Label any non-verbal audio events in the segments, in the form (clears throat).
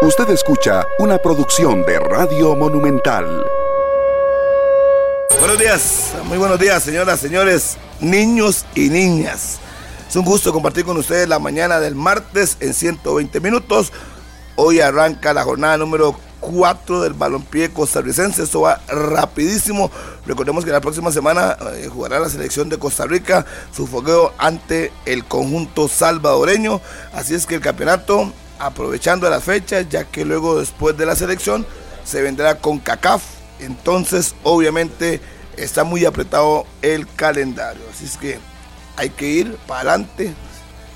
Usted escucha una producción de Radio Monumental. Buenos días, muy buenos días, señoras, señores, niños y niñas. Es un gusto compartir con ustedes la mañana del martes en 120 minutos. Hoy arranca la jornada número 4 del balompié costarricense. Esto va rapidísimo. Recordemos que la próxima semana eh, jugará la selección de Costa Rica su fogueo ante el conjunto salvadoreño. Así es que el campeonato, aprovechando las fechas, ya que luego después de la selección se vendrá con CACAF. Entonces, obviamente, está muy apretado el calendario. Así es que hay que ir para adelante,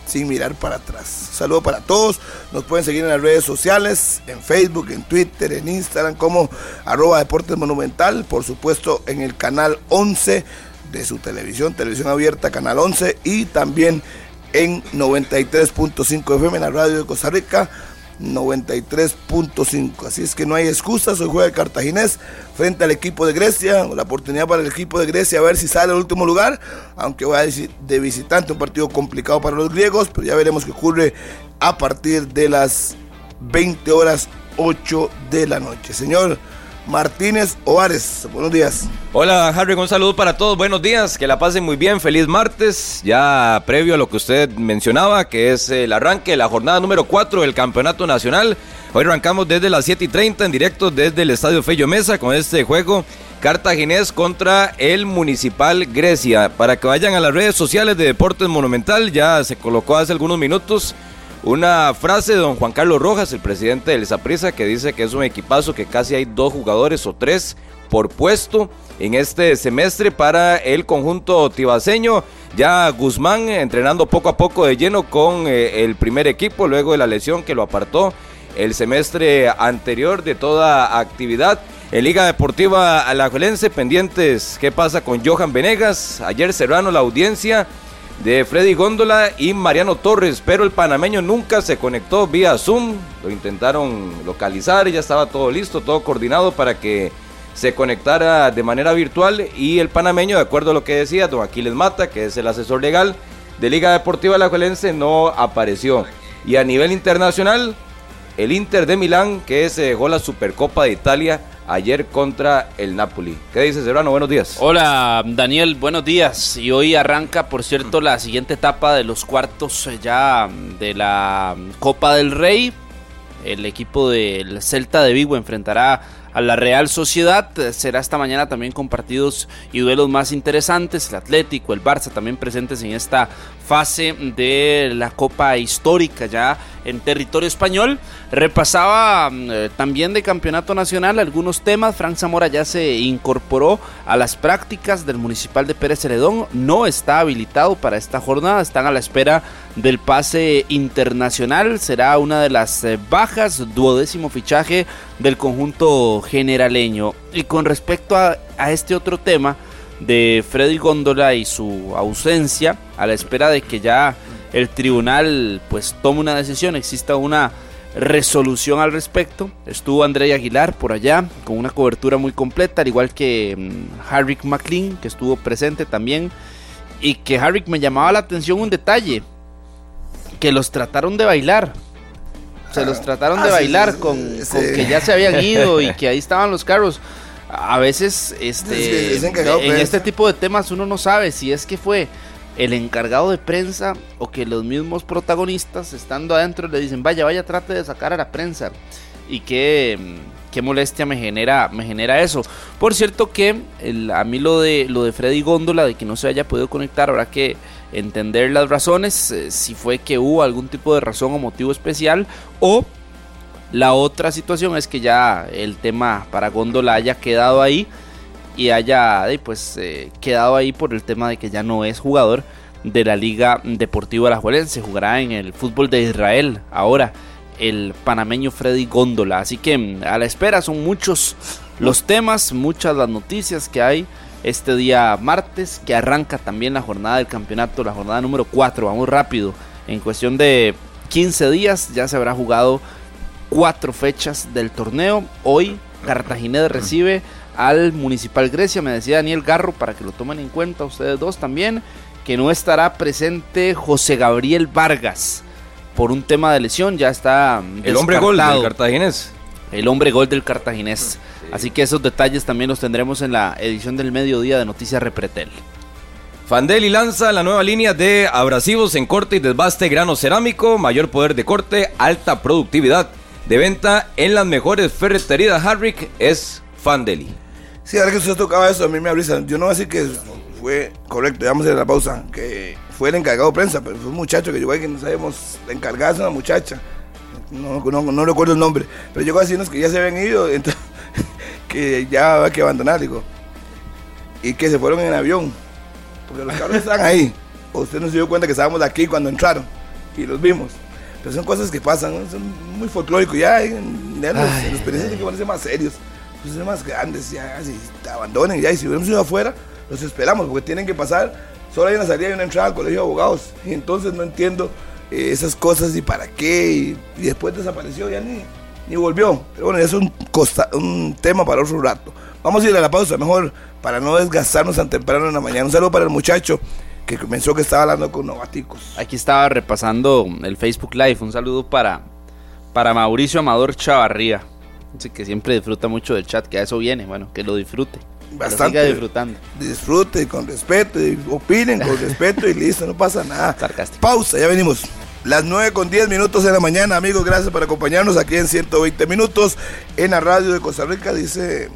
sin mirar para atrás. Saludo para todos. Nos pueden seguir en las redes sociales, en Facebook, en Twitter, en Instagram, como arroba Deportes Monumental. Por supuesto, en el canal 11 de su televisión, televisión abierta, canal 11. Y también en 93.5 FM en la radio de Costa Rica 93.5. Así es que no hay excusas. Hoy juega el Cartaginés frente al equipo de Grecia. La oportunidad para el equipo de Grecia a ver si sale al último lugar. Aunque va de visitante, un partido complicado para los griegos. Pero ya veremos qué ocurre a partir de las 20 horas 8 de la noche. Señor. Martínez Ovares. Buenos días. Hola Harry, un saludo para todos. Buenos días, que la pasen muy bien. Feliz martes. Ya previo a lo que usted mencionaba, que es el arranque de la jornada número 4 del Campeonato Nacional. Hoy arrancamos desde las 7 y 30 en directo desde el Estadio Fello Mesa con este juego Cartaginés contra el Municipal Grecia. Para que vayan a las redes sociales de Deportes Monumental, ya se colocó hace algunos minutos una frase de don Juan Carlos Rojas, el presidente del Zaprisa, que dice que es un equipazo que casi hay dos jugadores o tres por puesto en este semestre para el conjunto tibaseño. Ya Guzmán entrenando poco a poco de lleno con eh, el primer equipo luego de la lesión que lo apartó el semestre anterior de toda actividad. En Liga Deportiva Alajuelense, pendientes, ¿qué pasa con Johan Venegas? Ayer cerrando la audiencia de Freddy Góndola y Mariano Torres, pero el panameño nunca se conectó vía Zoom, lo intentaron localizar, ya estaba todo listo, todo coordinado para que se conectara de manera virtual y el panameño, de acuerdo a lo que decía don Aquiles Mata, que es el asesor legal de Liga Deportiva Alajuelense, no apareció. Y a nivel internacional, el Inter de Milán, que se dejó la Supercopa de Italia, ayer contra el Napoli. ¿Qué dices, Serrano? Buenos días. Hola, Daniel, buenos días. Y hoy arranca, por cierto, la siguiente etapa de los cuartos eh, ya de la Copa del Rey. El equipo del Celta de Vigo enfrentará a la Real Sociedad. Será esta mañana también con partidos y duelos más interesantes. El Atlético, el Barça también presentes en esta fase de la Copa Histórica ya en territorio español. Repasaba mm, eh, también de campeonato nacional algunos temas. Frank Zamora ya se incorporó a las prácticas del municipal de Pérez Celedón. No está habilitado para esta jornada. Están a la espera del pase internacional. Será una de las eh, bajas, duodécimo fichaje del conjunto generaleño. Y con respecto a, a este otro tema de Freddy Góndola y su ausencia, a la espera de que ya el tribunal pues tome una decisión, exista una resolución al respecto. Estuvo André Aguilar por allá con una cobertura muy completa, al igual que mm, Harry McLean, que estuvo presente también. Y que Harry me llamaba la atención un detalle, que los trataron de bailar. Se los trataron de ah, bailar con, que ya se habían ido y (laughs) que ahí estaban los carros. A veces, este, en este tipo de temas uno no sabe si es que fue el encargado de prensa o que los mismos protagonistas estando adentro le dicen vaya vaya trate de sacar a la prensa y qué, qué molestia me genera me genera eso. Por cierto que a mí lo de lo de Freddy Góndola de que no se haya podido conectar habrá que entender las razones eh, si fue que hubo algún tipo de razón o motivo especial o la otra situación es que ya el tema para Góndola haya quedado ahí y haya pues eh, quedado ahí por el tema de que ya no es jugador de la Liga Deportiva Alajuelense, jugará en el fútbol de Israel ahora el panameño Freddy Góndola, así que mm, a la espera son muchos los temas, muchas las noticias que hay este día martes, que arranca también la jornada del campeonato, la jornada número 4, vamos rápido, en cuestión de 15 días ya se habrá jugado cuatro fechas del torneo, hoy Cartaginés recibe al Municipal Grecia. Me decía Daniel Garro, para que lo tomen en cuenta ustedes dos también, que no estará presente José Gabriel Vargas por un tema de lesión, ya está El hombre gol del cartaginés. El hombre gol del cartaginés. Así que esos detalles también los tendremos en la edición del mediodía de Noticias Repretel. Fandeli lanza la nueva línea de abrasivos en corte y desbaste grano cerámico, mayor poder de corte, alta productividad. De venta en las mejores ferreterías Harrick es Fandeli. Sí, ahora que usted tocaba eso, a mí me abrisa. Yo no voy a decir que fue correcto, ya vamos a ir a la pausa, que fue el encargado de prensa, pero fue un muchacho que llegó ahí que no sabemos, la encargada es una muchacha. No, no, no recuerdo el nombre, pero llegó a decirnos que ya se habían ido, (laughs) entonces, que ya había que abandonar, digo. Y que se fueron en avión, porque los carros están ahí. (laughs) Usted no se dio cuenta que estábamos aquí cuando entraron y los vimos. Pero son cosas que pasan, ¿no? son muy folclóricos. Ya, en, ya los, los periodistas tienen que ponerse más serios, pues, ser más grandes, ya, si te abandonen, ya. Y si hubiéramos ido afuera, los esperamos, porque tienen que pasar. Solo hay una salida y una entrada al colegio de abogados. Y entonces no entiendo eh, esas cosas y para qué. Y, y después desapareció, ya ni, ni volvió. Pero bueno, eso es un, costa- un tema para otro rato. Vamos a ir a la pausa, mejor para no desgastarnos tan temprano en la mañana. Un saludo para el muchacho que comenzó que estaba hablando con novaticos. Aquí estaba repasando el Facebook Live. Un saludo para, para Mauricio Amador Chavarría. Dice que siempre disfruta mucho del chat, que a eso viene. Bueno, que lo disfrute. Bastante. siga disfrutando. Disfrute con respeto, y opinen con (laughs) respeto y listo, no pasa nada. Sarcástico. Pausa, ya venimos. Las 9 con 10 minutos de la mañana, amigos, gracias por acompañarnos aquí en 120 minutos en la radio de Costa Rica, dice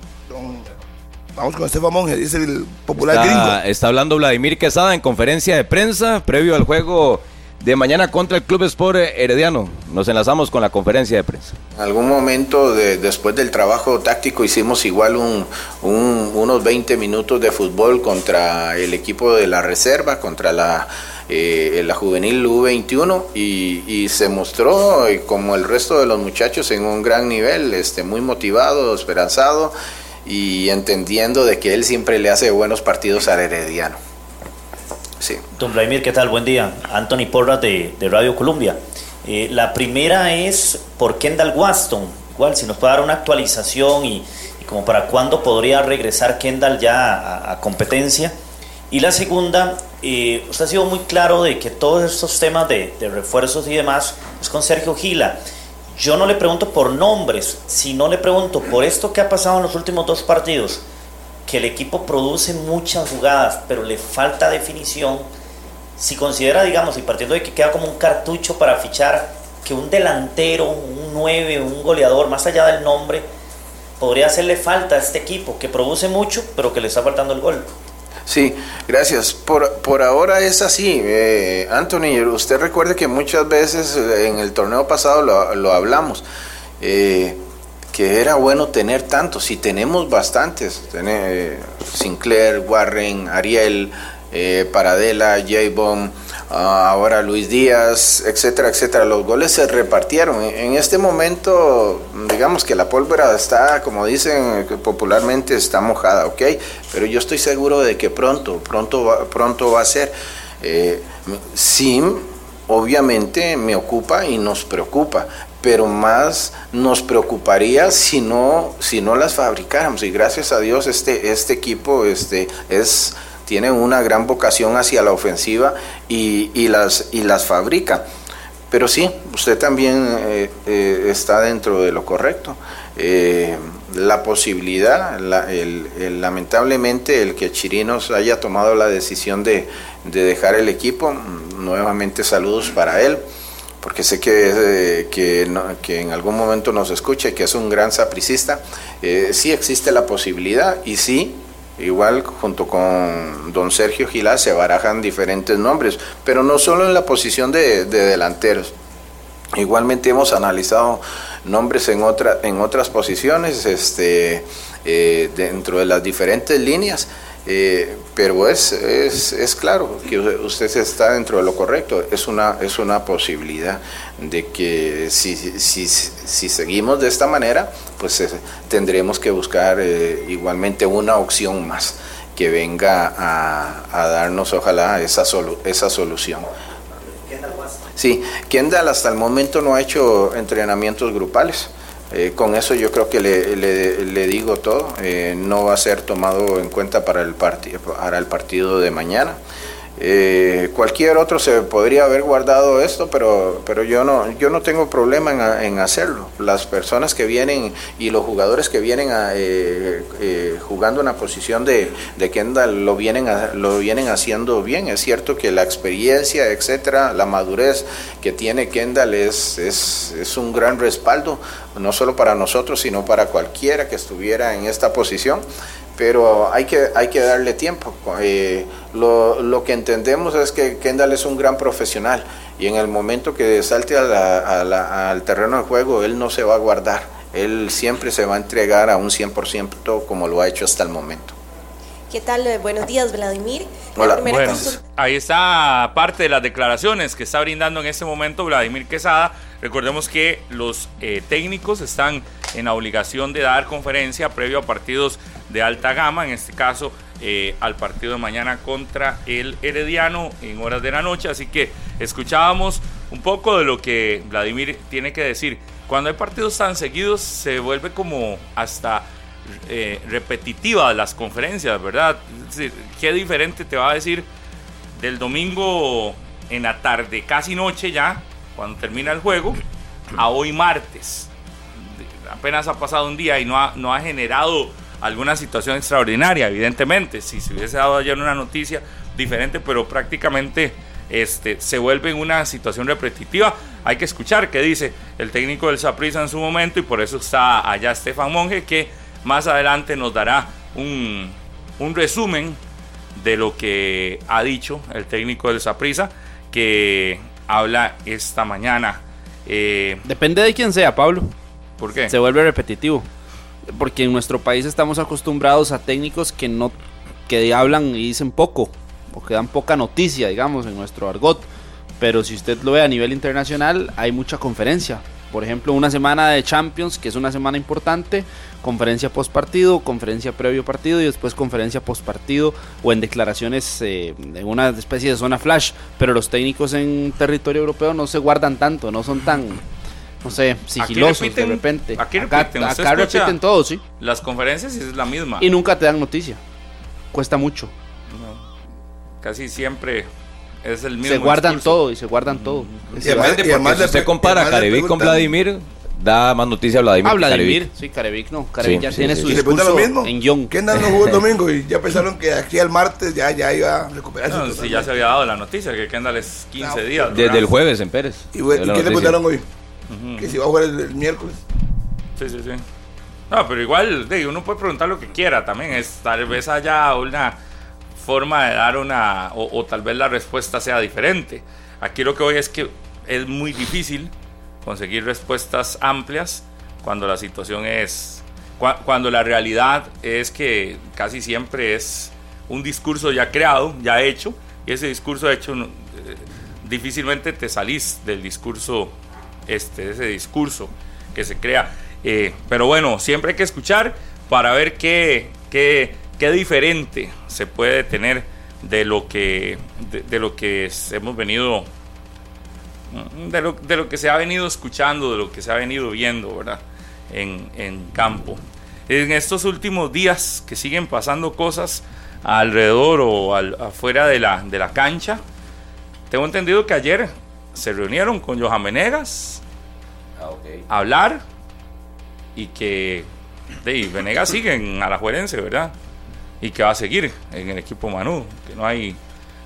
Vamos con Estefan Monge, dice el popular Está, gringo. está hablando Vladimir Quesada en conferencia de prensa previo al juego de mañana contra el Club Sport Herediano. Nos enlazamos con la conferencia de prensa. En algún momento de- después del trabajo táctico hicimos igual un- un- unos 20 minutos de fútbol contra el equipo de la reserva, contra la, eh, la juvenil U21 y, y se mostró eh, como el resto de los muchachos en un gran nivel, este, muy motivado, esperanzado y entendiendo de que él siempre le hace buenos partidos al Herediano. Sí. Don Vladimir, ¿qué tal? Buen día. Anthony Porras de, de Radio Colombia. Eh, la primera es por Kendall Waston. Igual, si nos puede dar una actualización y, y como para cuándo podría regresar Kendall ya a, a competencia. Y la segunda, eh, usted ha sido muy claro de que todos estos temas de, de refuerzos y demás es con Sergio Gila. Yo no le pregunto por nombres, sino le pregunto por esto que ha pasado en los últimos dos partidos que el equipo produce muchas jugadas, pero le falta definición. Si considera, digamos, y partiendo de que queda como un cartucho para fichar, que un delantero, un 9, un goleador, más allá del nombre, podría hacerle falta a este equipo, que produce mucho, pero que le está faltando el gol. Sí, gracias. Por, por ahora es así. Eh, Anthony, usted recuerde que muchas veces eh, en el torneo pasado lo, lo hablamos, eh, que era bueno tener tantos, y tenemos bastantes. Tener Sinclair, Warren, Ariel, eh, Paradela, J-Bomb, ah, ahora Luis Díaz, etcétera, etcétera. Los goles se repartieron. En este momento, digamos que la pólvora está, como dicen popularmente, está mojada, ¿ok? Pero yo estoy seguro de que pronto, pronto, pronto va a ser. Eh, sí, obviamente me ocupa y nos preocupa, pero más nos preocuparía si no, si no las fabricáramos. Y gracias a Dios este, este equipo este, es, tiene una gran vocación hacia la ofensiva y, las, fabrica. Pero sí, usted también eh, eh, está dentro de lo correcto. Eh, la posibilidad, lamentablemente, el que Chirinos haya tomado la decisión de, de dejar el equipo, nuevamente saludos para él, porque sé que, que, en algún momento nos escuche, que es un gran sapricista. Sí existe la posibilidad y sí, Igual junto con don Sergio Gilá se barajan diferentes nombres, pero no solo en la posición de, de delanteros. Igualmente hemos analizado nombres en, otra, en otras posiciones este, eh, dentro de las diferentes líneas, eh, pero es, es, es claro que usted está dentro de lo correcto, es una, es una posibilidad de que si, si, si seguimos de esta manera, pues eh, tendremos que buscar eh, igualmente una opción más que venga a, a darnos ojalá esa, solu esa solución. Sí, Kendall hasta el momento no ha hecho entrenamientos grupales. Eh, con eso yo creo que le, le- digo todo. Eh, no va a ser tomado en cuenta para el, para el partido de mañana. Eh, cualquier otro se podría haber guardado esto, pero, pero yo, no, yo no tengo problema en, en hacerlo. Las personas que vienen y los jugadores que vienen a, jugando en la posición de, Kendall lo vienen, lo vienen haciendo bien. Es cierto que la experiencia, etcétera, la madurez que tiene Kendall es, es, un gran respaldo, no solo para nosotros, sino para cualquiera que estuviera en esta posición pero hay que, hay que darle tiempo. Eh, lo, lo, que entendemos es que Kendall es un gran profesional y en el momento que salte a al terreno de juego, él no se va a guardar, él siempre se va a entregar a un 100% como lo ha hecho hasta el momento. ¿Qué tal? Buenos días, Vladimir. Hola. Bueno, ahí está parte de las declaraciones que está brindando en este momento Vladimir Quesada. Recordemos que los eh, técnicos están en la obligación de dar conferencia previo a partidos de alta gama, en este caso eh, al partido de mañana contra el Herediano en horas de la noche. Así que escuchábamos un poco de lo que Vladimir tiene que decir. Cuando hay partidos tan seguidos se vuelve como hasta eh, repetitiva las conferencias, ¿verdad? Es decir, qué diferente te va a decir del domingo en la tarde, casi noche ya, cuando termina el juego, a hoy martes. Apenas ha pasado un día y no ha, no ha generado alguna situación extraordinaria, evidentemente. Si se hubiese dado ayer una noticia diferente, pero prácticamente este, se vuelve en una situación repetitiva. Hay que escuchar qué dice el técnico del Saprissa en su momento y por eso está allá Estefan Monge que más adelante nos dará un, un resumen de lo que ha dicho el técnico del Saprissa que habla esta mañana. Eh, Depende de quién sea, Pablo. ¿Por qué? Se vuelve repetitivo. Porque en nuestro país estamos acostumbrados a técnicos que no que hablan y dicen poco o que dan poca noticia, digamos, en nuestro argot. Pero si usted lo ve a nivel internacional, hay mucha conferencia. Por ejemplo, una semana de Champions, que es una semana importante, conferencia post partido, conferencia previo partido y después conferencia post partido o en declaraciones eh, en una especie de zona flash. Pero los técnicos en territorio europeo no se guardan tanto, no son tan, no sé, sigilosos repiten, de repente. Aquí acá repiten, acá repiten todo, sí. Las conferencias es la misma. Y nunca te dan noticia. Cuesta mucho. Casi siempre es el mismo se guardan discurso. todo y se guardan todo. Y además, y además si usted compara Carevic con Vladimir, da más noticia a Vladimir. Ah, Vladimir, Carevic. sí, Carevic no. Carevic Sí, ya sí, tiene sí. su Y le pregunta discurso lo mismo. en Young. ¿Qué andan no jugó el domingo? Y ya pensaron que aquí al martes ya, ya iba a recuperarse. No, si ya se había dado la noticia que Kendall es 15 No, días. Desde ¿verdad? el jueves en Pérez. ¿Y, ¿y qué le preguntaron hoy? Que si va a jugar el, el miércoles. Sí, sí, sí. No, pero igual, uno puede preguntar lo que quiera también. Es, tal vez haya una forma de dar una. O, tal vez la respuesta sea diferente. Aquí lo que voy es que es muy difícil conseguir respuestas amplias cuando la situación es. cua- Cuando la realidad es que casi siempre es un discurso ya creado, ya hecho, y ese discurso hecho eh, difícilmente te salís del discurso, este, ese discurso que se crea. Eh, pero bueno, siempre hay que escuchar para ver qué, qué, qué diferente se puede tener de lo que, de, de lo que hemos venido, mm, de lo, de lo que se ha venido escuchando, de lo que se ha venido viendo, ¿verdad? En, en campo. En estos últimos días que siguen pasando cosas alrededor o al- afuera de la, de la cancha, tengo entendido que ayer se reunieron con Johan Venegas a hablar y que de, Venegas sigue en Alajuelense, ¿verdad? Y que va a seguir en el equipo Manu, que no hay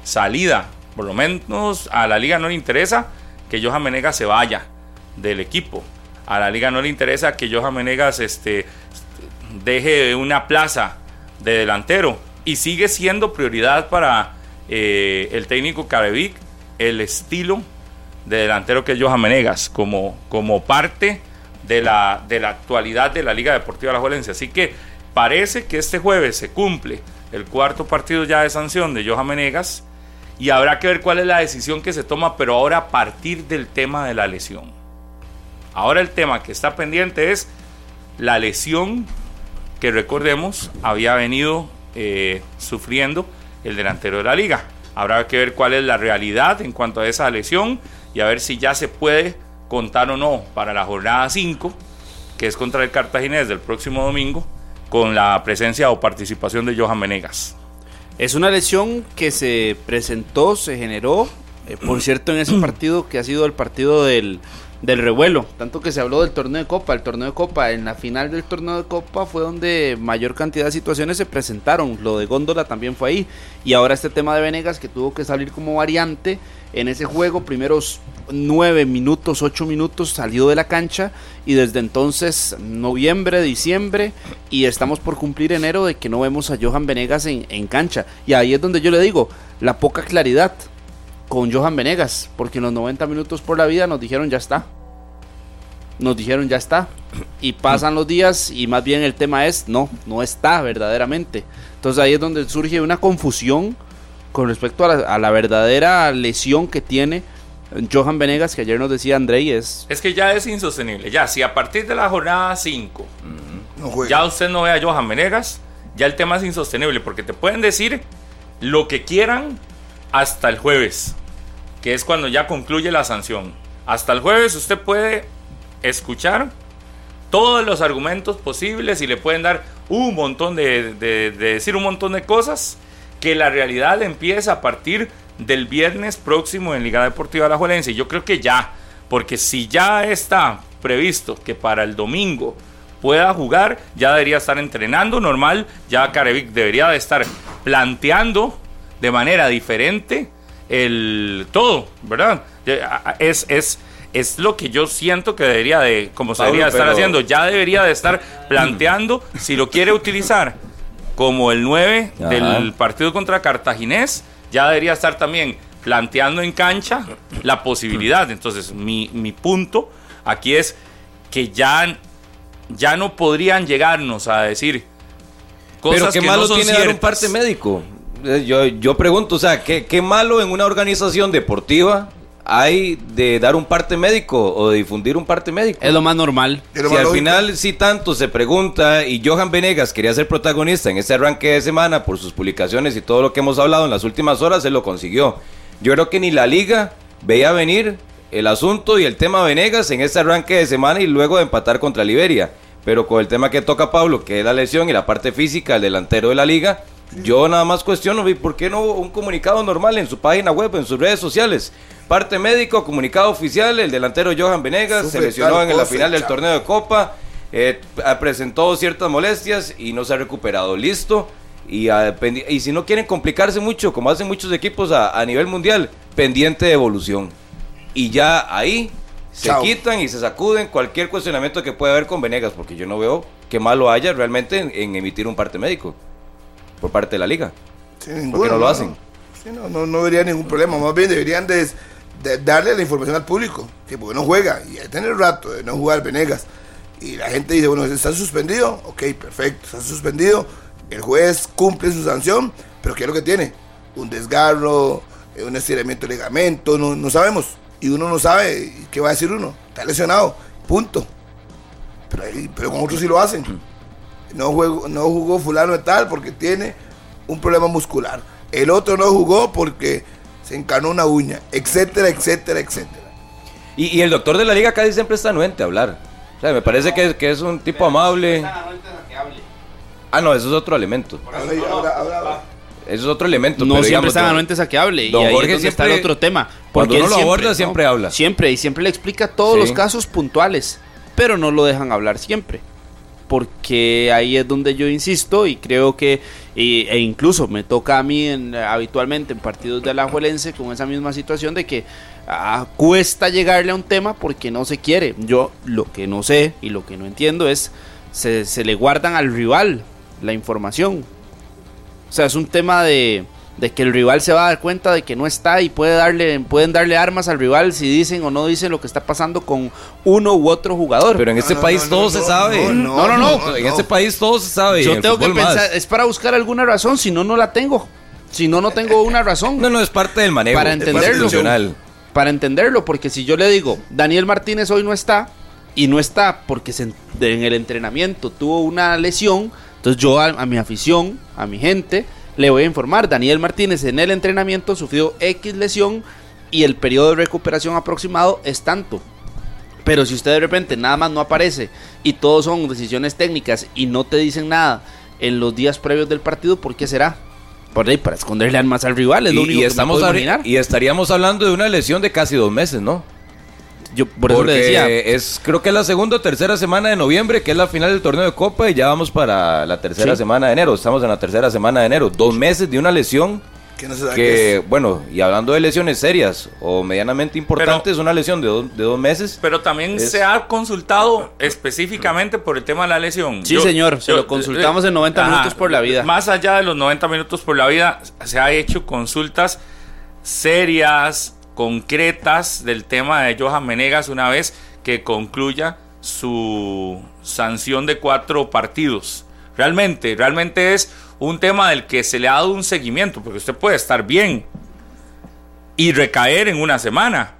salida, por lo menos a la liga no le interesa que Johan Venegas se vaya del equipo. A la liga no le interesa que Johan Venegas este, deje una plaza de delantero y sigue siendo prioridad para eh, el técnico Carevic el estilo de delantero que es Johan Menegas como, como parte de la, de la actualidad de la Liga Deportiva Alajuelense. Así que parece que este jueves se cumple el cuarto partido ya de sanción de Johan Menegas y habrá que ver cuál es la decisión que se toma, pero ahora a partir del tema de la lesión. Ahora el tema que está pendiente es la lesión que recordemos había venido eh, sufriendo el delantero de la liga. Habrá que ver cuál es la realidad en cuanto a esa lesión y a ver si ya se puede contar o no para la jornada 5, que es contra el Cartaginés del próximo domingo, con la presencia o participación de Johan Menegas. Es una lesión que se presentó, se generó, eh, por cierto, en ese (clears throat) partido que ha sido el partido del, del revuelo. Tanto que se habló del torneo de Copa. El torneo de Copa, en la final del torneo de Copa fue donde mayor cantidad de situaciones se presentaron. Lo de Góndola también fue ahí. Y ahora este tema de Venegas que tuvo que salir como variante en ese juego. Primeros nueve minutos, ocho minutos salió de la cancha. Y desde entonces, noviembre, diciembre. Y estamos por cumplir enero de que no vemos a Johan Venegas en, en cancha. Y ahí es donde yo le digo, la poca claridad con Johan Venegas, porque en los 90 minutos por la vida nos dijeron ya está. Nos dijeron ya está. Y pasan los días y más bien el tema es no, no está verdaderamente. Entonces ahí es donde surge una confusión con respecto a la, a la verdadera lesión que tiene Johan Venegas, que ayer nos decía Andrei, es... Es que ya es insostenible. Ya, si a partir de la jornada 5 No juega. ya usted no ve a Johan Venegas, ya el tema es insostenible, porque te pueden decir lo que quieran hasta el jueves, que es cuando ya concluye la sanción. Hasta el jueves usted puede escuchar todos los argumentos posibles y le pueden dar un montón de, de- de decir un montón de cosas que la realidad empieza a partir del viernes próximo en Liga Deportiva Alajuelense. Y Yo creo que ya, porque si ya está previsto que para el domingo pueda jugar, ya debería estar entrenando normal, ya Carevic debería de estar planteando de manera diferente el todo, ¿verdad? Es, es, es lo que yo siento que debería de, como se debería de estar pero- haciendo, ya debería de estar (clears throat) planteando si lo quiere utilizar como el 9 Ajá. del partido contra Cartaginés, ya debería estar también planteando en cancha la posibilidad. Entonces, mi, mi punto aquí es que ya, ya no podrían llegarnos a decir cosas Pero qué que malo no tiene dar un ciertas. parte médico. Eh, Yo, yo pregunto, o sea, ¿qué, qué malo en una organización deportiva hay de dar un parte médico o de difundir un parte médico? Es lo más normal. Lo Si más al lógico. final sí tanto se pregunta y Johan Venegas quería ser protagonista en este arranque de semana por sus publicaciones y todo lo que hemos hablado en las últimas horas, él lo consiguió. Yo creo que ni la liga veía venir el asunto y el tema Venegas en este arranque de semana y luego de empatar contra Liberia. Pero con el tema que toca Pablo, que es la lesión y la parte física del delantero de la liga, yo nada más cuestiono, ¿y ¿por qué no un comunicado normal en su página web, en sus redes sociales? Parte médico, comunicado oficial, el delantero Johan Venegas se lesionó en la final del torneo de Copa, eh, presentó ciertas molestias y no se ha recuperado. Listo. Y, ah, y si no quieren complicarse mucho, como hacen muchos equipos a, a nivel mundial, pendiente de evolución. Y ya ahí se Chao. quitan y se sacuden cualquier cuestionamiento que pueda haber con Venegas, porque yo no veo que malo haya realmente en, en emitir un parte médico por parte de la liga. Sí, ¿Por qué no lo hacen? Sí, no, no, no vería ningún problema. Más bien deberían de, de darle la información al público. Que porque no juega. Y tiene el rato de no jugar Venegas. Y la gente dice, bueno, ¿está suspendido? Ok, perfecto. Está suspendido. El juez cumple su sanción. Pero ¿qué es lo que tiene? Un desgarro, eh, un estiramiento de ligamento. No, no sabemos. Y uno no sabe. ¿y ¿Qué va a decir uno? Está lesionado. Punto. Pero, ahí- pero con otros sí lo hacen. No, juego, no jugó fulano de tal porque tiene un problema muscular. El otro no jugó porque se encanó una uña, etcétera, etcétera, etcétera. Y, y el doctor de la liga casi siempre está anuente a hablar. O sea, me parece que, que es un tipo amable. Ah, no, eso es otro elemento. Ahora. Eso es otro elemento. No pero siempre digamos, están anuentes a que hable. don y ahí Jorge es donde está el siempre- otro tema. cuando él uno lo aborda, siempre habla. Siempre, y siempre le explica todos Sí. los casos puntuales. Pero no lo dejan hablar siempre. Porque ahí es donde yo insisto y creo que, y- e incluso me toca a mí en- habitualmente en partidos de Alajuelense con esa misma situación de que ah, cuesta llegarle a un tema porque no se quiere. Yo lo que no sé y lo que no entiendo es, se, se le guardan al rival la información. O sea, es un tema de, de que el rival se va a dar cuenta de que no está y puede darle, pueden darle armas al rival si dicen o no dicen lo que está pasando con uno u otro jugador. Pero en este no, país no, todo no, se sabe. no, no, no, En este país todo se sabe. Yo en tengo que fútbol más. pensar, es para buscar alguna razón, si no, no la tengo. Si no, no tengo una razón. No, no, es parte del manejo. Para es parte entenderlo. institucional. Para entenderlo, porque si yo le digo, Daniel Martínez hoy no está, y no está porque se en en el entrenamiento tuvo una lesión, entonces yo a, a mi afición, a mi gente, le voy a informar, Daniel Martínez en el entrenamiento sufrió X lesión y el periodo de recuperación aproximado es tanto. Pero si usted de repente nada más no aparece y todos son decisiones técnicas y no te dicen nada en los días previos del partido, ¿por qué será? Por ahí, para esconderle más al rival, es lo Y, único y que me puedo imaginar. y estaríamos hablando de una lesión de casi dos meses, ¿no? Yo por eso le decía, es, creo que es la segunda o tercera semana de noviembre, que es la final del torneo de Copa, y ya vamos para la tercera Sí. semana de enero. Estamos en la tercera semana de enero. Dos meses de una lesión Que que, bueno, y hablando de lesiones serias o medianamente importantes, una lesión de, dos- de dos meses. Pero también Es- se ha consultado específicamente por el tema de la lesión. Sí, señor, se lo consultamos en 90 minutos por la vida. Más allá de los 90 minutos por la vida, se ha hecho consultas serias, concretas del tema de Johan Menegas una vez que concluya su sanción de cuatro partidos. Realmente, realmente es un tema del que se le ha dado un seguimiento, porque usted puede estar bien y recaer en una semana.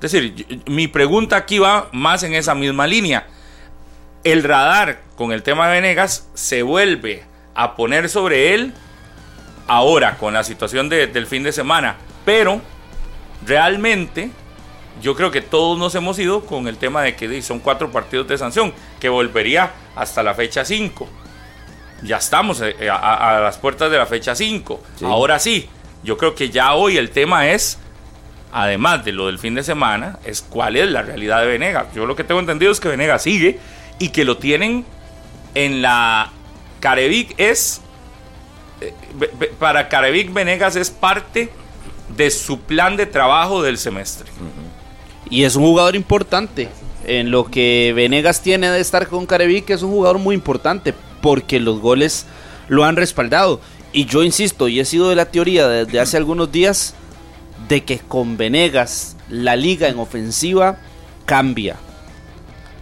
Es decir, mi pregunta aquí va más en esa misma línea. El radar con el tema de Venegas se vuelve a poner sobre él ahora con la situación de- del fin de semana, pero realmente yo creo que todos nos hemos ido con el tema de que son cuatro partidos de sanción, que volvería hasta la fecha 5. Ya estamos eh, a, a- a las puertas de la fecha 5. Sí. Ahora sí, yo creo que ya hoy el tema es, además de lo del fin de semana, es cuál es la realidad de Venegas. Yo lo que tengo entendido es que Venegas sigue y que lo tienen en la Carevic es eh, para Carevic Venegas es parte de su plan de trabajo del semestre. y es un jugador importante. En lo que Venegas tiene de estar con Carevic es un jugador muy importante porque los goles lo han respaldado. Y yo insisto, y he sido de la teoría desde hace algunos días de que con Venegas la liga en ofensiva cambia.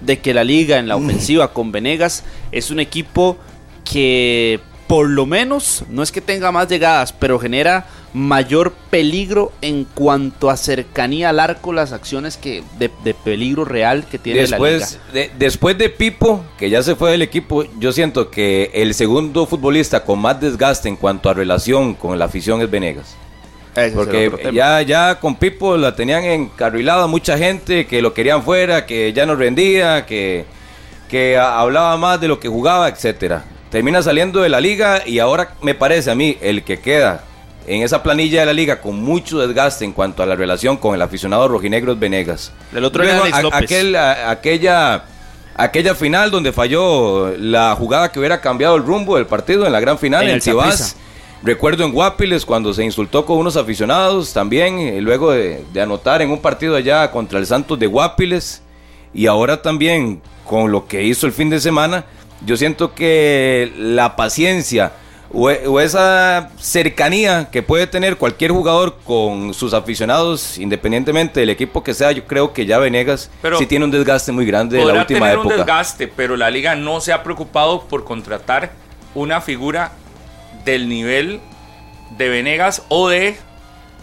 De que la liga en la ofensiva con Venegas es un equipo que por lo menos no es que tenga más llegadas, pero genera mayor peligro en cuanto a cercanía al arco, las acciones que de, de peligro real que tiene la liga. Después de, después de Pipo, que ya se fue del equipo, yo siento que el segundo futbolista con más desgaste en cuanto a relación con la afición es Venegas. Ese Porque ya, ya con Pipo la tenían encarrilada mucha gente que lo querían fuera, que ya no rendía, que, que hablaba más de lo que jugaba, etcétera. Termina saliendo de la liga y ahora me parece a mí el que queda en esa planilla de la liga con mucho desgaste en cuanto a la relación con el aficionado rojinegro Venegas. El otro Luego, Alex a- López. aquel- a- aquella, aquella final donde falló la jugada que hubiera cambiado el rumbo del partido en la gran final En el. Recuerdo en Guapiles cuando se insultó con unos aficionados también, eh, luego de, de anotar en un partido allá contra el Santos de Guapiles. Y ahora también con lo que hizo el fin de semana, yo siento que la paciencia o, o esa cercanía que puede tener cualquier jugador con sus aficionados, independientemente del equipo que sea, yo creo que ya Venegas Pero sí tiene un desgaste muy grande de la última tener un época. desgaste, pero la liga no se ha preocupado por contratar una figura del nivel de Venegas o de...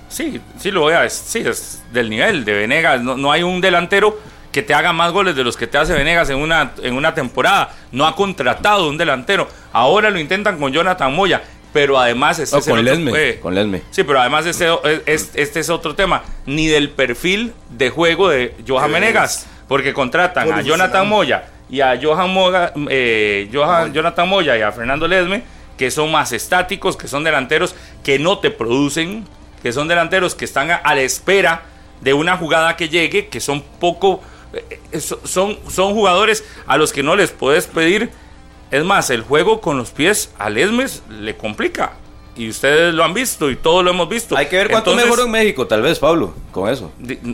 Sí, sí lo voy a decir, sí, es del nivel de Venegas. No, no hay un delantero que te haga más goles de los que te hace Venegas en una, en una temporada. No ha contratado un delantero. Ahora lo intentan con Jonathan Moya, pero además este No, es el con otro- Lesme, eh, con Lesme. Sí, pero además este, es- este es otro tema. Ni del perfil de juego de Johan De Menegas. Porque contratan a. Jonathan Moya y a Johan, Moga- eh, Johan- Jonathan Moya y a Fernando Lesme, que son más estáticos, que son delanteros que no te producen, que son delanteros que están a, a la espera de una jugada que llegue, que son poco... eh, so- son, son jugadores a los que no les puedes pedir. Es más, el juego con los pies a Lesmes le complica. Y ustedes lo han visto y todos lo hemos visto. Hay que ver cuánto Entonces, mejoró en México, tal vez, Pablo, con eso.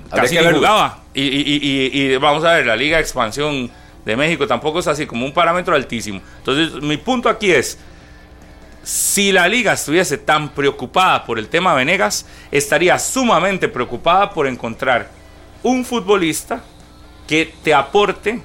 Casi que ni jugaba. Y- y- y- y vamos a ver, la Liga de Expansión de México tampoco es así como un parámetro altísimo. Entonces, mi punto aquí es, si la liga estuviese tan preocupada por el tema Venegas, estaría sumamente preocupada por encontrar un futbolista que te aporte,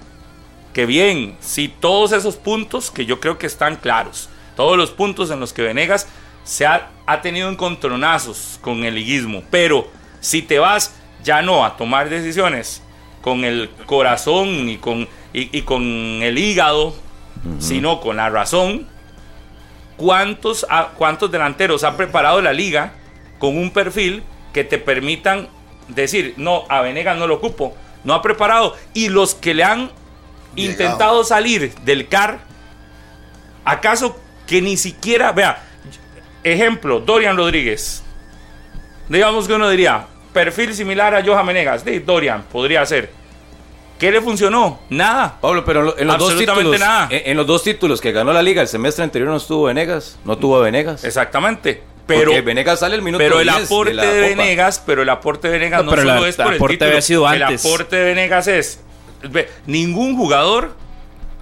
que bien, si todos esos puntos que yo creo que están claros, todos los puntos en los que Venegas se ha, ha tenido encontronazos con el liguismo, pero si te vas ya no a tomar decisiones con el corazón y con, y, y con el hígado, sino con la razón, ¿cuántos, ¿cuántos delanteros ha preparado la liga con un perfil que te permitan decir, no, a Venegas no lo ocupo? No ha preparado. Y los que le han Llegado. intentado salir del CAR, ¿acaso que ni siquiera, vea, Ejemplo, Dorian Rodríguez. Digamos que uno diría, perfil similar a Johan Menegas. De Dorian, podría ser. ¿Qué le funcionó? Nada. Pablo, pero en, lo- en los dos Absolutamente títulos, nada. En, en los dos títulos que ganó la liga el semestre anterior no estuvo Venegas, no tuvo a Venegas. Exactamente. Pero, Porque Venegas sale el minuto pero el 10 aporte de, Copa. Venegas, pero el aporte de Venegas No, no, pero solo la- es por el aporte título. había sido antes. El aporte de Venegas es ve, ningún jugador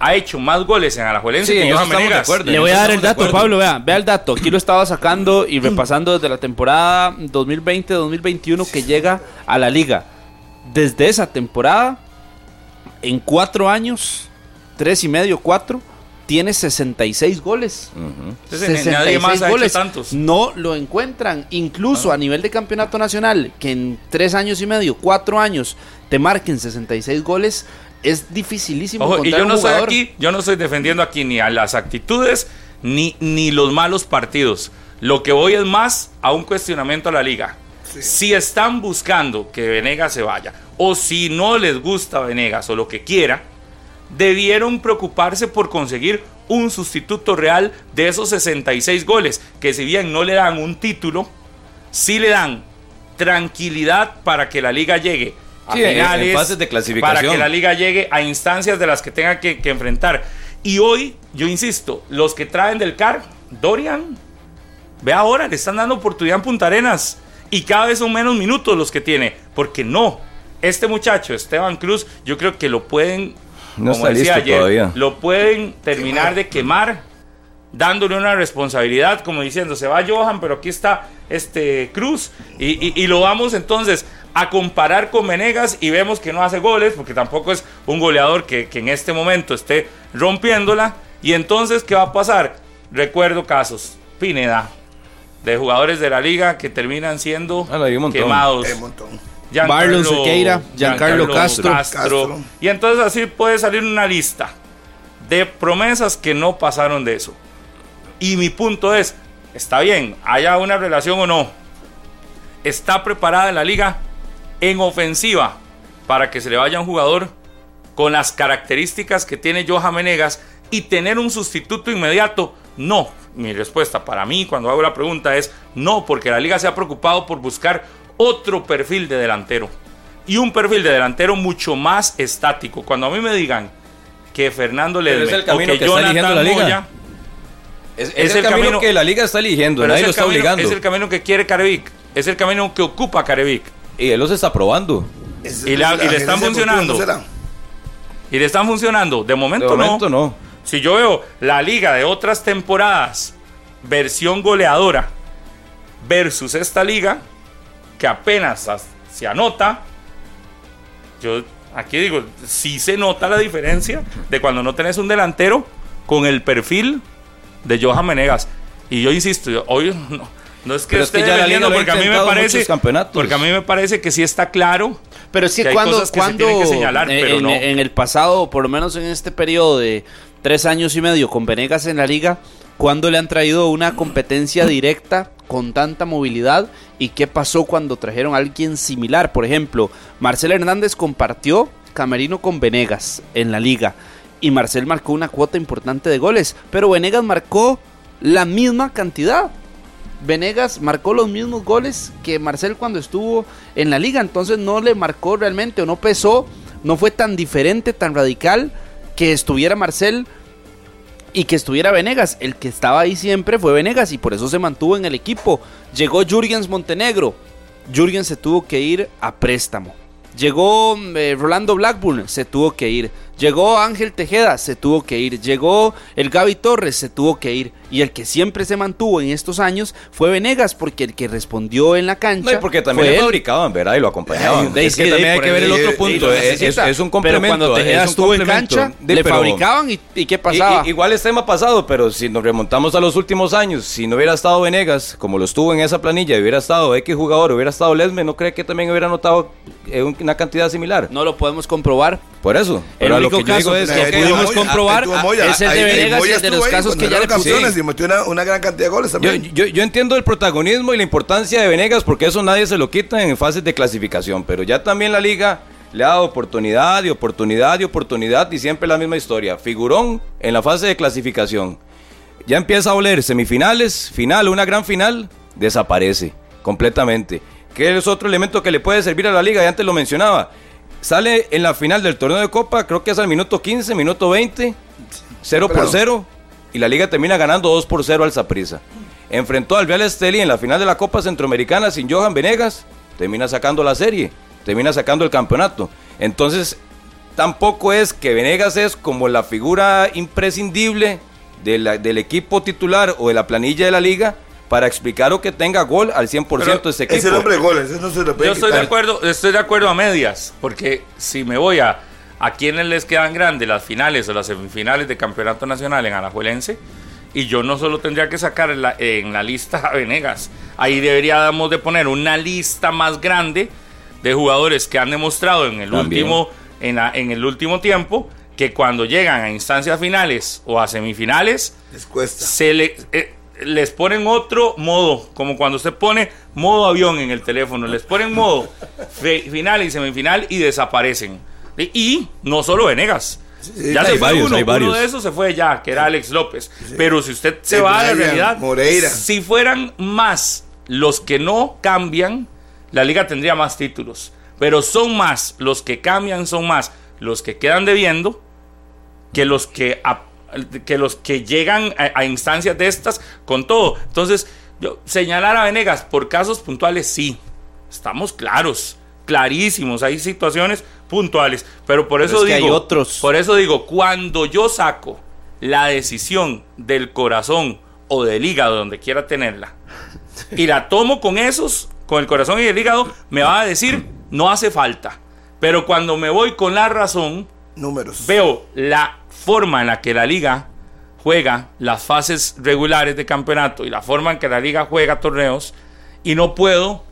ha hecho más goles en Alajuelense Sí, que Johan de Venegas. acuerdo. Le voy a dar el de dato. Pablo, vea, vea el dato. Aquí lo estaba sacando y (clears throat) repasando desde la temporada 2020-2021 que llega a la liga. Desde esa temporada, en cuatro años, tres y medio, cuatro, tiene 66 goles. Entonces, nadie más ha hecho tantos. No lo encuentran. Incluso a nivel de campeonato nacional, que en tres años y medio, cuatro años, te marquen 66 goles, es dificilísimo Ojo, y yo no estoy jugador. aquí, yo no estoy defendiendo aquí ni a las actitudes ni, ni los malos partidos. Lo que voy es más a un cuestionamiento a la liga. Si están buscando que Venegas se vaya, o si no les gusta Venegas o lo que quiera, debieron preocuparse por conseguir un sustituto real de esos 66 goles, que si bien no le dan un título, sí le dan tranquilidad para que la liga llegue a Sí, finales, fases de clasificación. para que la liga llegue a instancias de las que tenga que, que enfrentar. Y hoy, yo insisto, los que traen del CAR, Dorian, ve ahora, le están dando oportunidad en Punta Arenas. Y cada vez son menos minutos los que tiene. Porque no, este muchacho, Esteban Cruz, yo creo que lo pueden, No como está decía listo ayer, todavía. lo pueden terminar de quemar dándole una responsabilidad, como diciendo, se va Johan, pero aquí está este Cruz, y, y- y lo vamos entonces a comparar con Venegas y vemos que no hace goles, porque tampoco es un goleador que, que en este momento esté rompiéndola, y entonces, ¿qué va a pasar? Recuerdo casos, Pineda, de jugadores de la liga que terminan siendo Ah, no, hay un montón. Marlon Sequeira, Giancarlo Castro. Castro. Y entonces así puede salir una lista de promesas que no pasaron de eso. Y mi punto es, está bien, haya una relación o no, está preparada la liga en ofensiva para que se le vaya un jugador con las características que tiene Johan Menegas y tener un sustituto inmediato. No, mi respuesta para mí cuando hago la pregunta es no, porque la liga se ha preocupado por buscar otro perfil de delantero y un perfil de delantero mucho más estático. Cuando a mí me digan que Fernando Ledesma es el o camino que, que está eligiendo Jonathan la liga. Moya, Es, es Es el, el camino, camino- que la liga está eligiendo, nadie es lo el, está camino, obligando. es el camino que quiere Carevic, es el camino que ocupa Carevic. Y él los está probando. Es- Y la- es y le están funcionando. Y le están funcionando. De momento, De momento no. Si yo veo la liga de otras temporadas, versión goleadora, versus esta liga, que apenas as- se anota, yo aquí digo, sí se nota la diferencia de cuando no tenés un delantero con el perfil de Johan Menegas. Y yo insisto, yo- hoy no, no es que Pero es esté que ya la liga defendiendo, lo ha porque a mí me parece porque a mí me parece que sí está claro Pero es que, que hay cuando, cosas que se cuando tienen que señalar, pero en, no. en el pasado, por lo menos en este periodo de tres años y medio con Venegas en la liga, cuando le han traído una competencia directa con tanta movilidad y qué pasó cuando trajeron a alguien similar. Por ejemplo, Marcel Hernández compartió camerino con Venegas en la liga y Marcel marcó una cuota importante de goles, pero Venegas marcó la misma cantidad. Venegas marcó los mismos goles que Marcel cuando estuvo en la liga, entonces no le marcó realmente o no pesó, no fue tan diferente, tan radical que estuviera Marcel y que estuviera Venegas. El que estaba ahí siempre fue Venegas y por eso se mantuvo en el equipo. Llegó Jürgens Montenegro, Jürgens se tuvo que ir a préstamo. Llegó eh, Rolando Blackburn, se tuvo que ir. Llegó Ángel Tejeda, se tuvo que ir. Llegó el Gaby Torres, se tuvo que ir. Y el que siempre se mantuvo en estos años fue Venegas, porque el que respondió en la cancha. No, y porque también fue fabricaban, ¿verdad? Y lo acompañaban. Ay, es que también hay que ver el otro punto. Es, es- necesita. es un complemento. Pero cuando Tejeda es estuvo en cancha, De- le pero- fabricaban y, y ¿qué pasaba? igual es tema pasado, pero si nos remontamos a los últimos años, si no hubiera estado Venegas, como lo estuvo en esa planilla, y hubiera estado X jugador, hubiera estado Lesme, ¿no cree que también hubiera notado eh, un- una cantidad similar? no lo podemos comprobar. Por eso. Pero único que yo caso es que... pudimos Moya, comprobar Moya, es el de Venegas y Moya el de los casos que ya le pusieron. y metió una, una gran cantidad de goles Yo, también. yo, yo entiendo el protagonismo y la importancia de Venegas porque eso nadie se lo quita en fases de clasificación, pero ya también la liga le ha dado oportunidad y oportunidad y oportunidad y siempre la misma historia. Figurón en la fase de clasificación. ya empieza a oler semifinales, final, una gran final, desaparece completamente. ¿Qué es otro elemento que le puede servir a la liga? Ya antes lo mencionaba. Sale en la final del torneo de Copa, creo que es al minuto 15, minuto 20, 0 por 0, y la liga termina ganando 2 por 0 al Zaprisa. Enfrentó al Real Esteli en la final de la Copa Centroamericana sin Johan Venegas, termina sacando la serie, termina sacando el campeonato. Entonces, tampoco es que Venegas es como la figura imprescindible de la- del equipo titular o de la planilla de la liga para explicar o que tenga gol al 100% de ese equipo. Ese nombre de goles, eso no se lo puede Yo estoy de acuerdo, estoy de acuerdo a medias, porque si me voy a a quienes les quedan grandes las finales o las semifinales de campeonato nacional en Alajuelense, y yo no solo tendría que sacar en la, en la lista a Venegas, ahí deberíamos de poner una lista más grande de jugadores que han demostrado en el También. último en, la- en el último tiempo que cuando llegan a instancias finales o a semifinales Les cuesta. se le, eh, les ponen otro modo, como cuando usted pone modo avión en el teléfono, les ponen modo final y semifinal y desaparecen. Y, no solo Venegas. ya hay se fue varios, uno, hay uno varios. de esos se fue ya, que era Alex López. Pero si usted se Sí, va a la Brian realidad, Moreira. si fueran más los que no cambian, la liga tendría más títulos. Pero son más los que cambian, son más los que quedan debiendo que los que, ap- que, los que llegan a, a instancias de estas con todo. Entonces, yo, señalar a Venegas por casos puntuales, sí, estamos claros, clarísimos, hay situaciones puntuales, pero por eso es que digo, hay otros. por eso digo, cuando yo saco la decisión del corazón o del hígado, donde quiera tenerla, y la tomo con esos, con el corazón y el hígado, me va a decir, no hace falta. Pero cuando me voy con la razón, Números. veo la forma en la que la liga juega las fases regulares de campeonato y la forma en que la liga juega torneos y no puedo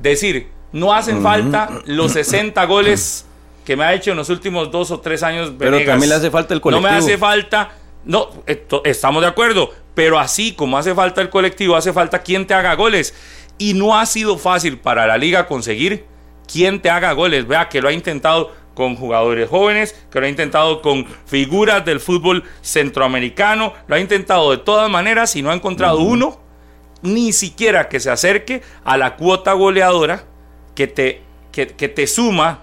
decir, no hacen falta los 60 goles que me ha hecho en los últimos dos o tres años Pero también le hace falta el No colectivo. me hace falta, no, esto- estamos de acuerdo, pero así como hace falta el colectivo, hace falta quien te haga goles. Y no ha sido fácil para la liga conseguir quien te haga goles. Vea que lo ha intentado con jugadores jóvenes, que lo ha intentado con figuras del fútbol centroamericano, lo ha intentado de todas maneras y no ha encontrado uno, ni siquiera que se acerque a la cuota goleadora que te, que, que te suma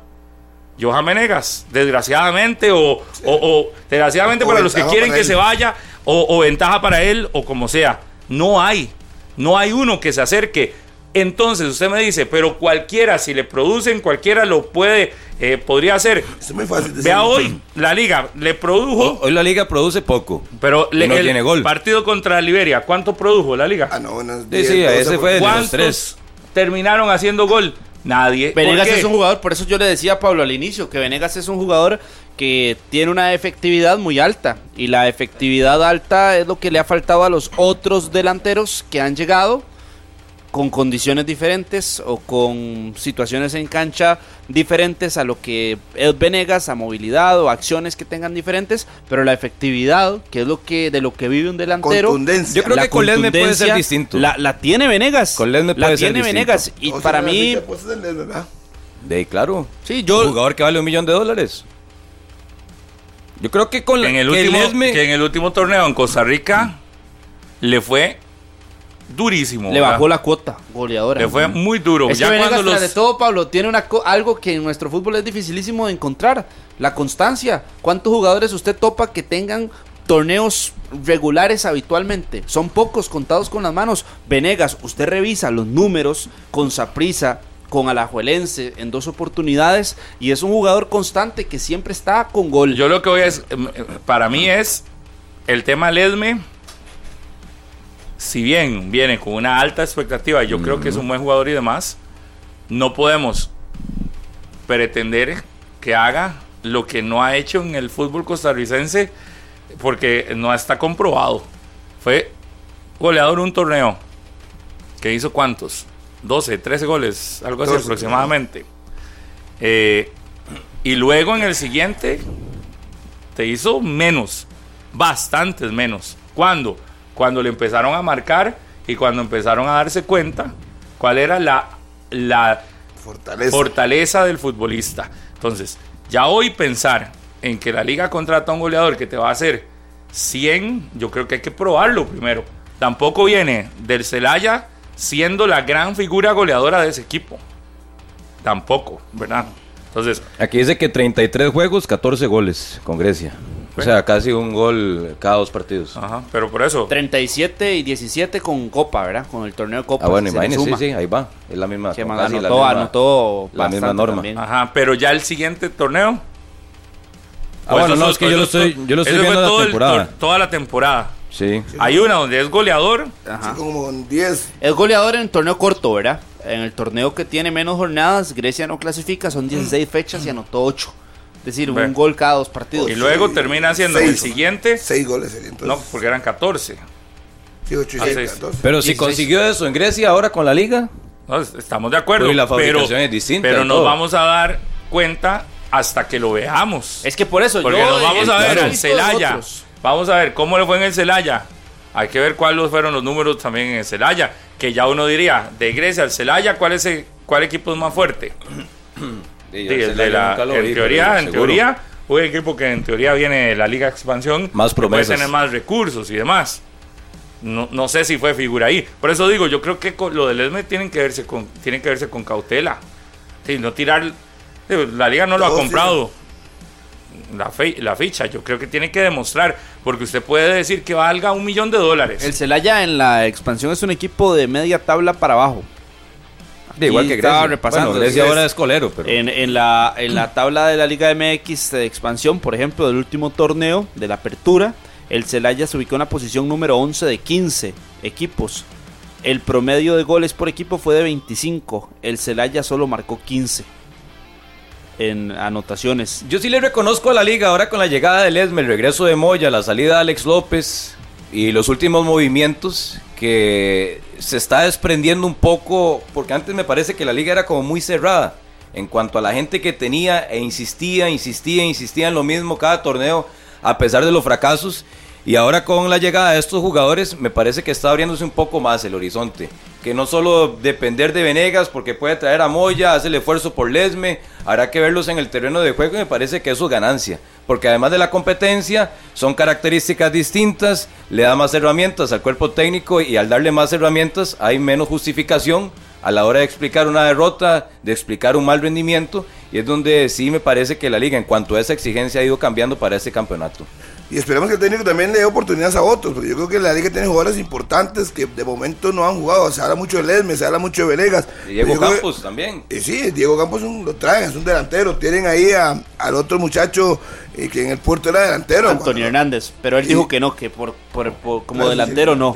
Johan Menegas, desgraciadamente, o, o- o desgraciadamente O para los que quieren que él. se vaya, o ventaja para él, o como sea. No hay, no hay uno que se acerque. Entonces usted me dice, pero cualquiera, si le producen, cualquiera lo puede, eh, podría hacer. Es muy fácil. Vea hoy, la liga le produjo, Hoy la liga produce poco. pero le- no el tiene gol. partido contra Liberia, ¿cuánto produjo la liga? Ah, no, unos Sí, 10, sí, 12 ese por- fue de los ¿Cuántos tres. terminaron haciendo gol? Nadie. ¿Por Venegas es un jugador, por eso yo le decía a Pablo al inicio, que Venegas es un jugador que tiene una efectividad muy alta. Y la efectividad alta es lo que le ha faltado a los otros delanteros que han llegado con condiciones diferentes o con situaciones en cancha diferentes a lo que es Venegas, a movilidad o acciones que tengan diferentes, pero la efectividad, que es lo que de lo que vive un delantero, Contundencia. Yo creo la que con Ledme puede ser distinto. La, la tiene Venegas. Con Ledme la puede ser tiene distinto. Venegas. Y O sea, para la mí, pues. De ahí, claro. sí, Un yo, jugador que vale un millón de dólares. Yo creo que con la, en el, que último, Ledme- que en el último torneo en Costa Rica le fue durísimo. le ¿verdad? bajó la cuota goleadora. Le fue muy duro. Es ya que cuando los, de todo, Pablo, tiene una co- algo que en nuestro fútbol es dificilísimo de encontrar, la constancia. ¿Cuántos jugadores usted topa que tengan torneos regulares habitualmente? Son pocos, contados con las manos. Venegas, usted revisa los números con Saprisa, con Alajuelense en dos oportunidades y es un jugador constante que siempre está con gol. yo lo que voy a es, em, eh, para mí es el tema Ledme. Si bien viene con una alta expectativa, yo creo que es un buen jugador y demás, no podemos pretender que haga lo que no ha hecho en el fútbol costarricense porque no está comprobado. Fue goleador en un torneo que hizo cuántos? 12, 13 goles, algo así 12, aproximadamente. Eh, y luego en el siguiente te hizo menos, bastantes menos. ¿Cuándo? Cuando le empezaron a marcar y cuando empezaron a darse cuenta cuál era la, la Fortaleza. fortaleza del futbolista. Entonces, ya hoy pensar en que la liga contrata a un goleador que te va a hacer 100, yo creo que hay que probarlo primero. Tampoco viene del Celaya siendo la gran figura goleadora de ese equipo. Tampoco, ¿verdad? Entonces, Aquí dice que 33 juegos, 14 goles con Grecia. O sea, casi un gol cada dos partidos. ajá, pero por eso, 37 y 17 con Copa, ¿verdad? Con el torneo de Copa. Ah, bueno, imagínese, sí, sí, ahí va. Es la misma. Que casi la anotó, misma- anotó la misma norma. también. ajá, pero ya el siguiente torneo. Ah, bueno, no, es que yo lo estoy, yo lo estoy viendo la temporada. toda la temporada. Sí. Hay una donde es goleador, Ajá. Así como con 10. Es goleador en el torneo corto, ¿verdad? En el torneo que tiene menos jornadas, Grecia no clasifica, son 16 fechas y anotó 8. Es decir, un gol cada dos partidos. y luego termina siendo el Seis. siguiente. 6 goles sería No, entonces. porque eran 14. Sí, 8 y Ah, 6. seis. entonces. Pero si 16. consiguió eso en Grecia ahora con la liga. No, estamos de acuerdo. Pero y la pero fabricación es distinta pero nos vamos a dar cuenta hasta que lo veamos. Es que por eso Porque yo nos vamos a ver claro. al Celaya. Vamos a ver cómo le fue en el Celaya. Hay que ver cuáles fueron los números también en el Celaya. Que ya uno diría, de Grecia al Celaya, ¿cuál, es el- cuál equipo es más fuerte? (clears throat) Sí, el de la- en teoría, en teoría, un equipo que en teoría viene de la Liga Expansión, Más que puede promesas. tener más recursos y demás. No, no sé si fue figura ahí. Por eso digo, yo creo que con lo del ESME tienen que verse con, tienen que verse con cautela. Sí, no tirar. La liga no lo ha comprado. La, fe- la ficha, yo creo que tiene que demostrar, porque usted puede decir que valga un millón de dólares. El Celaya en la expansión es un equipo de media tabla para abajo. De igual que estaba Grecia. repasando, Bueno, Grecia ahora es colero, pero. En, en la, en la tabla de la Liga MX de expansión, por ejemplo, del último torneo de la apertura, el Celaya se ubicó en la posición número 11 de 15 equipos. El promedio de goles por equipo fue de 25. El Celaya solo marcó 15 en anotaciones. Yo sí le reconozco a la liga ahora con la llegada del Esme, el regreso de Moya, la salida de Alex López y los últimos movimientos que se está desprendiendo un poco, porque antes me parece que la liga era como muy cerrada en cuanto a la gente que tenía e insistía, insistía, insistía en lo mismo cada torneo a pesar de los fracasos. Y ahora con la llegada de estos jugadores me parece que está abriéndose un poco más el horizonte. Que no solo depender de Venegas porque puede traer a Moya, hace el esfuerzo por Lesme, habrá que verlos en el terreno de juego y me parece que eso es ganancia. Porque además de la competencia, son características distintas, le da más herramientas al cuerpo técnico y al darle más herramientas hay menos justificación a la hora de explicar una derrota, de explicar un mal rendimiento, y es donde sí me parece que la liga en cuanto a esa exigencia ha ido cambiando para este campeonato. Y esperemos que el técnico también le dé oportunidades a otros, porque yo creo que la liga tiene jugadores importantes que de momento no han jugado. Se habla mucho de Lesme, se habla mucho de Venegas. Y Diego que- Campos también. Eh, sí, Diego Campos un- lo traen, es un delantero. Tienen ahí a- al otro muchacho eh, que en el puerto era delantero. Antonio Cuando- Hernández, pero él Sí. dijo que no, que por, por- por- como Claro, delantero sí, no,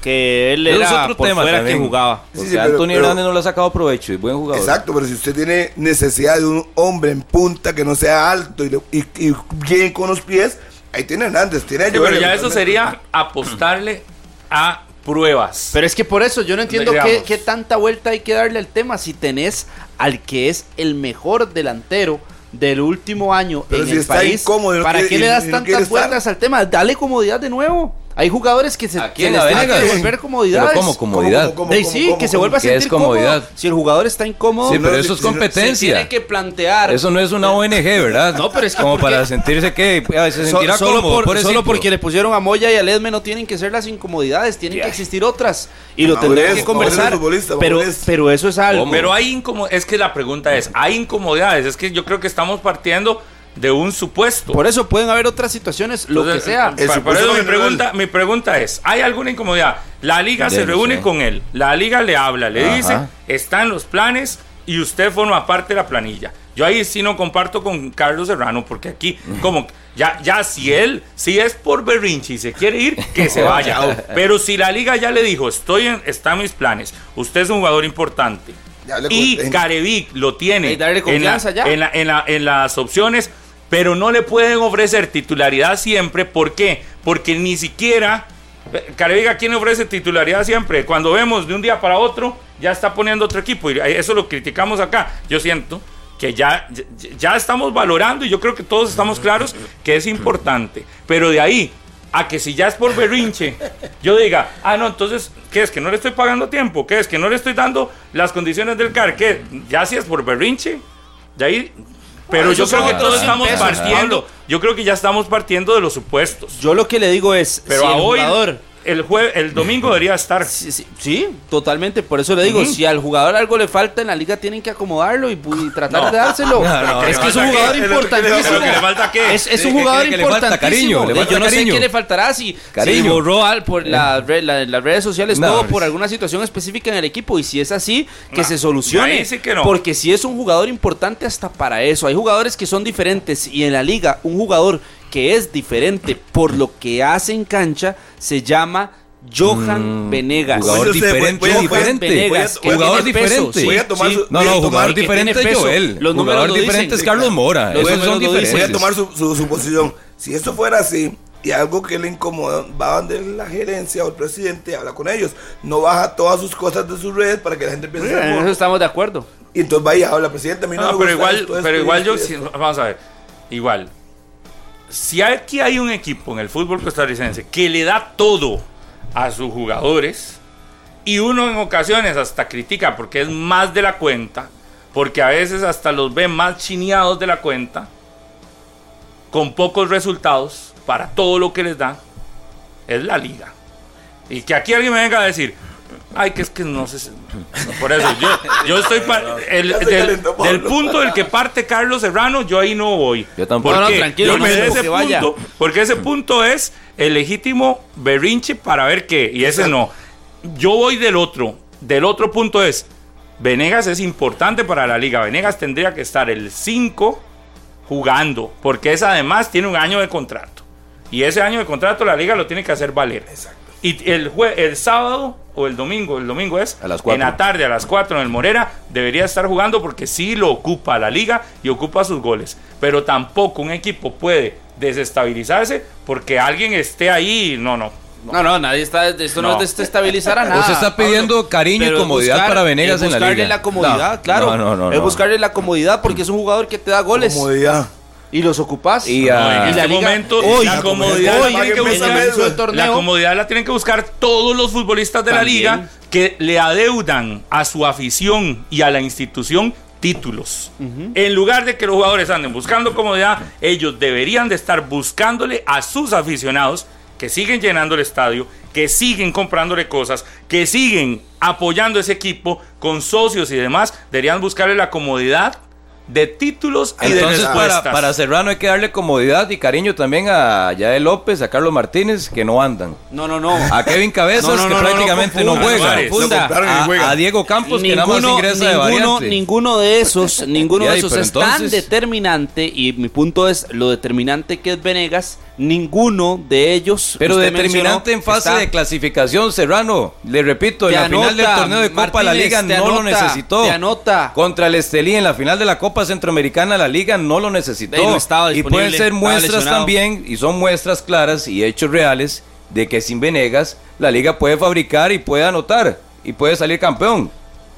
que él es era otro por tema fuera también. que jugaba. Sí, Porque sí, pero- Antonio pero- Hernández no le ha sacado provecho, es buen jugador. Exacto, pero si usted tiene necesidad de un hombre en punta que no sea alto y, le- y- y bien con los pies, ahí tiene Hernández. Tiene Sí, pero ya eso sería apostarle a pruebas. Pero es que por eso yo no entiendo qué, tanta vuelta hay que darle al tema si tenés al que es el mejor delantero del último año Pero en si el está país. incómodo y no ¿Para quiere- qué le das tantas estar? vueltas al tema? Dale comodidad de nuevo. Hay jugadores que se, se les ¿A tiene que devolver comodidades. Pero ¿cómo comodidad? ¿Cómo, cómo, Ey, cómo, sí, cómo, que se vuelva a ¿Qué es sentir cómodo. comodidad? Si el jugador está incómodo, Sí, pero no, eso es no- se competencia. tiene que plantear. Eso no es una ONG, ¿verdad? No, pero es que Como para sentirse que se So- sentirá solo, cómodo, por- solo porque le pusieron a Moya y a Ledme no tienen que ser las incomodidades, tienen que existir otras. Y lo tendrán que conversar. Pero, pero eso es algo. Pero hay incomodidades. Es que la pregunta es: ¿hay incomodidades? Es que yo creo que estamos partiendo de un supuesto. Por eso pueden haber otras situaciones, lo Entonces, que sea. Por eso mi pregunta, mi pregunta es, ¿hay alguna incomodidad? La liga se reúne con él, la liga le habla, le Ajá. dice, están los planes y usted forma parte de la planilla. Yo ahí sí no comparto con Carlos Serrano, porque aquí, (laughs) como, ya, ya si él, si es por berrinche y se quiere ir, que se vaya. (laughs) Pero si la liga ya le dijo, estoy en, están mis planes, usted es un jugador importante. Y. Carevic lo tiene Y darle en, la- confianza ya. en la- en la- en las opciones, pero no le pueden ofrecer titularidad siempre. ¿Por qué? Porque ni siquiera. Carevic, ¿a quién le ofrece titularidad siempre? Cuando vemos de un día para otro, ya está poniendo otro equipo. Y eso lo criticamos acá. Yo siento que ya, ya estamos valorando y yo creo que todos estamos claros que es importante. Pero de ahí a que si ya es por berrinche, yo diga, ah, no, entonces, ¿qué es? ¿Que no le estoy pagando tiempo? ¿Qué es? ¿Que no le estoy dando las condiciones del CAR? ¿Qué? ¿Ya si es por berrinche? De ahí... Pero yo creo que todos estamos pesos, partiendo, Pablo. yo creo que ya estamos partiendo de los supuestos. Yo lo que le digo es, Pero si a el hoy, jugador el, jue- el domingo debería estar. Sí, sí, sí, totalmente. Por eso le digo, si al jugador algo le falta en la liga, tienen que acomodarlo y, tratar No. de dárselo. No, no, es que es un jugador ¿Es lo que- importantísimo. ¿Pero que le falta qué? Es, un jugador importantísimo. cariño, le Eh, falta Yo no sé qué le faltará si, si Cariño. borró al- por la re- la- las redes sociales No, todo por alguna situación específica en el equipo. Y si es así, que No, se solucione. sí que no. Porque si es un jugador importante hasta para eso. Hay jugadores que son diferentes y en la liga un jugador que es diferente por lo que hace en cancha se llama Johan Mm, Venegas. Jugador diferente, voy a- diferente. Venegas, Voy a- jugador diferente. Voy a tomar sí. su- No, a no, jugador diferente es. Joel. Los jugador lo diferente es Carlos Mora. Los Esos son dicen. Voy a diferentes. tomar su, su, su posición. Si esto fuera así y algo que le incomoda, va de la gerencia o el presidente, habla con ellos. No baja todas sus cosas de sus redes para que la gente piense. En eso estpero de acuerdo. Y entonces vaya, habla, presidente. A mí no, No, me pero gusta igual, esto, esto, pero y igual esto, yo, si- esto". vamos a ver, igual, si aquí hay un equipo en el fútbol costarricense que le da todo a sus jugadores y uno en ocasiones hasta critica porque es más de la cuenta, porque a veces hasta los ve más chineados de la cuenta, con pocos resultados para todo lo que les da, es la liga. Y que aquí alguien me venga a decir, ay, que es que no sé. si-". No, por eso, yo, yo estoy. pa- el- del, punto del que parte Carlos Serrano, yo ahí no voy. Yo tampoco. Tranquilo, Porque no me ese vaya. punto, porque ese punto es el legítimo berrinche para ver qué, y ese no. Yo voy del otro. Del otro punto es, Venegas es importante para la liga. Venegas tendría que estar el 5 jugando, porque es además tiene un año de contrato. Y ese año de contrato la liga lo tiene que hacer valer. Y el, jue- el sábado o el domingo, el domingo es A las en la tarde a las 4 en el Morera, debería estar jugando porque sí lo ocupa la liga y ocupa sus goles. Pero tampoco un equipo puede desestabilizarse porque alguien esté ahí. No, no. No, no, nadie está. Esto no, No. es desestabilizar a nada. Usted está pidiendo cariño y comodidad buscar- para Venegas en la buscarle liga. la comodidad, No, claro. no, no, no, es no. buscarle la comodidad porque es un jugador que te da goles. Comodidad. Y los ocupas. Y, No, ah, en Y la este liga- momento hoy, la comodidad comodidad, la tienen que buscar. torneo. La comodidad la tienen que buscar todos los futbolistas de la liga que le adeudan a su afición y a la institución títulos. En lugar de que los jugadores anden buscando comodidad, ellos deberían de estar buscándole a sus aficionados que siguen llenando el estadio, que siguen comprándole cosas, que siguen apoyando ese equipo con socios y demás, deberían buscarle la comodidad de títulos y de Entonces, para, respuestas. para Serrano hay que darle comodidad y cariño también a Yael López, a Carlos Martínez, que no andan. No, no, no. A Kevin Cabezas, No, no, que no, no, no prácticamente no, juega. A, a Diego Campos, que nada más ingresa de ninguno, variante. ninguno de esos, (laughs) ninguno de esos es tan determinante y mi punto es lo determinante que es Venegas, ninguno de ellos Pero determinante en fase está- de clasificación, Serrano. Le repito, en la final del torneo de Copa la Liga no lo necesitó. te anota. Contra el Estelí en la final de la Copa Centroamericana la Liga no lo necesitó. Ey, no estaba y pueden ser muestras también, y son muestras claras y hechos reales, de que sin Venegas la Liga puede fabricar y puede anotar y puede salir campeón.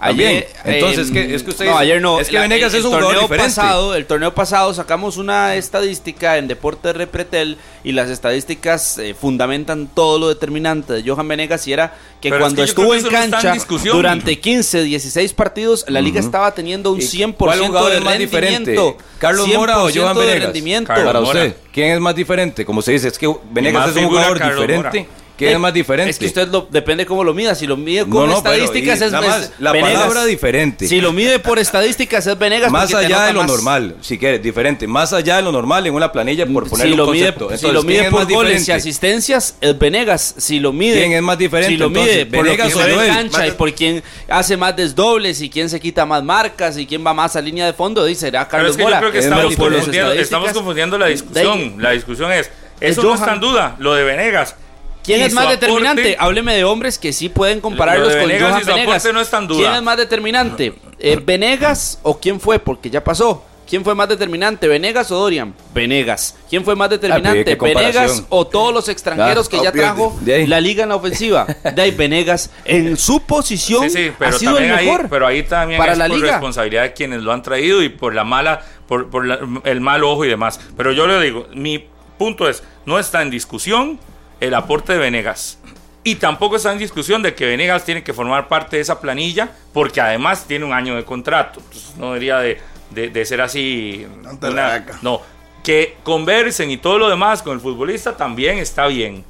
Ayer, Entonces, eh, que, es que usted no, dice- ayer no. Es que La- Venegas el- es un torneo diferente. Pasado, el torneo pasado sacamos una estadística en Deporte Repretel y las estadísticas eh, fundamentan todo lo determinante de Johan Venegas y era que Pero es cuando que estuvo en cancha durante 15, 16 partidos, la liga estaba teniendo un ¿Y 100% cuál jugador de es más rendimiento. diferente? ¿Carlos Mora o 100% Johan Venegas? Para usted, ¿quién es más diferente? Como se dice, es que Venegas es un jugador Carlos diferente. Mora. ¿Quién Eh, es más diferente? Es que usted lo, depende cómo lo mida. Si lo mide con no, pero, estadísticas es más, es la Venegas. palabra diferente. Si lo mide por estadísticas es Venegas. más allá de lo más. normal, si quiere, diferente, más allá de lo normal en una planilla por poner si un lo mide, concepto. si Entonces, lo ¿quién mide por goles y asistencias, es Venegas. Si lo mide. ¿Quién es más diferente, Si lo mide entonces? por lo ¿Venegas que o se ve en Joel? cancha y por quién hace más desdobles y quién se quita más marcas y quién va más a línea de fondo, dice, será Pero Carlos es que yo Mora. creo que Es estamos confundiendo, estamos confundiendo la discusión. La discusión es, eso Es no está en duda, lo de Venegas. ¿Quién es más aporte- determinante? Hábleme de hombres que sí pueden compararlos con Venegas Johan y su aporte Venegas. no está en duda. ¿Quién es más determinante? Eh, ¿Venegas o quién fue? Porque ya pasó. ¿Quién fue más determinante? ¿Venegas o Dorian? Venegas. ¿Quién fue más Ah, determinante? ¿qué comparación? ¿Venegas o todos los extranjeros Ah, que ya trajo la liga en la ofensiva? (laughs) De ahí Venegas en su posición Sí, sí, pero ha sido el también ahí, mejor. pero ahí también para es la por liga. responsabilidad de quienes lo han traído y por la mala, por, por la- el mal ojo y demás. Pero yo le digo, mi punto es, no está en discusión el aporte de Venegas. Y tampoco está en discusión de que Venegas tiene que formar parte de esa planilla, porque además tiene un año de contrato. Entonces, no debería de, de- de ser así. Tanta laca. no, Que conversen y todo lo demás con el futbolista también está bien.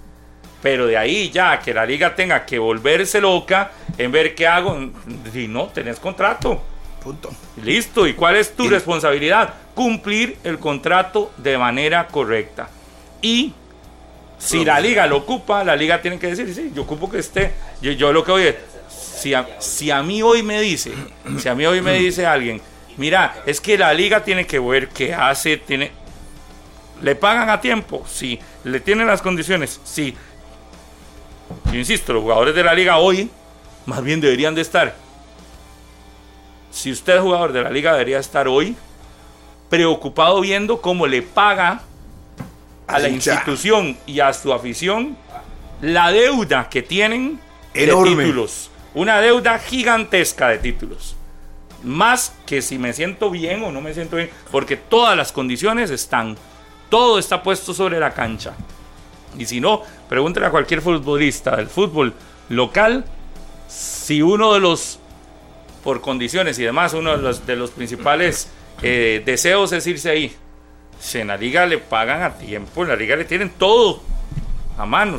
Pero de ahí ya que la liga tenga que volverse loca en ver qué hago, si no, tenés contrato. Punto. Listo. ¿Y cuál es tu responsabilidad? Cumplir el contrato de manera correcta. Y si la liga lo ocupa, la liga tiene que decir, sí, yo ocupo que esté. Yo, lo que oye, si a, si a mí hoy me dice, si a mí hoy me dice alguien, mira, es que la liga tiene que ver qué hace, tiene... ¿Le pagan a tiempo? Sí. ¿Le tienen las condiciones? Sí. Yo insisto, los jugadores de la liga hoy más bien deberían de estar. Si usted es jugador de la liga, debería estar hoy preocupado viendo cómo le paga a la institución y a su afición la deuda que tienen Enorme. de títulos. Una deuda gigantesca de títulos. Más que si me siento bien o no me siento bien, porque todas las condiciones están. Todo está puesto sobre la cancha. Y si no, pregúntele a cualquier futbolista del fútbol local si uno de los, por condiciones y demás, uno de los, de los principales eh, deseos es irse ahí. Si en la liga le pagan a tiempo, en la liga le tienen todo a mano.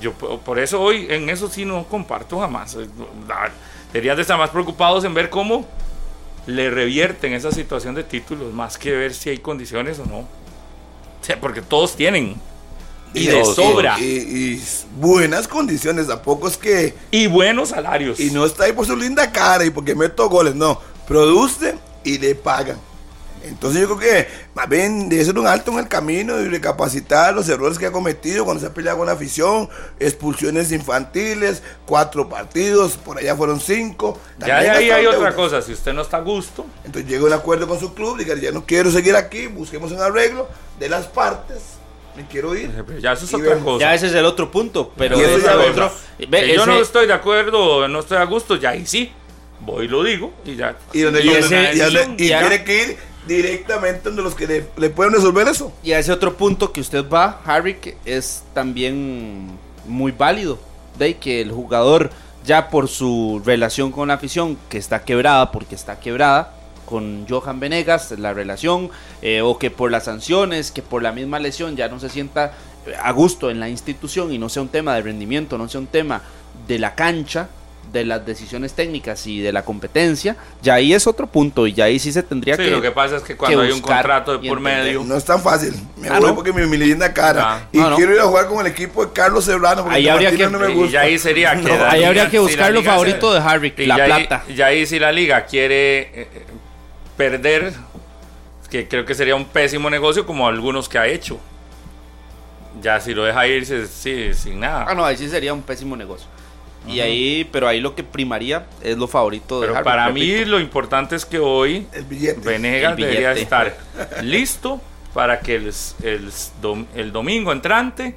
Yo po- por eso hoy en eso sí no comparto jamás. Eh, Deberían de estar más preocupados en ver cómo le revierten esa situación de títulos, más que ver si hay condiciones o no. O sea, porque todos tienen. Y de sobra. Y, y buenas condiciones, tampoco es que. Y buenos salarios. Y no está ahí por su linda cara y porque meto goles, no. Produce y le pagan. Entonces yo creo que más bien debe ser un alto en el camino y recapacitar los errores que ha cometido cuando se ha peleado con la afición, expulsiones infantiles, cuatro partidos, por allá fueron cinco. Ya de ahí hay otra cosa. Si usted no está a gusto, Entonces llega un acuerdo con su club, diga, ya no quiero seguir aquí, busquemos un arreglo de las partes, me quiero ir. ya eso es otra cosa. Ya ese es el otro punto, pero ese es otro. Yo no estoy de acuerdo, no estoy a gusto, ya ahí sí. Voy y lo digo y ya. Y, donde Y ese- y donde- y ya- tiene que ir directamente donde los que le, le pueden resolver eso. Y a ese otro punto que usted va, Harry, que es también muy válido. De que el jugador, ya por su relación con la afición, que está quebrada, porque está quebrada, con Johan Venegas, la relación, eh, o que por las sanciones, que por la misma lesión ya no se sienta eh, a gusto en la institución y no sea un tema de rendimiento, no sea un tema de la cancha, de las decisiones técnicas y de la competencia, ya ahí es otro punto y ya ahí sí se tendría Sí, que... lo que pasa es que cuando hay un buscar contrato de y por medio. No es tan fácil. Me Ah, voy ¿no? porque mi, mi linda cara. Ah, y no, no. quiero ir a jugar con el equipo de Carlos Serrano porque Ahí habría Martínez que- no me Y gusta. ya ahí sería que. Ahí liga- habría que si buscar lo liga favorito de Harry, y la ya plata. ya ahí si la liga quiere eh, eh, perder, que creo que sería un pésimo negocio como algunos que ha hecho. Ya si lo deja irse sí, sin nada. Ah, no, ahí sí sería un pésimo negocio. Y ahí, pero ahí lo que primaría es lo favorito de Pero para mí lo importante es que hoy. Venegas debería estar listo para que el, el el domingo entrante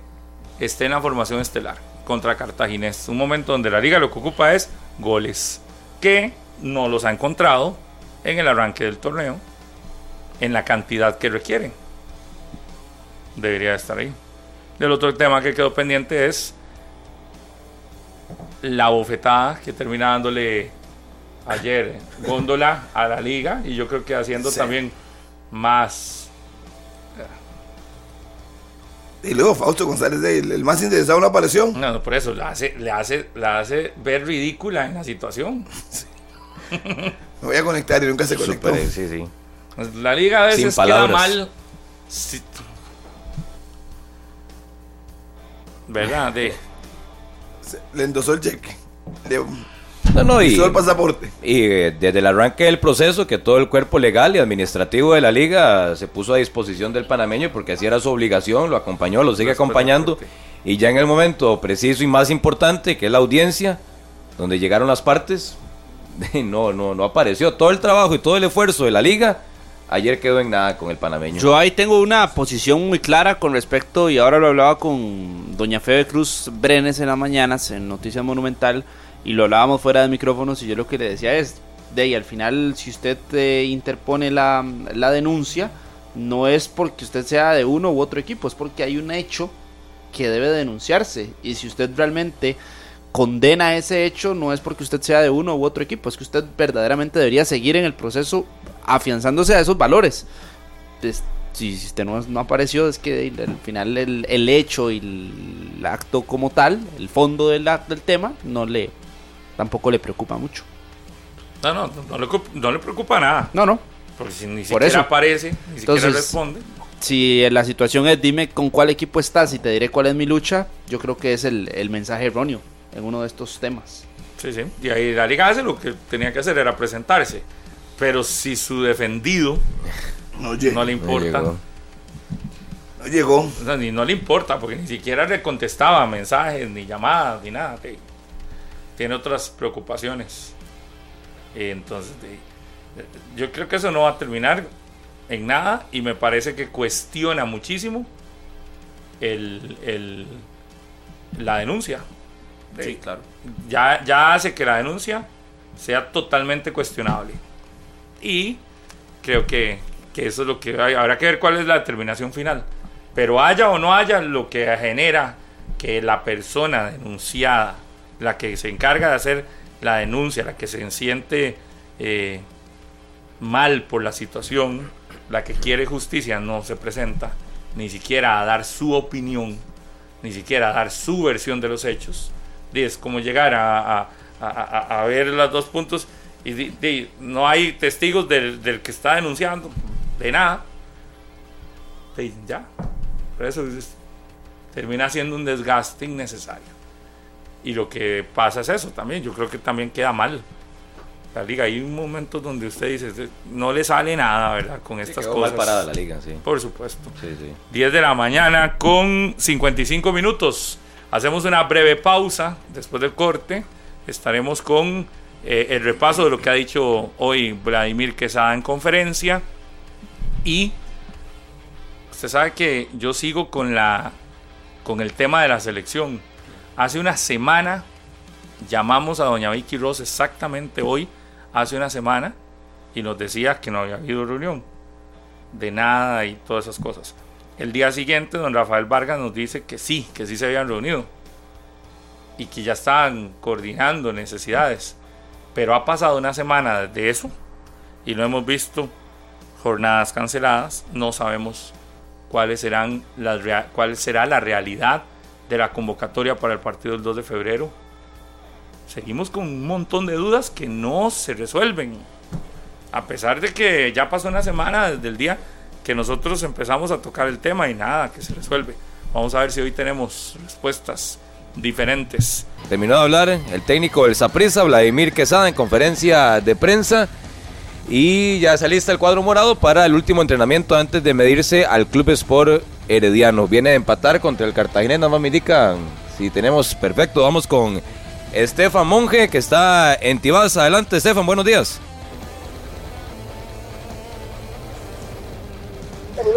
esté en la formación estelar contra Cartaginés. Un momento donde la liga lo que ocupa es goles, que no los ha encontrado en el arranque del torneo en la cantidad que requieren. Debería estar ahí. El otro tema que quedó pendiente es la bofetada que termina dándole ayer Góndola a la liga y yo creo que haciendo Sí. también más Y luego Fausto González, el, el más interesado no apareció. no, no, por eso la hace le hace la hace ver ridícula en la situación (laughs) Me voy a conectar y nunca se conectó. Súper, sí, sí. la liga a Sin veces queda mal si- verdad de Se- Le endosó el cheque. Le No, no, y, el pasaporte. y eh, desde el arranque del proceso, que todo el cuerpo legal y administrativo de la liga se puso a disposición del panameño porque así era su obligación, lo acompañó, lo sigue acompañando. Y ya en el momento preciso y más importante, que es la audiencia, donde llegaron las partes, (laughs) no, no, no apareció. Todo el trabajo y todo el esfuerzo de la liga, ayer quedó en nada con el panameño. Yo ahí tengo una posición muy clara con respecto, y ahora lo hablaba con doña Febe Cruz Brenes en las mañanas en Noticias Monumental, y lo hablábamos fuera de micrófonos, y yo lo que le decía es, de ahí al final, si usted eh, interpone la, la denuncia, no es porque usted sea de uno u otro equipo, es porque hay un hecho que debe denunciarse, y si usted realmente condena ese hecho, no es porque usted sea de uno u otro equipo, es que usted verdaderamente debería seguir en el proceso afianzándose a esos valores. Pues, si usted no, no apareció, es que al final el, el hecho y el acto como tal, el fondo del, del tema, no le tampoco le preocupa mucho. No, no, no le, no le preocupa nada. No, no. Porque si ni Por siquiera eso. aparece, ni siquiera Entonces- responde. Si la situación es dime con cuál equipo estás y te diré cuál es mi lucha, yo creo que es el, el mensaje erróneo en uno de estos temas. Sí, sí. Y ahí la liga hace lo que tenía que hacer era presentarse. Pero si su defendido No llegó. no le importa, llegó. No llegó. o sea, ni no le importa, porque ni siquiera le contestaba mensajes, ni llamadas, ni nada. sí. Tiene otras preocupaciones. Entonces, sí, yo creo que eso no va a terminar en nada y me parece que cuestiona muchísimo el, el- la denuncia. Sí, claro. ya, ya hace que la denuncia sea totalmente cuestionable. Y creo que, que eso es lo que hay. Habrá que ver cuál es la determinación final. Pero haya o no haya, lo que genera que la persona denunciada, la que se encarga de hacer la denuncia, la que se siente eh, mal por la situación, la que quiere justicia, no se presenta ni siquiera a dar su opinión, ni siquiera a dar su versión de los hechos. Es como llegar a- a- a ver los dos puntos y no hay testigos del, del que está denunciando, de nada. Y ya, por eso es- termina siendo un desgaste innecesario. Y lo que pasa es eso también, yo creo que también queda mal. La liga, hay momentos donde usted dice, no le sale nada, ¿verdad? Con estas cosas. mal parada la liga, sí. Por supuesto. Sí, sí. 10 de la mañana con 55 minutos. Hacemos una breve pausa después del corte. Estaremos con eh, el repaso de lo que ha dicho hoy Vladimir Quesada en conferencia. Y usted sabe que yo sigo con, la, con el tema de la selección. Hace una semana llamamos a doña Vicky Ross exactamente hoy, hace una semana, y nos decía que no había habido reunión de nada y todas esas cosas. El día siguiente, don Rafael Vargas nos dice que sí, que sí se habían reunido y que ya estaban coordinando necesidades. Pero ha pasado una semana de eso y no hemos visto jornadas canceladas, no sabemos cuáles serán las cuál será la realidad de la convocatoria para el partido del 2 de febrero. Seguimos con un montón de dudas que no se resuelven. A pesar de que ya pasó una semana desde el día que nosotros empezamos a tocar el tema y nada, que se resuelve. Vamos a ver si hoy tenemos respuestas diferentes. Terminó de hablar el técnico del Saprissa, Vladimir Quesada, en conferencia de prensa. Y ya está lista el cuadro morado para el último entrenamiento antes de medirse al Club Sport Herediano. Viene de empatar contra el Cartagena, nada más me indican si tenemos perfecto. Vamos con Estefan Monge, que está en Tibás. Adelante, Estefan, buenos días.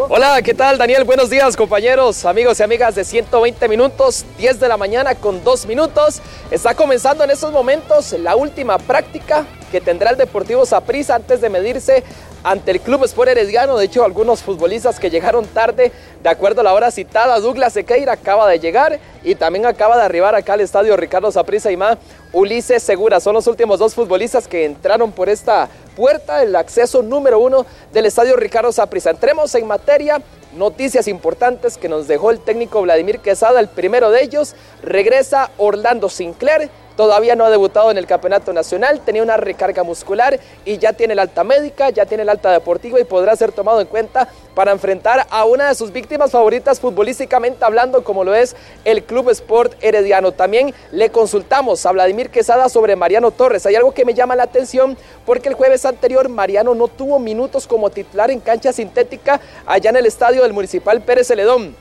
Hola, ¿qué tal Daniel? Buenos días compañeros, amigos y amigas de 120 minutos, 10 de la mañana con 2 minutos. Está comenzando en estos momentos la última práctica que tendrá el Deportivo Saprissa antes de medirse ante el Club Sport Herediano. De hecho, algunos futbolistas que llegaron tarde, de acuerdo a la hora citada, Douglas Sequeira acaba de llegar y también acaba de arribar acá al estadio Ricardo Saprissa y más Ulises Segura. Son los últimos dos futbolistas que entraron por esta puerta, el acceso número uno del estadio Ricardo Saprissa. Entremos en materia. Noticias importantes que nos dejó el técnico Vladimir Quesada, el primero de ellos, regresa Orlando Sinclair, todavía no ha debutado en el campeonato nacional, tenía una recarga muscular y ya tiene el alta médica, ya tiene el alta deportiva y podrá ser tomado en cuenta para enfrentar a una de sus víctimas favoritas futbolísticamente hablando, como lo es el Club Sport Herediano. También le consultamos a Vladimir Quesada sobre Mariano Torres. Hay algo que me llama la atención porque el jueves anterior Mariano no tuvo minutos como titular en cancha sintética allá en el estadio del Municipal Pérez Celedón.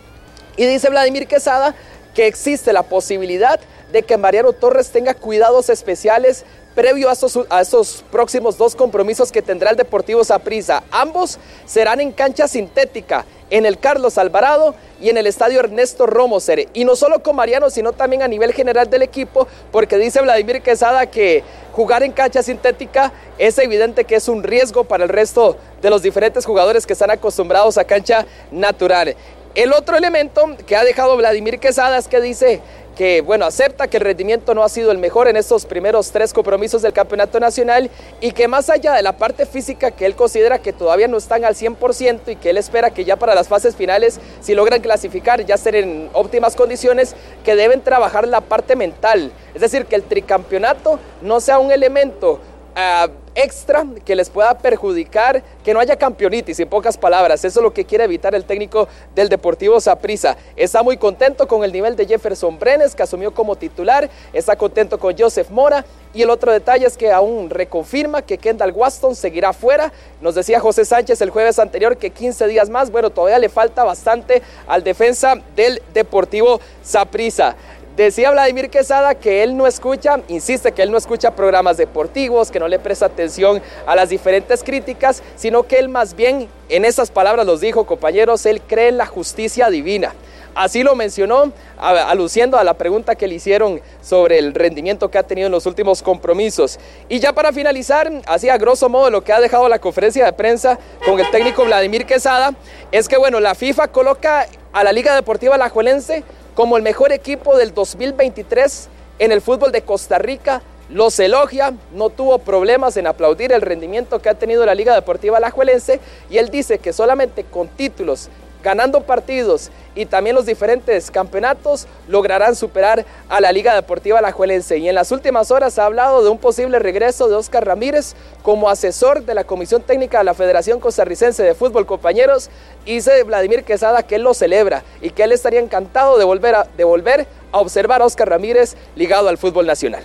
Y dice Vladimir Quesada que existe la posibilidad de que Mariano Torres tenga cuidados especiales previo a estos, a próximos dos compromisos que tendrá el Deportivo Saprissa. Ambos serán en cancha sintética, en el Carlos Alvarado y en el estadio Ernesto Romoser. Y no solo con Mariano, sino también a nivel general del equipo, porque dice Vladimir Quesada que jugar en cancha sintética es evidente que es un riesgo para el resto de los diferentes jugadores que están acostumbrados a cancha natural. El otro elemento que ha dejado Vladimir Quesada es que dice que, bueno, acepta que el rendimiento no ha sido el mejor en estos primeros tres compromisos del Campeonato Nacional y que más allá de la parte física que él considera que todavía no están al 100% y que él espera que ya para las fases finales, si logran clasificar, ya ser en óptimas condiciones, que deben trabajar la parte mental. Es decir, que el tricampeonato no sea un elemento uh, extra que les pueda perjudicar, que no haya campeonitis, en pocas palabras. Eso es lo que quiere evitar el técnico del Deportivo Saprissa. Está muy contento con el nivel de Jefferson Brenes, que asumió como titular. Está contento con Joseph Mora. Y el otro detalle es que aún reconfirma que Kendall Waston seguirá fuera. Nos decía José Sánchez el jueves anterior que 15 días más. Bueno, todavía le falta bastante al defensa del Deportivo Saprissa. Decía Vladimir Quesada que él no escucha, insiste que él no escucha programas deportivos, que no le presta atención a las diferentes críticas, sino que él más bien, en esas palabras los dijo compañeros, él cree en la justicia divina. Así lo mencionó, aluciendo a la pregunta que le hicieron sobre el rendimiento que ha tenido en los últimos compromisos. Y ya para finalizar, así a grosso modo lo que ha dejado la conferencia de prensa con el técnico Vladimir Quesada, es que bueno, la FIFA coloca a la Liga Deportiva Alajuelense como el mejor equipo del 2023 en el fútbol de Costa Rica. Los elogia, no tuvo problemas en aplaudir el rendimiento que ha tenido la Liga Deportiva Alajuelense y él dice que solamente con títulos ganando partidos y también los diferentes campeonatos lograrán superar a la Liga Deportiva Alajuelense. Y en las últimas horas ha hablado de un posible regreso de Oscar Ramírez como asesor de la Comisión Técnica de la Federación Costarricense de Fútbol, compañeros. Y dice Vladimir Quesada que él lo celebra y que él estaría encantado de volver a, de volver a observar a Oscar Ramírez ligado al fútbol nacional.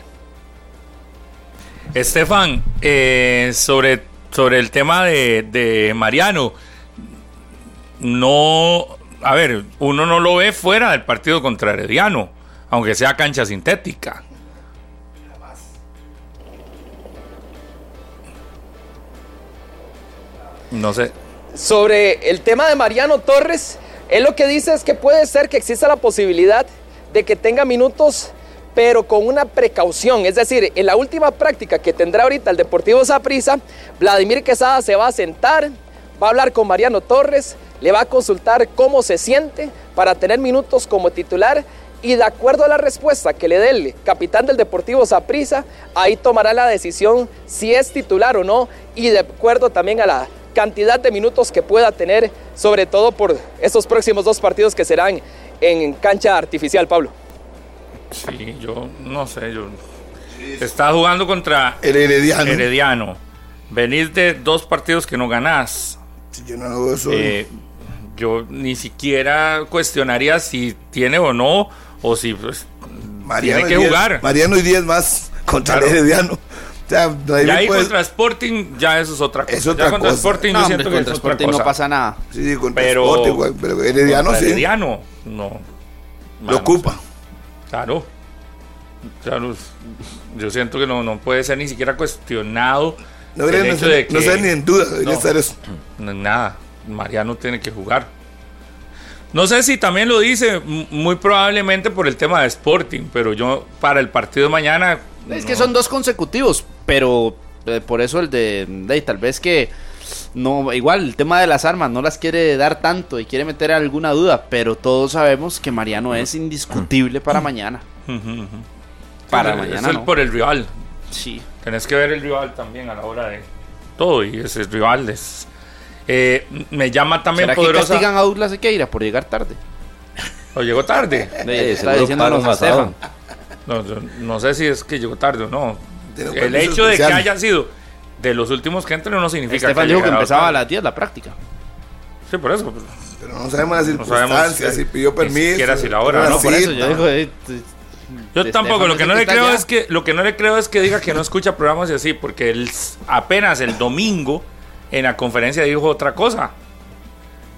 Estefan, eh, sobre, sobre el tema de, de Mariano no, a ver, uno no lo ve fuera del partido contra Herediano, aunque sea cancha sintética. No sé. Sobre el tema de Mariano Torres, él lo que dice es que puede ser que exista la posibilidad de que tenga minutos, pero con una precaución. Es decir, en la última práctica que tendrá ahorita el Deportivo Saprissa, Vladimir Quesada se va a sentar, va a hablar con Mariano Torres, le va a consultar cómo se siente para tener minutos como titular y de acuerdo a la respuesta que le dé el capitán del Deportivo Saprissa, ahí tomará la decisión si es titular o no y de acuerdo también a la cantidad de minutos que pueda tener, sobre todo por estos próximos dos partidos que serán en cancha artificial, Pablo. Sí, yo no sé, yo está jugando contra el Herediano. Herediano. Venís de dos partidos que no ganás. Yo no hago eso. Eh, yo ni siquiera cuestionaría si tiene o no, o si pues, tiene que jugar. Mariano y 10 más contra el Herediano. O sea, ya ahí contra Sporting, ya eso es otra cosa. Es otra ya contra cosa. Sporting, No, yo hombre, siento que contra es otra Sporting no pasa nada. Sí, sí, contra Pero, Sporting, pero Herediano contra sí. Herediano, no. Lo Vamos, ocupa. Claro. Claro, Yo siento que no, no puede ser ni siquiera cuestionado. No, el no, que- ni en duda, debería No. estar eso. No, Nada, Mariano tiene que jugar. No sé si también lo dice, muy probablemente por el tema de Sporting, pero yo para el partido de mañana. Es no. que son dos consecutivos, pero eh, por eso el de, de tal vez que no igual el tema de las armas no las quiere dar tanto y quiere meter alguna duda, pero todos sabemos que Mariano es indiscutible para mañana. Para Es mañana el- no. por el rival. Sí. Tenés que ver el rival también a la hora de todo y ese rival es. eh, me llama también ¿Será que poderosa. castigan a Douglas Sequeira por llegar tarde? ¿O llegó tarde? (laughs) De- Eh, está a. No, no sé si es que llegó tarde o no. El hecho de que especial. haya sido de los últimos que entren no significa Estefan que dijo que empezaba a las 10 la práctica. Sí, por eso. Pero no sabemos las No sabemos circunstancias, si- si pidió ni permiso. siquiera si la hora, no, No, por eso yo digo, eh, Yo tampoco, lo que no le creo allá. es que lo que no le creo es que diga que no escucha programas y así, porque él apenas el domingo en la conferencia dijo otra cosa.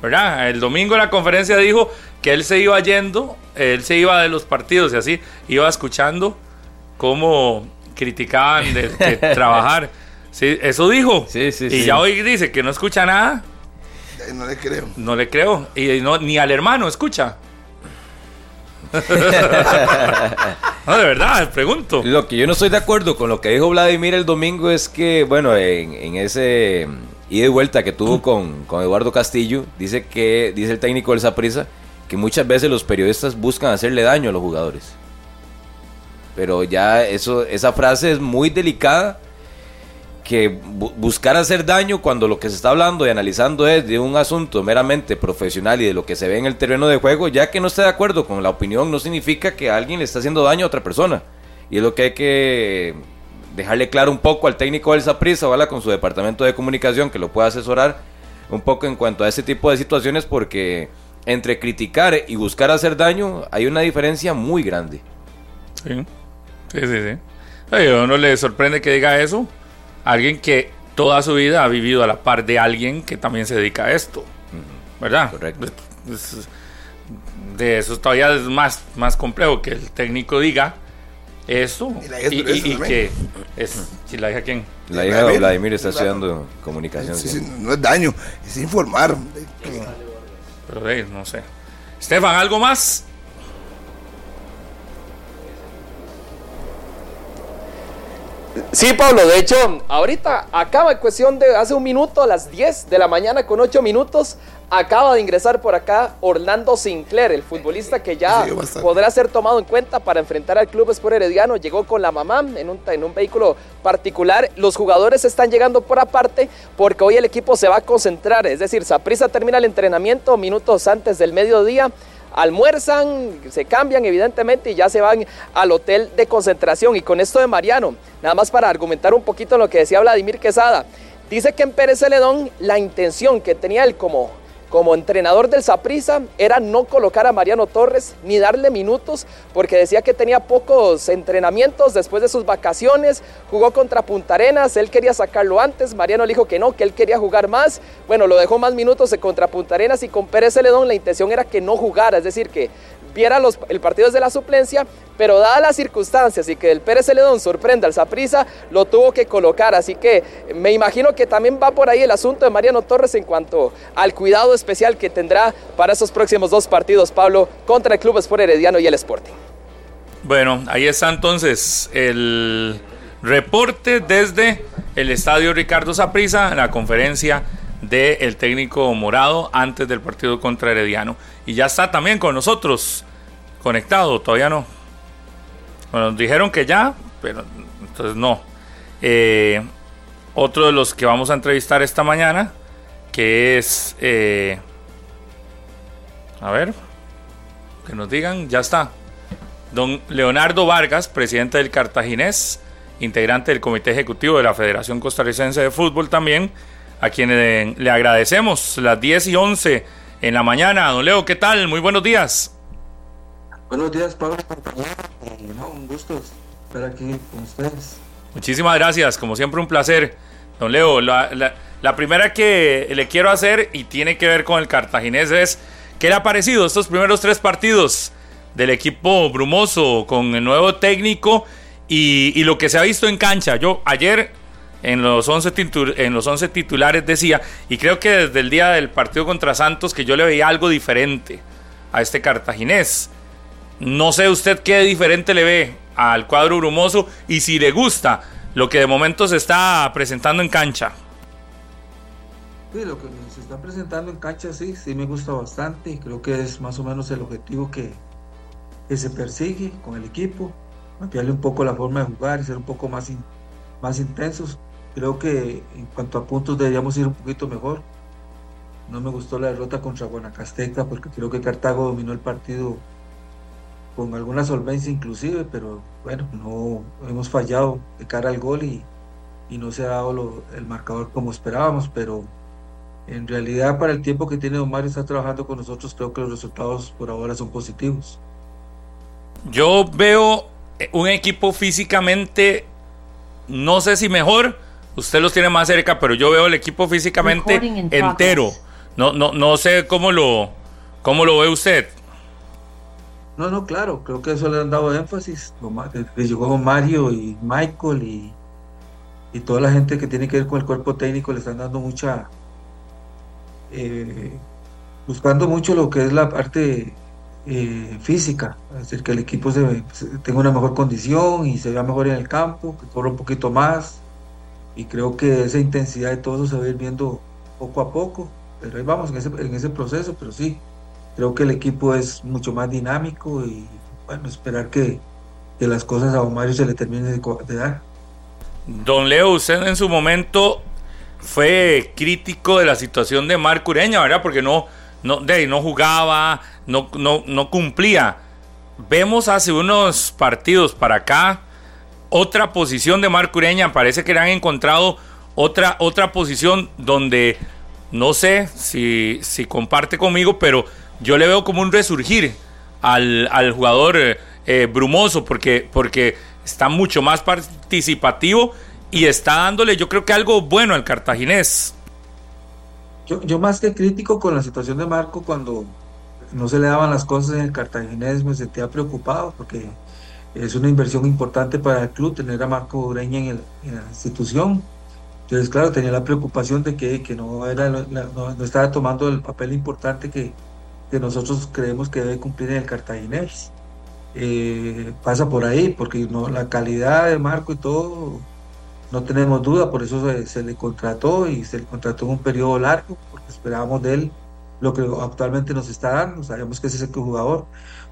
¿Verdad? El domingo en la conferencia dijo que él se iba yendo, él se iba de los partidos y así, iba escuchando cómo criticaban de, de (laughs) trabajar. Sí, eso dijo. Sí, sí, y sí. ya hoy dice que no escucha nada, No le creo. no le creo. Y no, ni al hermano escucha. (laughs) no, de verdad, pregunto. Lo que yo no estoy de acuerdo con lo que dijo Vladimir el domingo es que, bueno, en, en ese mm, ida y vuelta que tuvo con, con Eduardo Castillo, dice que, dice el técnico del Saprissa, que muchas veces los periodistas buscan hacerle daño a los jugadores. pero ya eso, esa frase es muy delicada que buscar hacer daño cuando lo que se está hablando y analizando es de un asunto meramente profesional y de lo que se ve en el terreno de juego, ya que no esté de acuerdo con la opinión no significa que alguien le está haciendo daño a otra persona. Y es lo que hay que dejarle claro un poco al técnico del Saprissa, ¿vale? con su departamento de comunicación que lo pueda asesorar un poco en cuanto a ese tipo de situaciones porque entre criticar y buscar hacer daño hay una diferencia muy grande. Sí, sí, sí. sí. A uno le sorprende que diga eso alguien que toda su vida ha vivido a la par de alguien que también se dedica a esto. ¿Verdad? Correcto. de eso todavía es más, más complejo que el técnico diga eso. Y, que es si la hija quién la hija de Vladimir. Está estudiando comunicación no es daño es informar. Pero no sé. Estefan algo más Sí, Pablo, de hecho, ahorita acaba en cuestión de hace un minuto, a las 10 de la mañana con 8 minutos, acaba de ingresar por acá Orlando Sinclair, el futbolista que ya podrá ser tomado en cuenta para enfrentar al Club Sport Herediano. Llegó con la mamá en un, en un vehículo particular. Los jugadores están llegando por aparte porque hoy el equipo se va a concentrar, es decir, Saprisa termina el entrenamiento minutos antes del mediodía almuerzan, se cambian evidentemente y ya se van al hotel de concentración. Y con esto de Mariano, nada más para argumentar un poquito lo que decía Vladimir Quesada, dice que en Pérez Celedón la intención que tenía él como como entrenador del Saprissa era no colocar a Mariano Torres ni darle minutos porque decía que tenía pocos entrenamientos después de sus vacaciones, jugó contra Punta Arenas, él quería sacarlo antes, Mariano le dijo que no, que él quería jugar más, bueno, lo dejó más minutos contra Punta Arenas y con Pérez Celedón la intención era que no jugara, es decir, que viera el partido desde la suplencia, pero dadas las circunstancias y que el Pérez Celedón sorprenda al Saprisa, lo tuvo que colocar. Así que me imagino que también va por ahí el asunto de Mariano Torres en cuanto al cuidado especial que tendrá para esos próximos dos partidos, Pablo, contra el Club Sport Herediano y el Sporting. Bueno, ahí está entonces el reporte desde el estadio Ricardo Saprisa, la conferencia del técnico morado antes del partido contra Herediano. Y ya está también con nosotros conectado, todavía no. Bueno, nos dijeron que ya, pero entonces no. Eh, otro de los que vamos a entrevistar esta mañana, que es... Eh, a ver, que nos digan, ya está. Don Leonardo Vargas, presidente del Cartaginés, integrante del Comité Ejecutivo de la Federación Costarricense de Fútbol también, a quien le agradecemos las 10 y 11 en la mañana. Don Leo, ¿qué tal? Muy buenos días. Buenos días, Pablo. No, un gusto estar aquí con ustedes. Muchísimas gracias, como siempre un placer. Don Leo, la, la, primera que le quiero hacer y tiene que ver con el cartaginés es, ¿qué le ha parecido estos primeros tres partidos del equipo brumoso con el nuevo técnico y, y lo que se ha visto en cancha? Yo ayer en los 11, en los 11 titulares decía, y creo que desde el día del partido contra Santos que yo le veía algo diferente a este cartaginés. No sé usted qué diferente le ve al cuadro brumoso y si le gusta lo que de momento se está presentando en cancha. Sí, lo que se está presentando en cancha sí, sí me gusta bastante y creo que es más o menos el objetivo que, que se persigue con el equipo, cambiarle un poco la forma de jugar y ser un poco más, más intensos. Creo que en cuanto a puntos deberíamos ir un poquito mejor. No me gustó la derrota contra Guanacasteca porque creo que Cartago dominó el partido con alguna solvencia inclusive, pero bueno, no hemos fallado de cara al gol y, no se ha dado el marcador como esperábamos, pero en realidad para el tiempo que tiene Don Mario está trabajando con nosotros, creo que los resultados por ahora son positivos. Yo veo un equipo físicamente, no sé si mejor, Usted los tiene más cerca, pero yo veo el equipo físicamente entero. No, no, no sé cómo lo, cómo lo ve usted. No, no, claro, creo que eso le han dado énfasis. Le llegó Mario y Michael y, y, toda la gente que tiene que ver con el cuerpo técnico le están dando mucha, eh, buscando mucho lo que es la parte eh, física, es decir, que el equipo se, tenga una mejor condición y se vea mejor en el campo, que corra un poquito más, y creo que esa intensidad de todo se va a ir viendo poco a poco, pero ahí vamos en ese, en ese proceso, pero sí, creo que el equipo es mucho más dinámico y bueno, esperar que, que las cosas a Mario se le terminen de, dar. Don Leo, usted en su momento fue crítico de la situación de Marco Ureña, ¿verdad? Porque no, no, de, no jugaba, no, no, no cumplía. Vemos hace unos partidos para acá otra posición de Marco Ureña. Parece que le han encontrado otra, otra posición donde no sé si, si comparte conmigo, pero yo le veo como un resurgir al, al jugador eh, eh, brumoso porque, porque está mucho más participativo y está dándole yo creo que algo bueno al cartaginés. Yo, yo más que crítico con la situación de Marco cuando no se le daban las cosas en el cartaginés me sentía preocupado porque es una inversión importante para el club tener a Marco Ureña en, en la institución. Entonces, claro, tenía la preocupación de que, que no, era, no, estaba tomando el papel importante que, que, nosotros creemos que debe cumplir en el cartaginés. Eh, pasa por ahí, porque no, la calidad de Marco y todo, no tenemos duda, por eso se, se le contrató y se le contrató en un periodo largo, porque esperábamos de él lo que actualmente nos está dando, sabemos que ese es el jugador.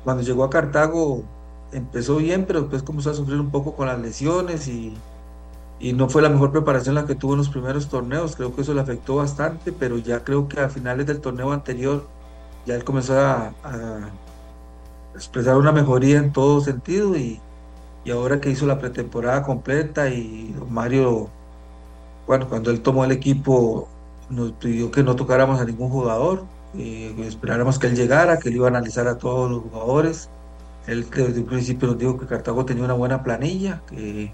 Cuando llegó a Cartago empezó bien, pero después comenzó a sufrir un poco con las lesiones y, y, no fue la mejor preparación la que tuvo en los primeros torneos, creo que eso le afectó bastante, pero ya creo que a finales del torneo anterior ya él comenzó a, expresar una mejoría en todo sentido y, y ahora que hizo la pretemporada completa y Mario, bueno, cuando él tomó el equipo nos pidió que no tocáramos a ningún jugador, eh, esperáramos que él llegara, que él iba a analizar a todos los jugadores. Él desde un principio nos dijo que Cartago tenía una buena planilla, que,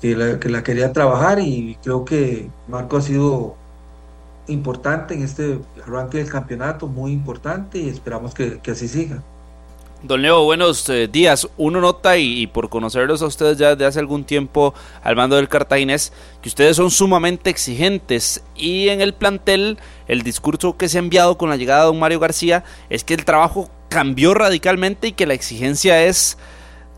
que, la, quería trabajar y creo que Marco ha sido importante en este arranque del campeonato, muy importante y esperamos que, que así siga. Don Leo, buenos eh, días. Uno nota, y, por conocerlos a ustedes ya desde hace algún tiempo al mando del cartaginés, que ustedes son sumamente exigentes y en el plantel el discurso que se ha enviado con la llegada de don Mario García es que el trabajo cambió radicalmente y que la exigencia es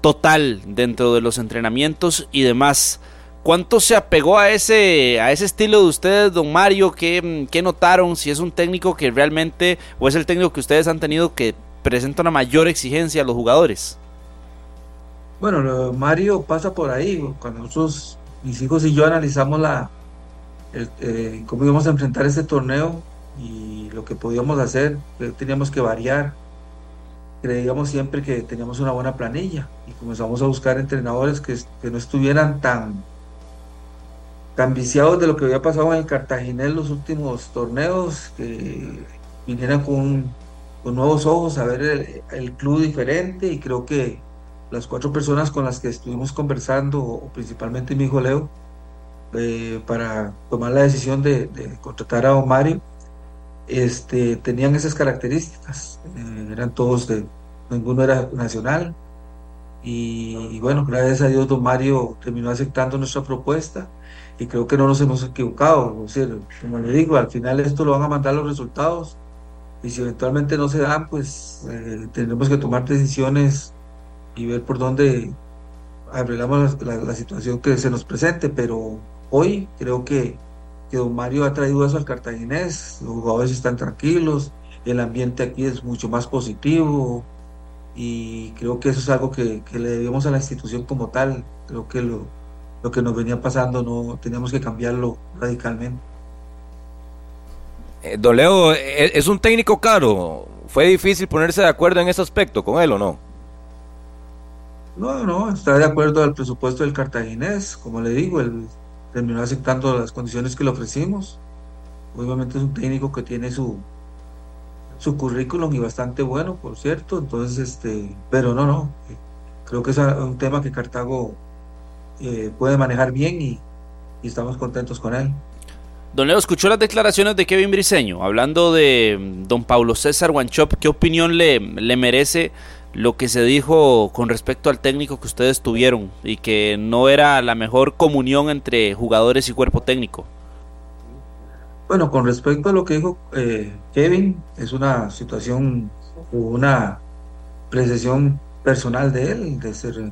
total dentro de los entrenamientos y demás. ¿Cuánto se apegó a ese, a ese estilo de ustedes, don Mario? ¿Qué, ¿Qué notaron? Si es un técnico que realmente, o es el técnico que ustedes han tenido que presenta una mayor exigencia a los jugadores. Bueno, Mario pasa por ahí. Cuando nosotros, mis hijos y yo analizamos la, eh, cómo íbamos a enfrentar este torneo y lo que podíamos hacer, teníamos que variar. Creíamos siempre que teníamos una buena planilla y comenzamos a buscar entrenadores que, que no estuvieran tan, tan viciados de lo que había pasado en el Cartaginés los últimos torneos, que vinieran con con nuevos ojos a ver el, club diferente. Y creo que las cuatro personas con las que estuvimos conversando, principalmente mi hijo Leo, eh, para tomar la decisión de, contratar a Mario, este, tenían esas características. Eh, eran todos de, ninguno era nacional. Y, bueno, gracias a Dios, don Mario terminó aceptando nuestra propuesta y creo que no nos hemos equivocado. O como le digo, al final esto lo van a mandar los resultados y si eventualmente no se dan, pues eh, tendremos que tomar decisiones y ver por dónde arreglamos la, situación que se nos presente, pero hoy creo que, que don Mario ha traído eso al cartaginés, los jugadores están tranquilos, el ambiente aquí es mucho más positivo y creo que eso es algo que, que le debemos a la institución como tal, creo que lo, lo que nos venía pasando no teníamos que cambiarlo radicalmente. Eh, Doleo, eh, ¿es un técnico caro? ¿Fue difícil ponerse de acuerdo en ese aspecto con él o no? No, no, está de acuerdo al presupuesto del cartaginés. Como le digo, él terminó aceptando las condiciones que le ofrecimos. Obviamente es un técnico que tiene su, su currículum y bastante bueno, por cierto. Entonces, este, pero no, no. Creo que es un tema que Cartago eh, puede manejar bien y estamos contentos con él. Don Leo, escuchó las declaraciones de Kevin Briseño, hablando de mm, don Pablo César Wanchop. ¿Qué opinión le, le merece lo que se dijo con respecto al técnico que ustedes tuvieron y que no era la mejor comunión entre jugadores y cuerpo técnico? Bueno, con respecto a lo que dijo eh, Kevin, es una situación, una precisión personal de él, de ser...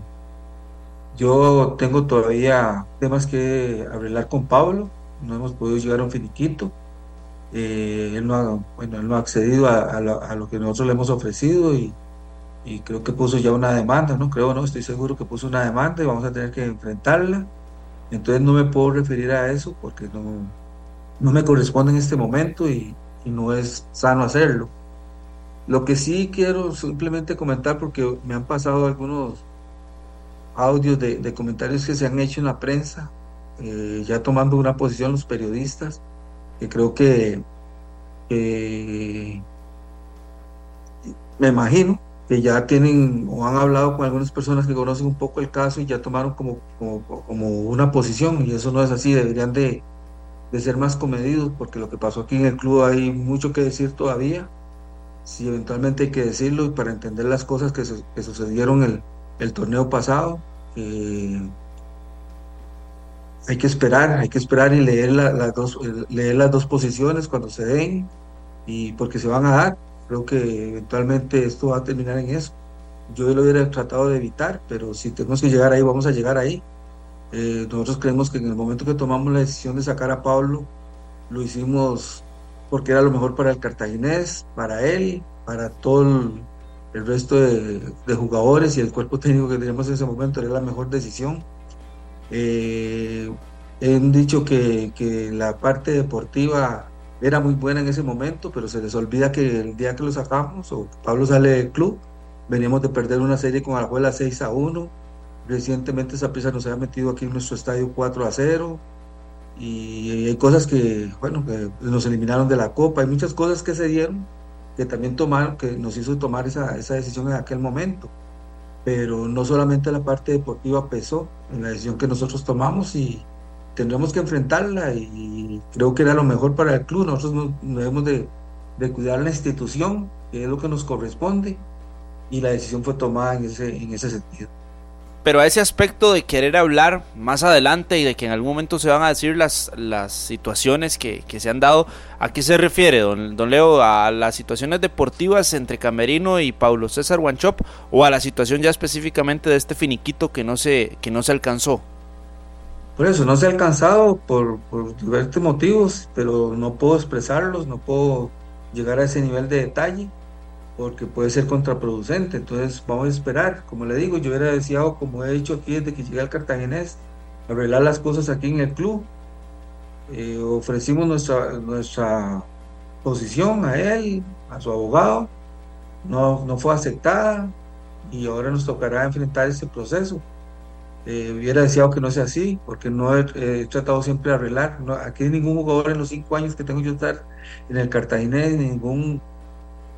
Yo tengo todavía temas que arreglar con Pablo, no hemos podido llegar a un finiquito. Eh, él, no ha, bueno, él no ha accedido a, lo que nosotros le hemos ofrecido y, y creo que puso ya una demanda, no creo, no, estoy seguro que puso una demanda y vamos a tener que enfrentarla. Entonces no me puedo referir a eso porque no, no me corresponde en este momento y, no es sano hacerlo. Lo que sí quiero simplemente comentar, porque me han pasado algunos audios de, comentarios que se han hecho en la prensa, eh, ya tomando una posición los periodistas, que creo que me imagino que ya tienen o han hablado con algunas personas que conocen un poco el caso y ya tomaron como, como, como una posición y eso no es así, deberían de, de, ser más comedidos porque lo que pasó aquí en el club hay mucho que decir todavía, si eventualmente hay que decirlo y para entender las cosas que, que sucedieron el, el torneo pasado. Eh, hay que esperar, hay que esperar y leer, la, las dos, leer las dos posiciones cuando se den y porque se van a dar Creo que eventualmente esto va a terminar en eso. Yo lo hubiera tratado de evitar, pero si tenemos que llegar ahí, vamos a llegar ahí. Eh, nosotros creemos que en el momento que tomamos la decisión de sacar a Pablo, lo hicimos porque era lo mejor para el cartaginés, para él, para todo el, el resto de, de, jugadores y el cuerpo técnico que teníamos en ese momento, era la mejor decisión. Eh, han dicho que, que la parte deportiva era muy buena en ese momento, pero se les olvida que el día que lo sacamos, o Pablo sale del club, veníamos de perder una serie con Alajuela 6 a 1. Recientemente esa prisa nos había metido aquí en nuestro estadio 4 a 0. Y hay cosas que, bueno, nos eliminaron de la Copa. Hay muchas cosas que se dieron que también tomaron, que nos hizo tomar esa, esa decisión en aquel momento. Pero no solamente la parte deportiva pesó en la decisión que nosotros tomamos y, tendremos que enfrentarla y creo que era lo mejor para el club. Nosotros no, debemos de, de, cuidar la institución, que es lo que nos corresponde, y la decisión fue tomada en ese, en ese sentido. Pero a ese aspecto de querer hablar más adelante y de que en algún momento se van a decir las, las situaciones que, que se han dado, ¿a qué se refiere, don, don Leo? ¿A las situaciones deportivas entre Camerino y Paulo César Guanchop o a la situación ya específicamente de este finiquito que no se, que no se alcanzó? Por eso, no se ha alcanzado por, por diversos motivos, pero no puedo expresarlos, no puedo llegar a ese nivel de detalle, porque puede ser contraproducente. Entonces, vamos a esperar. Como le digo, yo hubiera deseado, como he dicho aquí desde que llegué al Cartaginés, arreglar las cosas aquí en el club. Eh, ofrecimos nuestra, nuestra posición a él, a su abogado, no, no fue aceptada y ahora nos tocará enfrentar ese proceso. Eh, hubiera deseado que no sea así, porque no he, tratado siempre de arreglar. Aquí ningún jugador en los cinco años que tengo yo estar en el Cartaginés, ningún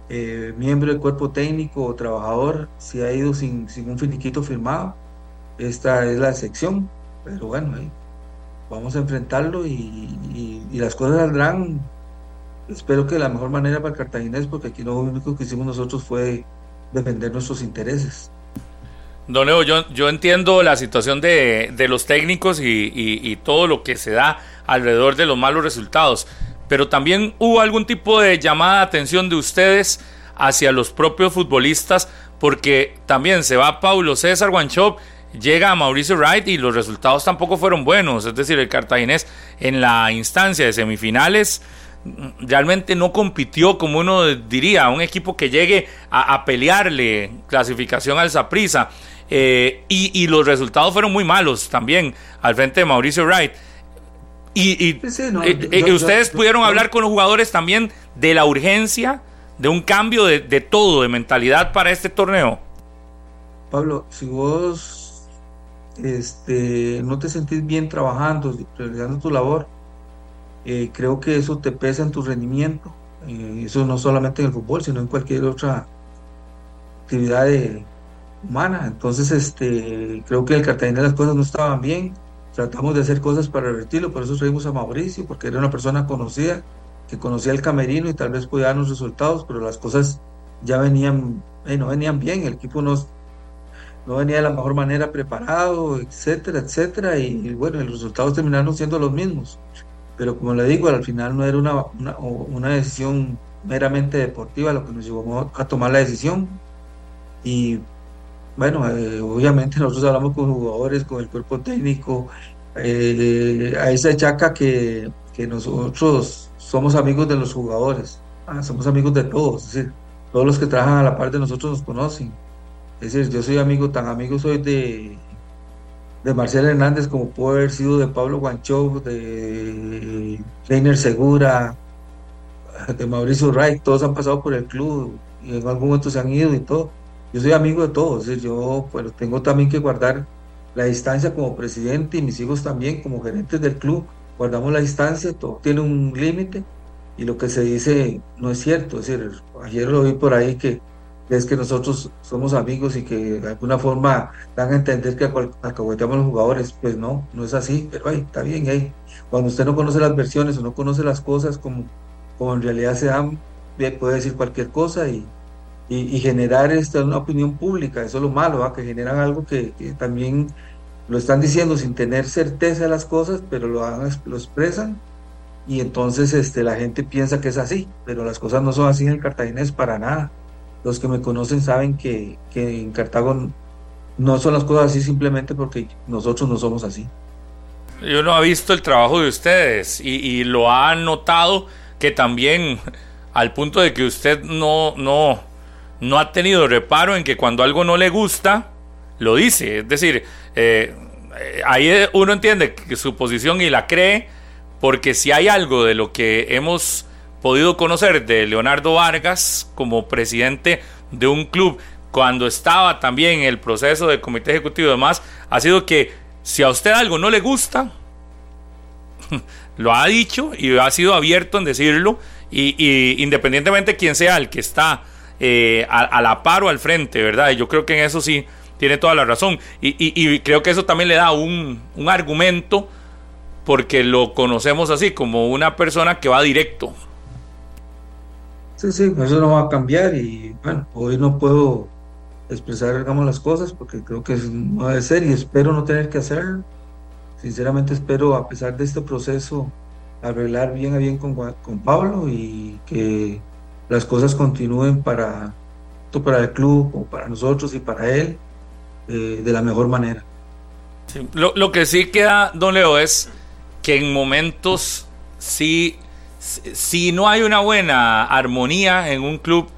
eh, miembro del cuerpo técnico o trabajador se ha ido sin, sin un finiquito firmado. Esta es la excepción, pero bueno, vamos a enfrentarlo y, y, y, las cosas saldrán. Espero que de la mejor manera para el Cartaginés, porque aquí lo único que hicimos nosotros fue defender nuestros intereses. Don Leo, yo, entiendo la situación de, los técnicos y, todo lo que se da alrededor de los malos resultados, pero también hubo algún tipo de llamada de atención de ustedes hacia los propios futbolistas, porque también se va Paulo César Guanchop, llega a Mauricio Wright y los resultados tampoco fueron buenos, es decir, el cartaginés en la instancia de semifinales realmente no compitió como uno diría, un equipo que llegue a, a pelearle clasificación al Zaprisa. Eh, y, y, los resultados fueron muy malos también al frente de Mauricio Wright. Y, y sí, no, eh, yo, yo, ustedes yo, pudieron hablar con los jugadores también de la urgencia de un cambio de, de, todo, de mentalidad para este torneo. Pablo, si vos este, no te sentís bien trabajando, realizando tu labor, eh, creo que eso te pesa en tu rendimiento. Eh, eso no solamente en el fútbol, sino en cualquier otra actividad de, humana. Entonces, este, creo que el Cartagena las cosas no estaban bien. Tratamos de hacer cosas para revertirlo, por eso traímos a Mauricio, porque era una persona conocida, que conocía el camerino y tal vez podía darnos resultados, pero las cosas ya venían, eh, no venían bien, el equipo no, no venía de la mejor manera preparado, etcétera, etcétera, y, y bueno, los resultados terminaron siendo los mismos. Pero como le digo, al final no era una, una, una decisión meramente deportiva lo que nos llevó a tomar la decisión. Y bueno, eh, obviamente nosotros hablamos con jugadores, con el cuerpo técnico, eh, a esa chaca que, que, nosotros somos amigos de los jugadores, ah, somos amigos de todos, es decir, todos los que trabajan a la par de nosotros nos conocen. Es decir, yo soy amigo, tan amigo soy de, de Marcelo Hernández como puedo haber sido de Pablo Guancho, de Reiner Segura, de Mauricio Wright, todos han pasado por el club y en algún momento se han ido y todo. Yo soy amigo de todos, yo pero tengo también que guardar la distancia como presidente y mis hijos también como gerentes del club, guardamos la distancia, todo tiene un límite y lo que se dice no es cierto, es decir, ayer lo vi por ahí que es que nosotros somos amigos y que de alguna forma dan a entender que alcahueteamos los jugadores, pues no, no es así, pero ahí está bien, ahí cuando usted no conoce las versiones o no conoce las cosas como, como en realidad se dan, puede decir cualquier cosa y, y, generar esta, una opinión pública, eso es lo malo, que generan algo que, también lo están diciendo sin tener certeza de las cosas, pero lo, lo expresan y entonces este, la gente piensa que es así, pero las cosas no son así en el cartaginés para nada. Los que me conocen saben que, que en Cartago no son las cosas así simplemente porque nosotros no somos así. Yo no he visto el trabajo de ustedes y, y lo ha notado que también al punto de que usted no, no, no ha tenido reparo en que cuando algo no le gusta, lo dice. Es decir, eh, ahí uno entiende que su posición y la cree, porque si hay algo de lo que hemos podido conocer de Leonardo Vargas como presidente de un club, cuando estaba también en el proceso del comité ejecutivo y demás, ha sido que si a usted algo no le gusta, (laughs) lo ha dicho y ha sido abierto en decirlo, y, y independientemente de quién sea el que está eh, a, la par o al frente, ¿verdad? Y yo creo que en eso sí tiene toda la razón. Y, creo que eso también le da un, argumento porque lo conocemos así, como una persona que va directo. Sí, sí, eso no va a cambiar y bueno, hoy no puedo expresar, digamos, las cosas porque creo que no debe ser y espero no tener que hacerlo. Sinceramente espero, a pesar de este proceso, arreglar bien a bien con, con Pablo y que las cosas continúen para, para el club, como para nosotros y para él, eh, de la mejor manera. lo, que sí queda, don Leo, es que en momentos sí, si no hay una buena armonía en un club,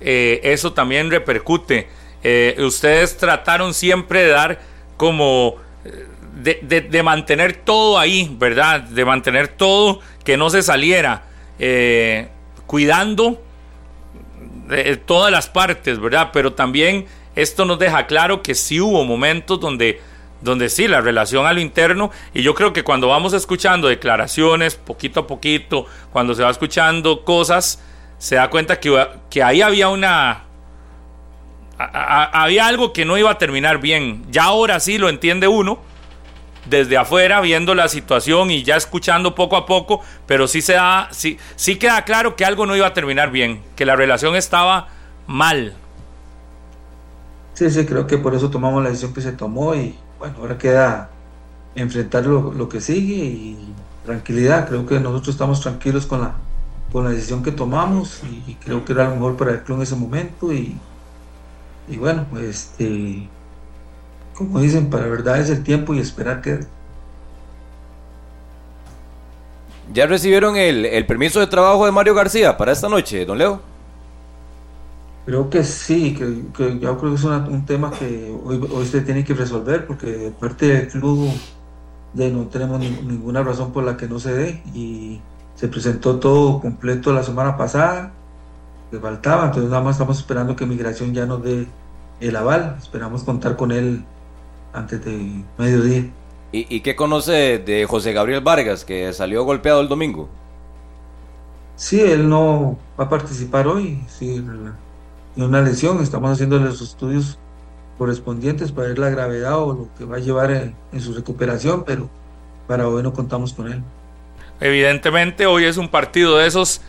eh, eso también repercute. Eh, ustedes trataron siempre de dar como... De, de, mantener todo ahí, ¿verdad? De mantener todo que no se saliera, cuidando todas las partes, ¿verdad? Pero también esto nos deja claro que sí hubo momentos donde, donde sí, la relación a lo interno, y yo creo que cuando vamos escuchando declaraciones, poquito a poquito, cuando se va escuchando cosas, se da cuenta que, que ahí había una... había algo que no iba a terminar bien. Ya ahora sí lo entiende uno, desde afuera viendo la situación y ya escuchando poco a poco, pero sí se da, sí, sí queda claro que algo no iba a terminar bien, que la relación estaba mal. Sí, sí, creo que por eso tomamos la decisión que se tomó y bueno, ahora queda enfrentar lo, que sigue y tranquilidad, creo que nosotros estamos tranquilos con la, con la decisión que tomamos y, creo que era lo mejor para el club en ese momento y, y bueno, este como dicen, para verdad es el tiempo y esperar que... ¿Ya recibieron el, permiso de trabajo de Mario García para esta noche, don Leo? Creo que sí, que, yo creo que es un tema que hoy, hoy se tiene que resolver porque de parte del club de no tenemos ninguna razón por la que no se dé y se presentó todo completo la semana pasada, que faltaba, entonces nada más estamos esperando que Migración ya nos dé el aval, esperamos contar con él antes de mediodía. ¿Y, ¿Y, qué conoce de José Gabriel Vargas, que salió golpeado el domingo? Sí, él no va a participar hoy, sí, en una lesión, estamos haciendo los estudios correspondientes para ver la gravedad o lo que va a llevar en, su recuperación, pero para hoy no contamos con él. Evidentemente hoy es un partido de esos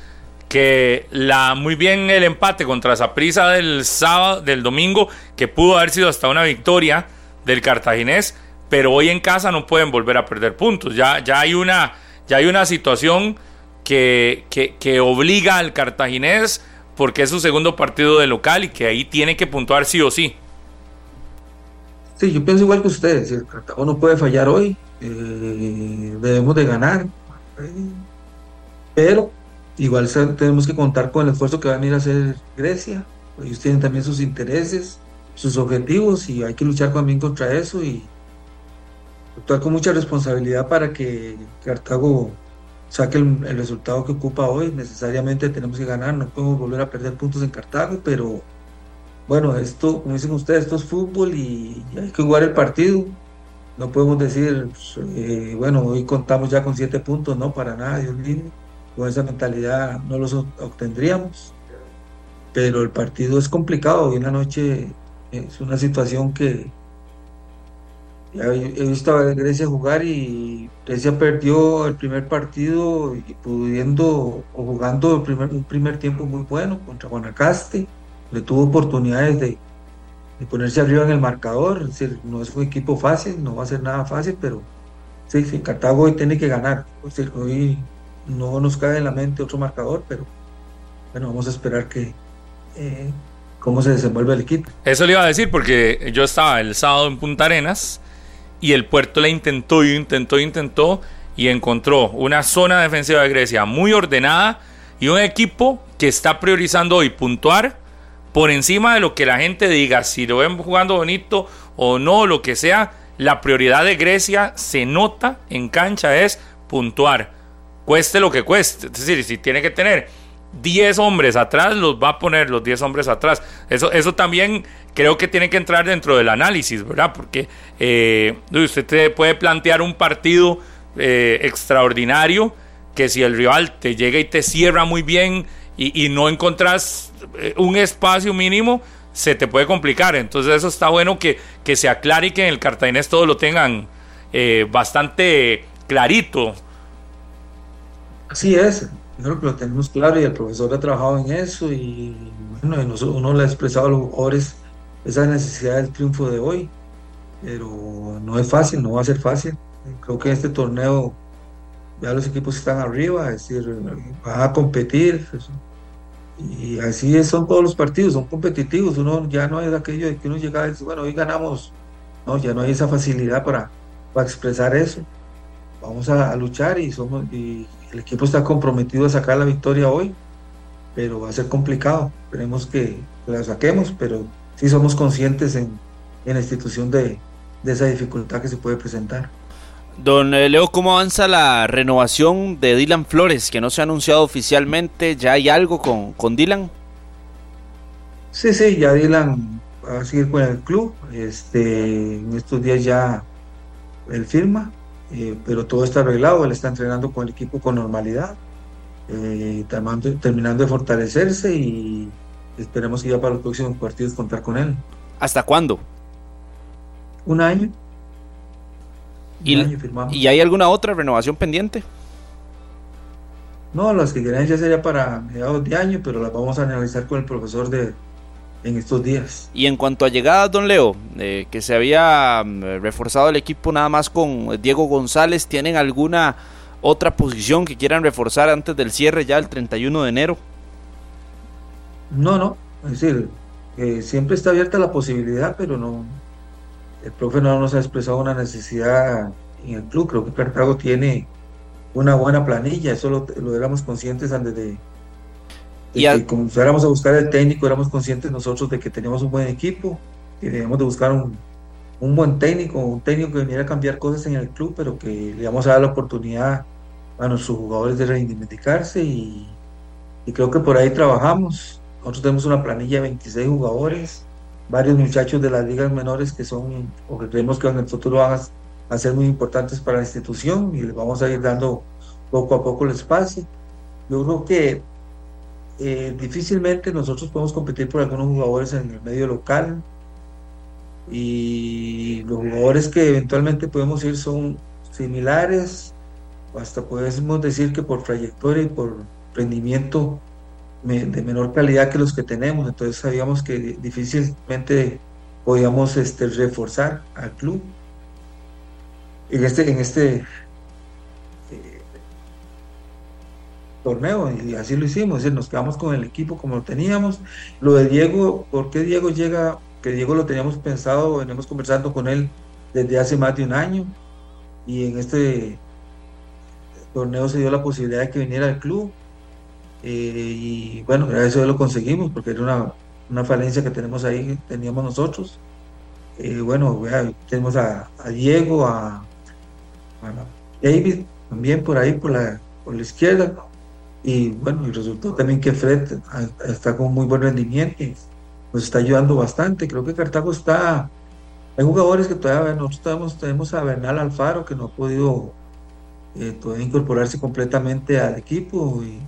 que la muy bien el empate contra prisa del sábado, del domingo, que pudo haber sido hasta una victoria, del cartaginés, pero hoy en casa no pueden volver a perder puntos. Ya, ya, hay, una, ya hay una situación que, que, obliga al cartaginés porque es su segundo partido de local y que ahí tiene que puntuar sí o sí. Sí, yo pienso igual que ustedes, el Cartago no puede fallar hoy, eh, debemos de ganar, pero igual tenemos que contar con el esfuerzo que va a venir a hacer Grecia, ellos tienen también sus intereses, sus objetivos y hay que luchar también contra eso y actuar con mucha responsabilidad para que Cartago saque el, resultado que ocupa hoy. Necesariamente tenemos que ganar, no podemos volver a perder puntos en Cartago, pero bueno, esto, como dicen ustedes, esto es fútbol y, y hay que jugar el partido. No podemos decir, pues, eh, bueno, hoy contamos ya con siete puntos, no, para nada, Dios mío. Con esa mentalidad no los obtendríamos. Pero el partido es complicado. Hoy en la noche es una situación que, He visto a Grecia jugar y Grecia perdió el primer partido y pudiendo o jugando el primer, un primer tiempo muy bueno contra Guanacaste. Le tuvo oportunidades de, de, ponerse arriba en el marcador. Es decir, no es un equipo fácil, no va a ser nada fácil, pero sí, sí Cartago hoy tiene que ganar. Es decir, hoy no nos cae en la mente otro marcador, pero bueno, vamos a esperar que eh, cómo se desenvuelve el equipo. Eso le iba a decir porque yo estaba el sábado en Punta Arenas y el puerto le intentó y intentó y intentó y encontró una zona defensiva de Grecia muy ordenada y un equipo que está priorizando hoy puntuar por encima de lo que la gente diga, si lo ven jugando bonito o no, lo que sea, la prioridad de Grecia se nota en cancha es puntuar, cueste lo que cueste, es decir, si tiene que tener 10 hombres atrás, los va a poner los 10 hombres atrás. Eso, eso también creo que tiene que entrar dentro del análisis, ¿verdad? Porque eh, usted puede plantear un partido eh, extraordinario que si el rival te llega y te cierra muy bien y, no encontrás eh, un espacio mínimo, se te puede complicar. Entonces eso está bueno que, que se aclare y que en el cartaginés todo lo tengan bastante clarito. Así es, creo que lo tenemos claro y el profesor ha trabajado en eso y bueno, y nosotros, uno le ha expresado a los jugadores esa necesidad del triunfo de hoy, pero no es fácil, no va a ser fácil. Creo que este torneo ya los equipos están arriba, es decir, van a competir y así son todos los partidos, son competitivos, uno ya no es aquello de que uno llega y dice, bueno, hoy ganamos, no, ya no hay esa facilidad para, para expresar eso. Vamos a, a luchar y somos y el equipo está comprometido a sacar la victoria hoy, pero va a ser complicado. Esperemos que la saquemos, pero sí somos conscientes en, en la institución de, de, esa dificultad que se puede presentar. Don Leo, ¿cómo avanza la renovación de Dylan Flores, que no se ha anunciado oficialmente? ¿Ya hay algo con, con Dylan? Sí, sí, ya Dylan va a seguir con el club. Este, en estos días ya él firma eh, pero todo está arreglado, él está entrenando con el equipo con normalidad, eh, terminando, terminando, de fortalecerse y esperemos que ya para los próximos partidos contar con él. ¿Hasta cuándo? Un año. Un ¿Y, año ¿Y hay alguna otra renovación pendiente? No, las que querían ya sería para mediados de año, pero las vamos a analizar con el profesor de, en estos días. Y en cuanto a llegadas, don Leo, eh, que se había mm, reforzado el equipo nada más con Diego González, ¿tienen alguna otra posición que quieran reforzar antes del cierre ya el 31 de enero? No, no, es decir, eh, siempre está abierta la posibilidad, pero no, el profe no nos ha expresado una necesidad en el club, creo que Cartago tiene una buena planilla, eso lo, lo éramos conscientes antes de, y que como fuéramos a buscar el técnico, éramos conscientes nosotros de que teníamos un buen equipo, que debíamos de buscar un, un, buen técnico, un técnico que viniera a cambiar cosas en el club, pero que le íbamos a dar la oportunidad a nuestros jugadores de reivindicarse y, y creo que por ahí trabajamos. Nosotros tenemos una planilla de 26 jugadores, varios muchachos de las ligas menores que son, o que creemos que en el futuro van a ser muy importantes para la institución y les vamos a ir dando poco a poco el espacio. Yo creo que eh, difícilmente nosotros podemos competir por algunos jugadores en el medio local. Y los jugadores que eventualmente podemos ir son similares, hasta podemos decir que por trayectoria y por rendimiento de menor calidad que los que tenemos, entonces sabíamos que difícilmente podíamos este, reforzar al club. En este, en este torneo y así lo hicimos, es nos quedamos con el equipo como lo teníamos. Lo de Diego, ¿por qué Diego llega? Que Diego lo teníamos pensado, venimos conversando con él desde hace más de un año y en este torneo se dio la posibilidad de que viniera al club eh, y bueno, gracias a eso lo conseguimos porque era una, una falencia que tenemos ahí, teníamos nosotros. Eh, bueno, tenemos a, Diego, a, David también por ahí, por la, por la izquierda. Y bueno, y resultó también que Fred está con muy buen rendimiento nos está ayudando bastante. Creo que Cartago está. Hay jugadores que todavía nosotros tenemos, a Bernal Alfaro que no ha podido eh, incorporarse completamente al equipo. Y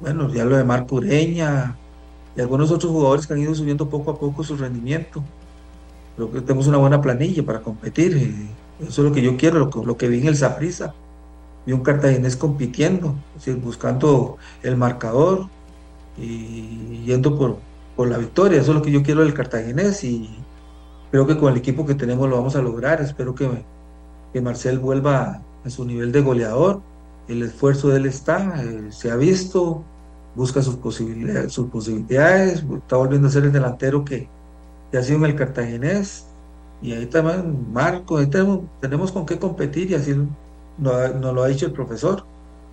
bueno, ya lo de Marco Ureña y algunos otros jugadores que han ido subiendo poco a poco su rendimiento. Creo que tenemos una buena planilla para competir. Y eso es lo que yo quiero, lo que, lo que vi en el Saprissa. Vi un cartaginés compitiendo, buscando el marcador y yendo por, por la victoria. Eso es lo que yo quiero del cartaginés y creo que con el equipo que tenemos lo vamos a lograr. Espero que, que Marcel vuelva a su nivel de goleador. El esfuerzo de él está, eh, se ha visto, busca sus posibilidades, sus posibilidades, está volviendo a ser el delantero que, ha sido en el cartaginés. Y ahí también Marco, ahí tenemos, con qué competir y así nos, lo ha dicho el profesor.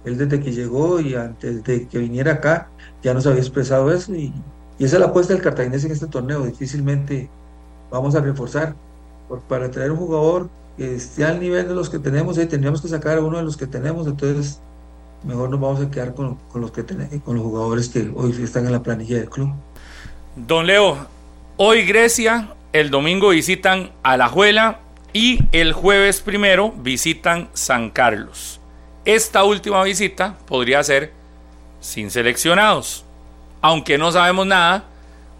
Él desde que llegó y antes de que viniera acá ya nos había expresado eso y, esa es la apuesta del cartaginés en este torneo. Difícilmente vamos a reforzar. para traer un jugador que esté al nivel de los que tenemos, ahí tendríamos que sacar a uno de los que tenemos, entonces mejor nos vamos a quedar con, los que con los jugadores que hoy están en la planilla del club. Don Leo, hoy Grecia, el domingo visitan a La Juela y el jueves primero visitan San Carlos. Esta última visita podría ser sin seleccionados, aunque no sabemos nada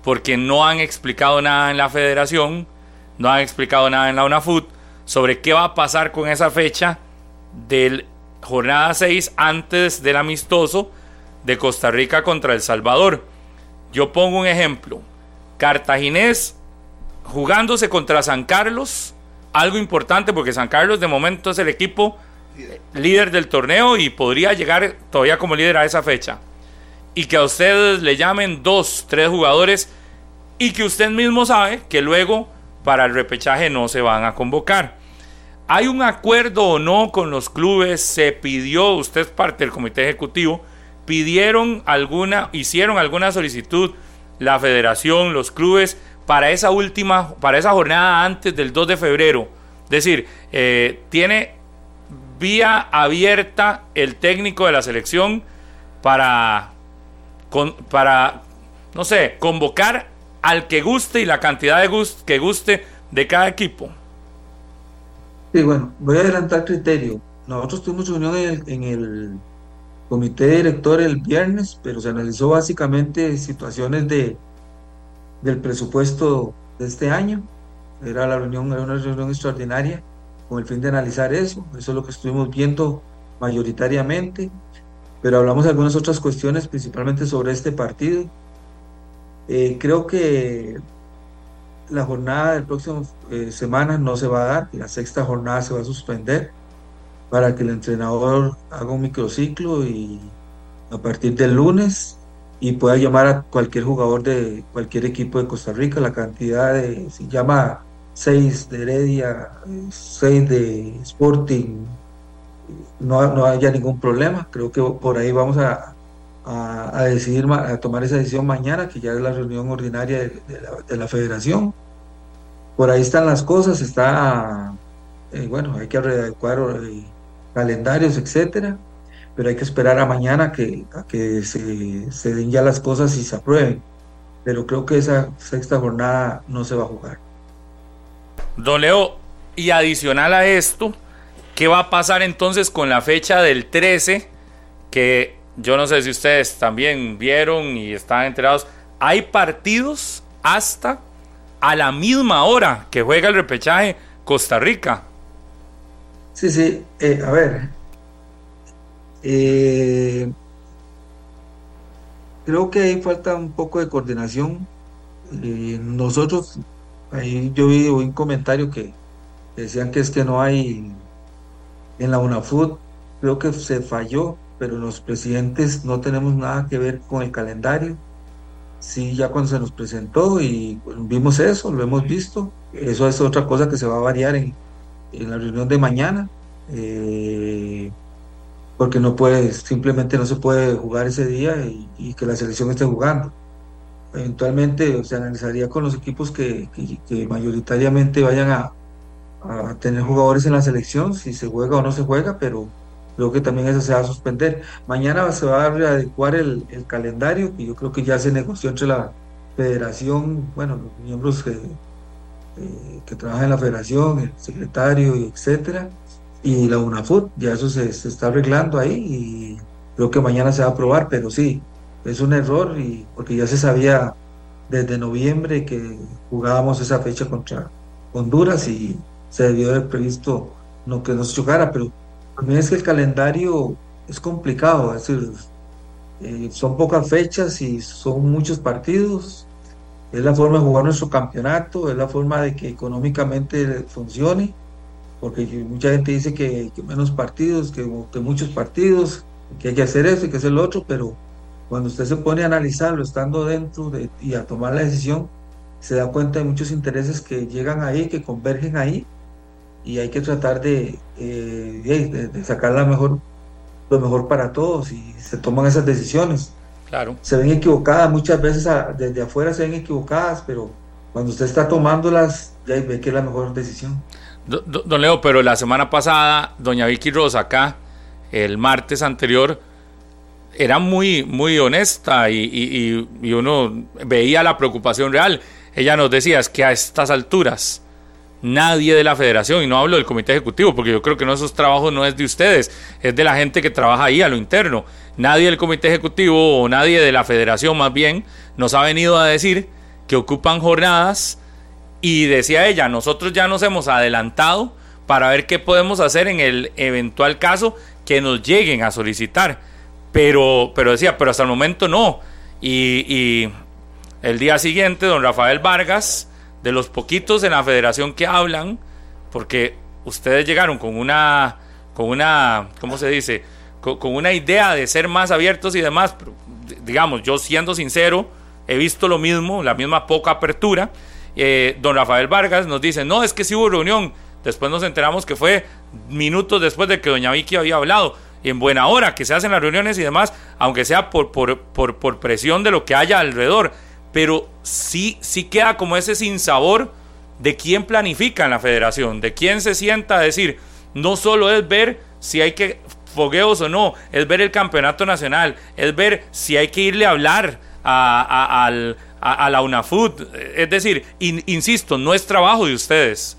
porque no han explicado nada en la federación, no han explicado nada en la UNAFUT sobre qué va a pasar con esa fecha del jornada 6 antes del amistoso de Costa Rica contra El Salvador. Yo pongo un ejemplo. Cartaginés jugándose contra San Carlos, algo importante porque San Carlos de momento es el equipo líder del torneo y podría llegar todavía como líder a esa fecha. Y que a ustedes le llamen dos, tres jugadores y que usted mismo sabe que luego para el repechaje no se van a convocar. ¿Hay un acuerdo o no con los clubes? ¿Se pidió, usted es parte del comité ejecutivo, pidieron alguna, hicieron alguna solicitud, la federación, los clubes, para esa última, para esa jornada antes del 2 de febrero? Es decir, eh, tiene vía abierta el técnico de la selección para, para, no sé, convocar al que guste y la cantidad de que guste de cada equipo. Sí, bueno, voy a adelantar criterio. Nosotros tuvimos reunión en el, comité director el viernes, pero se analizó básicamente situaciones de, del presupuesto de este año. Era la reunión, era una reunión extraordinaria con el fin de analizar eso. Eso es lo que estuvimos viendo mayoritariamente, pero hablamos de algunas otras cuestiones, principalmente sobre este partido. Eh, creo que la jornada del próximo eh, semana no se va a dar, la sexta jornada se va a suspender para que el entrenador haga un microciclo y a partir del lunes y pueda llamar a cualquier jugador de cualquier equipo de Costa Rica, la cantidad de, se llama seis de Heredia, seis de Sporting, no, no haya ningún problema, creo que por ahí vamos a, a, decidir, tomar esa decisión mañana, que ya es la reunión ordinaria de, la, federación. Por ahí están las cosas, está, eh, bueno, hay que adecuar eh, calendarios, etcétera, pero hay que esperar a mañana que, a que se, se den ya las cosas y se aprueben. Pero creo que esa sexta jornada no se va a jugar. Don Leo, y adicional a esto, ¿qué va a pasar entonces con la fecha del 13? Que yo no sé si ustedes también vieron y están enterados. Hay partidos hasta a la misma hora que juega el repechaje Costa Rica. Sí, sí, eh, a ver. Eh, creo que ahí falta un poco de coordinación. Eh, nosotros, ahí yo vi un comentario que decían que es que no hay en la UNAFUT, creo que se falló pero los presidentes no tenemos nada que ver con el calendario. Sí, ya cuando se nos presentó y vimos eso, lo hemos visto. Eso es otra cosa que se va a variar en, la reunión de mañana, eh, porque no puede, simplemente no se puede jugar ese día y, que la selección esté jugando. eventualmente se analizaría con los equipos que, que, mayoritariamente vayan a, a, tener jugadores en la selección, si se juega o no se juega, pero creo que también eso se va a suspender. Mañana se va a readecuar el, el calendario, y yo creo que ya se negoció entre la federación, bueno, los miembros que, eh, que trabajan en la federación, el secretario, etcétera, y la UNAFUT, ya eso se, se está arreglando ahí y creo que mañana se va a aprobar, pero sí, es un error y porque ya se sabía desde noviembre que jugábamos esa fecha contra Honduras y se debió haber previsto no que nos chocara, pero también es que el calendario es complicado, es decir, eh, son pocas fechas y son muchos partidos, es la forma de jugar nuestro campeonato, es la forma de que económicamente funcione, porque mucha gente dice que, menos partidos, que, que muchos partidos, que hay que hacer eso y que hacer lo otro, pero cuando usted se pone a analizarlo estando dentro de, y a tomar la decisión, se da cuenta de muchos intereses que llegan ahí, que convergen ahí, y hay que tratar de, eh, de, sacar la mejor, lo mejor para todos y se toman esas decisiones. Claro. Se ven equivocadas, muchas veces desde afuera se ven equivocadas, pero cuando usted está tomándolas, ya ve que es la mejor decisión. Don Leo, pero la semana pasada, doña Vicky Rosa acá, el martes anterior, era muy, muy honesta y, uno veía la preocupación real. Ella nos decía es que a estas alturas nadie de la federación, y no hablo del comité ejecutivo, porque yo creo que no esos trabajos no es de ustedes, es de la gente que trabaja ahí a lo interno. Nadie del comité ejecutivo o nadie de la federación más bien nos ha venido a decir que ocupan jornadas y decía ella, nosotros ya nos hemos adelantado para ver qué podemos hacer en el eventual caso que nos lleguen a solicitar. Pero, pero decía, pero hasta el momento no. Y, el día siguiente, don Rafael Vargas, de los poquitos en la federación que hablan, porque ustedes llegaron con una, con una, ¿cómo se dice? Con, una idea de ser más abiertos y demás, digamos, yo siendo sincero, he visto lo mismo, la misma poca apertura. Eh, don Rafael Vargas nos dice, no, es que sí hubo reunión. Después nos enteramos que fue minutos después de que doña Vicky había hablado y en buena hora que se hacen las reuniones y demás, aunque sea por, por, por, presión de lo que haya alrededor. Pero sí, sí queda como ese sinsabor de quién planifica en la federación, de quién se sienta a decir, no solo es ver si hay que fogueos o no, es ver el campeonato nacional, es ver si hay que irle a hablar a, a, la UNAFUT. Es decir, insisto, no es trabajo de ustedes.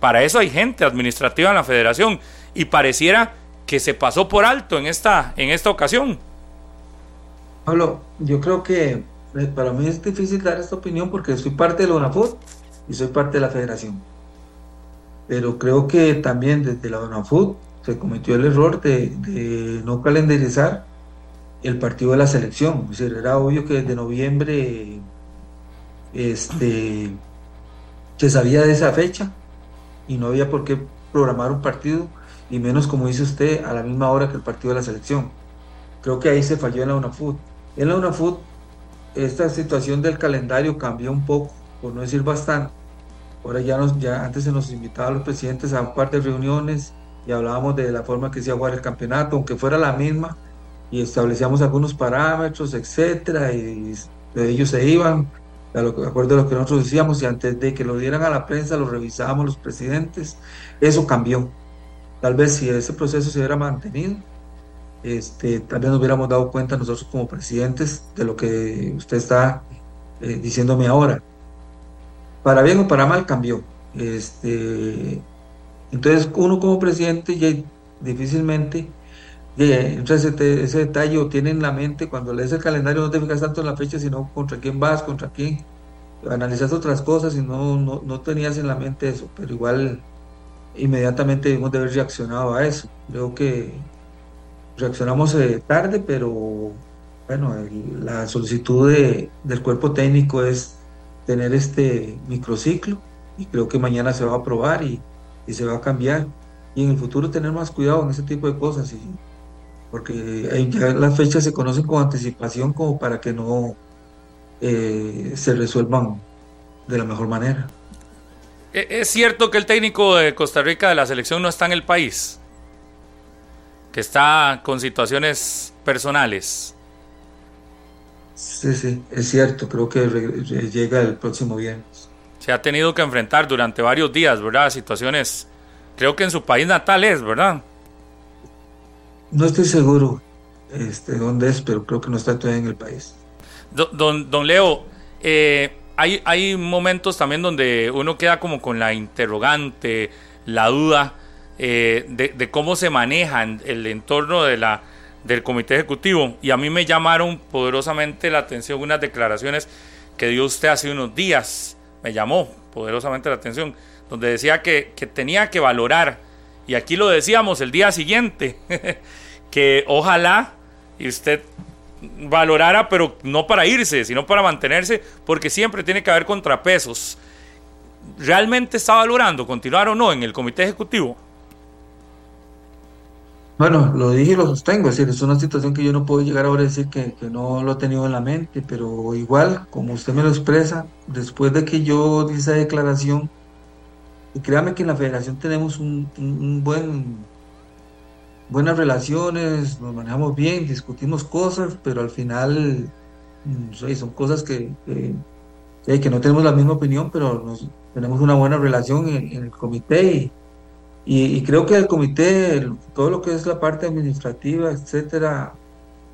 Para eso hay gente administrativa en la federación y pareciera que se pasó por alto en esta, en esta ocasión. Pablo, yo creo que eh, para mí es difícil dar esta opinión porque soy parte de la UNAFUT y soy parte de la federación. Pero creo que también desde la UNAFUT se cometió el error de, no calendarizar el partido de la selección. Es era obvio que desde noviembre este, se sabía de esa fecha y no había por qué programar un partido y menos, como dice usted, a la misma hora que el partido de la selección. Creo que ahí se falló en la UNAFUT. En la UNAFUT, esta situación del calendario cambió un poco, por no decir bastante. Ahora ya, nos, ya antes se nos invitaba a los presidentes a un par de reuniones y hablábamos de la forma que se iba a jugar el campeonato, aunque fuera la misma, y establecíamos algunos parámetros, etcétera, y de ellos se iban, de acuerdo a lo que nosotros decíamos, y antes de que lo dieran a la prensa, lo revisábamos los presidentes, eso cambió Tal vez si ese proceso se hubiera mantenido, este, tal vez nos hubiéramos dado cuenta nosotros como presidentes de lo que usted está eh, diciéndome ahora. Para bien o para mal cambió. Este, entonces uno como presidente ya difícilmente entra ese, detalle tiene en la mente cuando lees el calendario no te fijas tanto en la fecha sino contra quién vas, contra quién. Analizas otras cosas y no, no, no tenías en la mente eso, pero igual inmediatamente debimos de haber reaccionado a eso. Creo que reaccionamos eh, tarde, pero bueno, la solicitud de, del cuerpo técnico es tener este microciclo y creo que mañana se va a aprobar y, y, se va a cambiar. Y en el futuro tener más cuidado en ese tipo de cosas, y, porque ya las fechas se conocen con anticipación como para que no eh, se resuelvan de la mejor manera. ¿E-, ¿Es cierto que el técnico de Costa Rica de la selección no está en el país? Que está con situaciones personales. Sí, sí, es cierto, creo que llega el próximo viernes. Se ha tenido que enfrentar durante varios días, ¿verdad? Situaciones, creo que en su país natal es, ¿verdad? No estoy seguro este, dónde es, pero creo que no está todavía en el país. Don, don Leo, eh, hay, hay momentos también donde uno queda como con la interrogante, la duda eh, de, cómo se maneja el entorno de la, del comité ejecutivo. Y a mí me llamaron poderosamente la atención unas declaraciones que dio usted hace unos días. Me llamó poderosamente la atención, donde decía que, que tenía que valorar, y aquí lo decíamos el día siguiente, (laughs) que ojalá y usted valorara, pero no para irse, sino para mantenerse, porque siempre tiene que haber contrapesos. ¿Realmente está valorando continuar o no en el comité ejecutivo? Bueno, lo dije y lo sostengo, es decir, es una situación que yo no puedo llegar ahora a decir que, no lo he tenido en la mente, pero igual, como usted me lo expresa, después de que yo di esa declaración, y créame que en la federación tenemos un, un buen buenas relaciones, nos manejamos bien, discutimos cosas, pero al final mm, son cosas que, que, no tenemos la misma opinión, pero nos, tenemos una buena relación en, el comité y, creo que el comité, todo lo que es la parte administrativa, etcétera,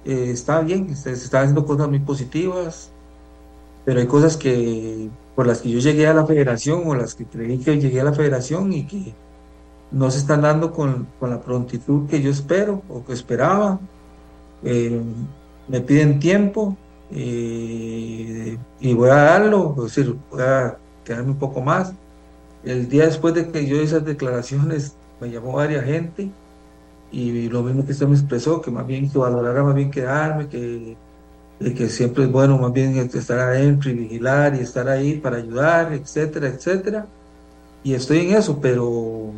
eh, está bien, se, están haciendo cosas muy positivas, pero hay cosas que por las que yo llegué a la federación o las que creí que llegué a la federación y que no se están dando con, la prontitud que yo espero o que esperaba. Eh, me piden tiempo eh, y voy a darlo, decir, voy a quedarme un poco más. El día después de que yo hice esas declaraciones, me llamó varias gente y lo mismo que usted me expresó, que más bien que valorara más bien quedarme, que, que siempre es bueno más bien estar adentro y vigilar y estar ahí para ayudar, etcétera, etcétera. Y estoy en eso, pero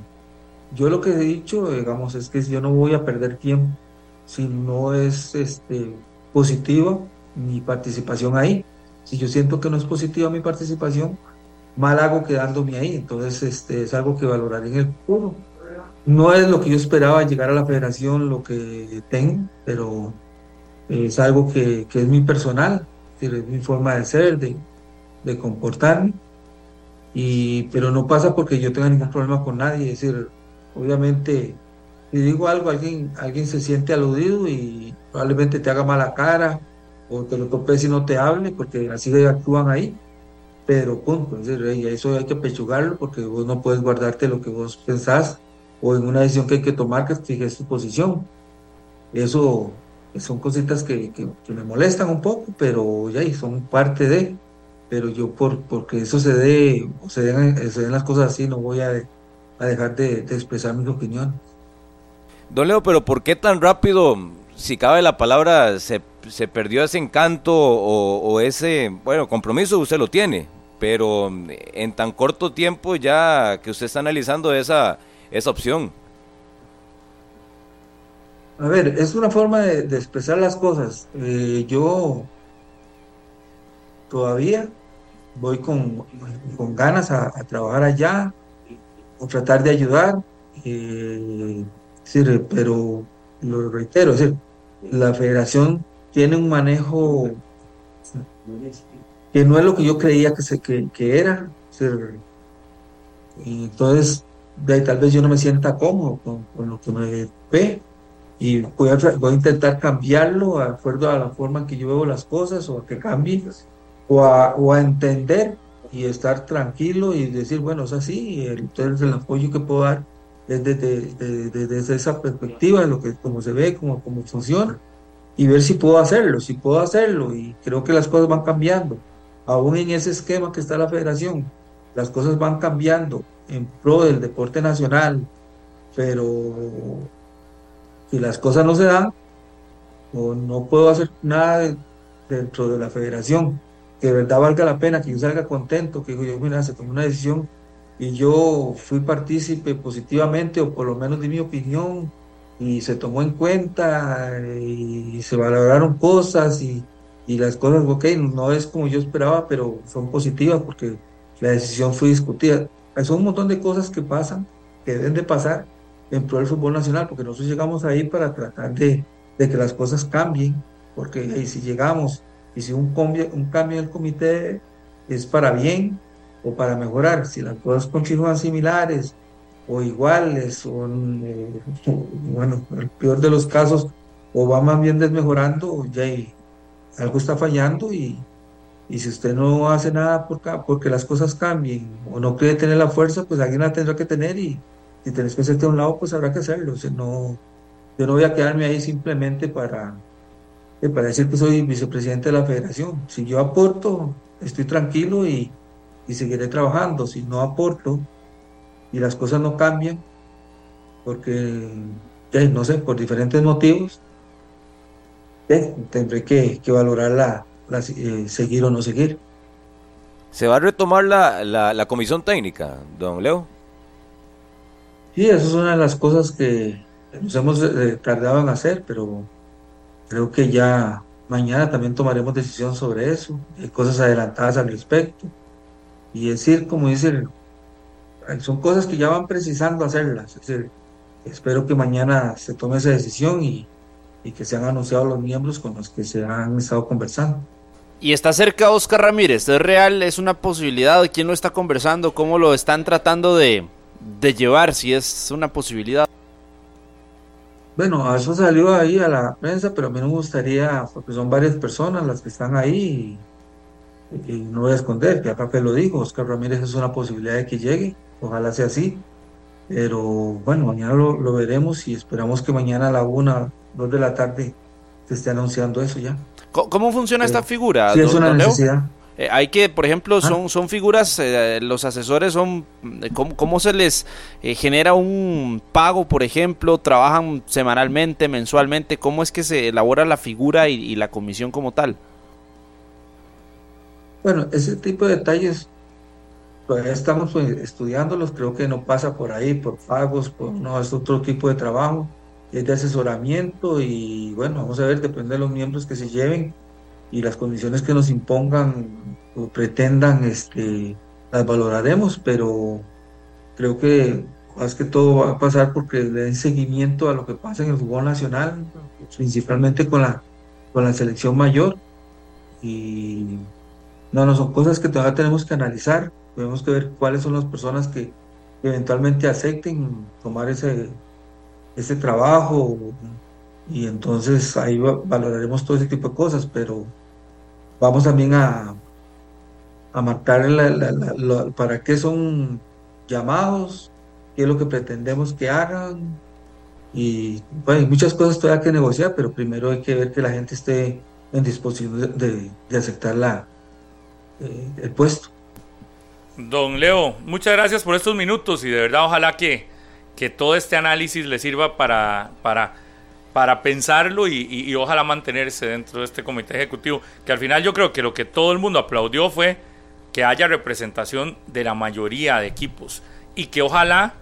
yo lo que he dicho, digamos, es que yo no voy a perder tiempo si no es este, positiva mi participación ahí. Si yo siento que no es positiva mi participación, mal hago quedándome ahí. Entonces, este, es algo que valoraré en el futuro. No es lo que yo esperaba llegar a la federación, lo que tengo, pero es algo que, que es mi personal, es mi forma de ser, de, de comportarme. Y, pero no pasa porque yo tenga ningún problema con nadie. Es decir, Obviamente, si digo algo, alguien, alguien se siente aludido y probablemente te haga mala cara o te lo topes y no te hable porque así actúan ahí. Pero punto, es decir, eso hay que pechugarlo porque vos no puedes guardarte lo que vos pensás o en una decisión que hay que tomar que fijes tu posición. Eso son cositas que, que, me molestan un poco, pero ya son parte de. Pero yo por porque eso se dé, o se den, se den las cosas así, no voy a a dejar de, expresar mi opinión. Don Leo, pero ¿por qué tan rápido, si cabe la palabra, se, perdió ese encanto o, ese, bueno, compromiso usted lo tiene, pero en tan corto tiempo ya que usted está analizando esa, esa opción? A ver, es una forma de, expresar las cosas. Eh, yo todavía voy con, con ganas a, a, trabajar allá o tratar de ayudar, eh, pero lo reitero, la federación tiene un manejo que no es lo que yo creía que, se, que, era. entonces, tal vez yo no me sienta cómodo con, lo que me ve y voy a, voy a, intentar cambiarlo de acuerdo a la forma en que yo veo las cosas o a que cambie o a, o a entender y estar tranquilo y decir, bueno, es así, entonces el apoyo que puedo dar es desde, desde, esa perspectiva, lo que, cómo se ve, cómo, cómo funciona, y ver si puedo hacerlo, si puedo hacerlo, y creo que las cosas van cambiando, aún en ese esquema que está la federación, las cosas van cambiando en pro del deporte nacional, pero si las cosas no se dan, o no puedo hacer nada dentro de la federación que de verdad valga la pena, que yo salga contento, que yo, mira, se tomó una decisión y yo fui partícipe positivamente o por lo menos di mi opinión y se tomó en cuenta y se valoraron cosas y, y las cosas, ok, no es como yo esperaba, pero son positivas porque la decisión fue discutida. Son un montón de cosas que pasan, que deben de pasar en pro del fútbol nacional, porque nosotros llegamos ahí para tratar de, de que las cosas cambien, porque si llegamos y si un cambio, un cambio en el comité es para bien o para mejorar. Si las cosas continúan similares o iguales, o, eh, (laughs) bueno, el peor de los casos, o va más bien desmejorando, ya algo está fallando y, y si usted no hace nada por, porque las cosas cambien o no quiere tener la fuerza, pues alguien la tendrá que tener y si tenés que hacerte a un lado, pues habrá que hacerlo. O no, yo no voy a quedarme ahí simplemente para, para decir que soy vicepresidente de la federación. Si yo aporto, estoy tranquilo y, y seguiré trabajando. Si no aporto y las cosas no cambian, porque, no sé, por diferentes motivos, tendré que, que valorar la, eh, seguir o no seguir. ¿Se va a retomar la, la, comisión técnica, don Leo? Sí, eso es una de las cosas que nos hemos eh, tardado en hacer, pero creo que ya mañana también tomaremos decisión sobre eso. Hay cosas adelantadas al respecto. Y decir, como dice, son cosas que ya van precisando hacerlas. espero que mañana se tome esa decisión y, que sean anunciados los miembros con los que se han estado conversando. Y está cerca Oscar Ramírez, ¿es real? ¿Es una posibilidad? ¿Quién lo está conversando? ¿Cómo lo están tratando de, llevar? Si es una posibilidad. Bueno, eso salió ahí a la prensa, pero a mí no me gustaría, porque son varias personas las que están ahí, y, no voy a esconder, que acá que lo digo, Oscar Ramírez es una posibilidad de que llegue, ojalá sea así, pero bueno, mañana lo, lo veremos y esperamos que mañana a la una, dos de la tarde se esté anunciando eso ya. ¿Cómo funciona esta figura? Sí, es una necesidad. Eh, hay que, por ejemplo, ah. son, son figuras, eh, los asesores son, eh, ¿cómo, se les genera un pago, por ejemplo? ¿Trabajan semanalmente, mensualmente? ¿Cómo es que se elabora la figura y, la comisión como tal? Bueno, ese tipo de detalles todavía estamos pues, estudiándolos, creo que no pasa por ahí, por pagos, por no, es otro tipo de trabajo es de asesoramiento y bueno, vamos a ver, depende de los miembros que se lleven y las condiciones que nos impongan o pretendan, este, las valoraremos, pero creo que más que todo va a pasar porque le den seguimiento a lo que pasa en el fútbol nacional, principalmente con la, con la selección mayor. Y no, no son cosas que todavía tenemos que analizar, tenemos que ver cuáles son las personas que eventualmente acepten tomar ese, ese trabajo y entonces ahí valoraremos todo ese tipo de cosas, pero vamos también a, a marcar para qué son llamados, qué es lo que pretendemos que hagan y bueno, hay muchas cosas todavía que negociar, pero primero hay que ver que la gente esté en disposición de, aceptar la, eh, el puesto. Don Leo, muchas gracias por estos minutos y de verdad ojalá que que todo este análisis le sirva para, para, para pensarlo y, ojalá mantenerse dentro de este comité ejecutivo, que al final yo creo que lo que todo el mundo aplaudió fue que haya representación de la mayoría de equipos y que ojalá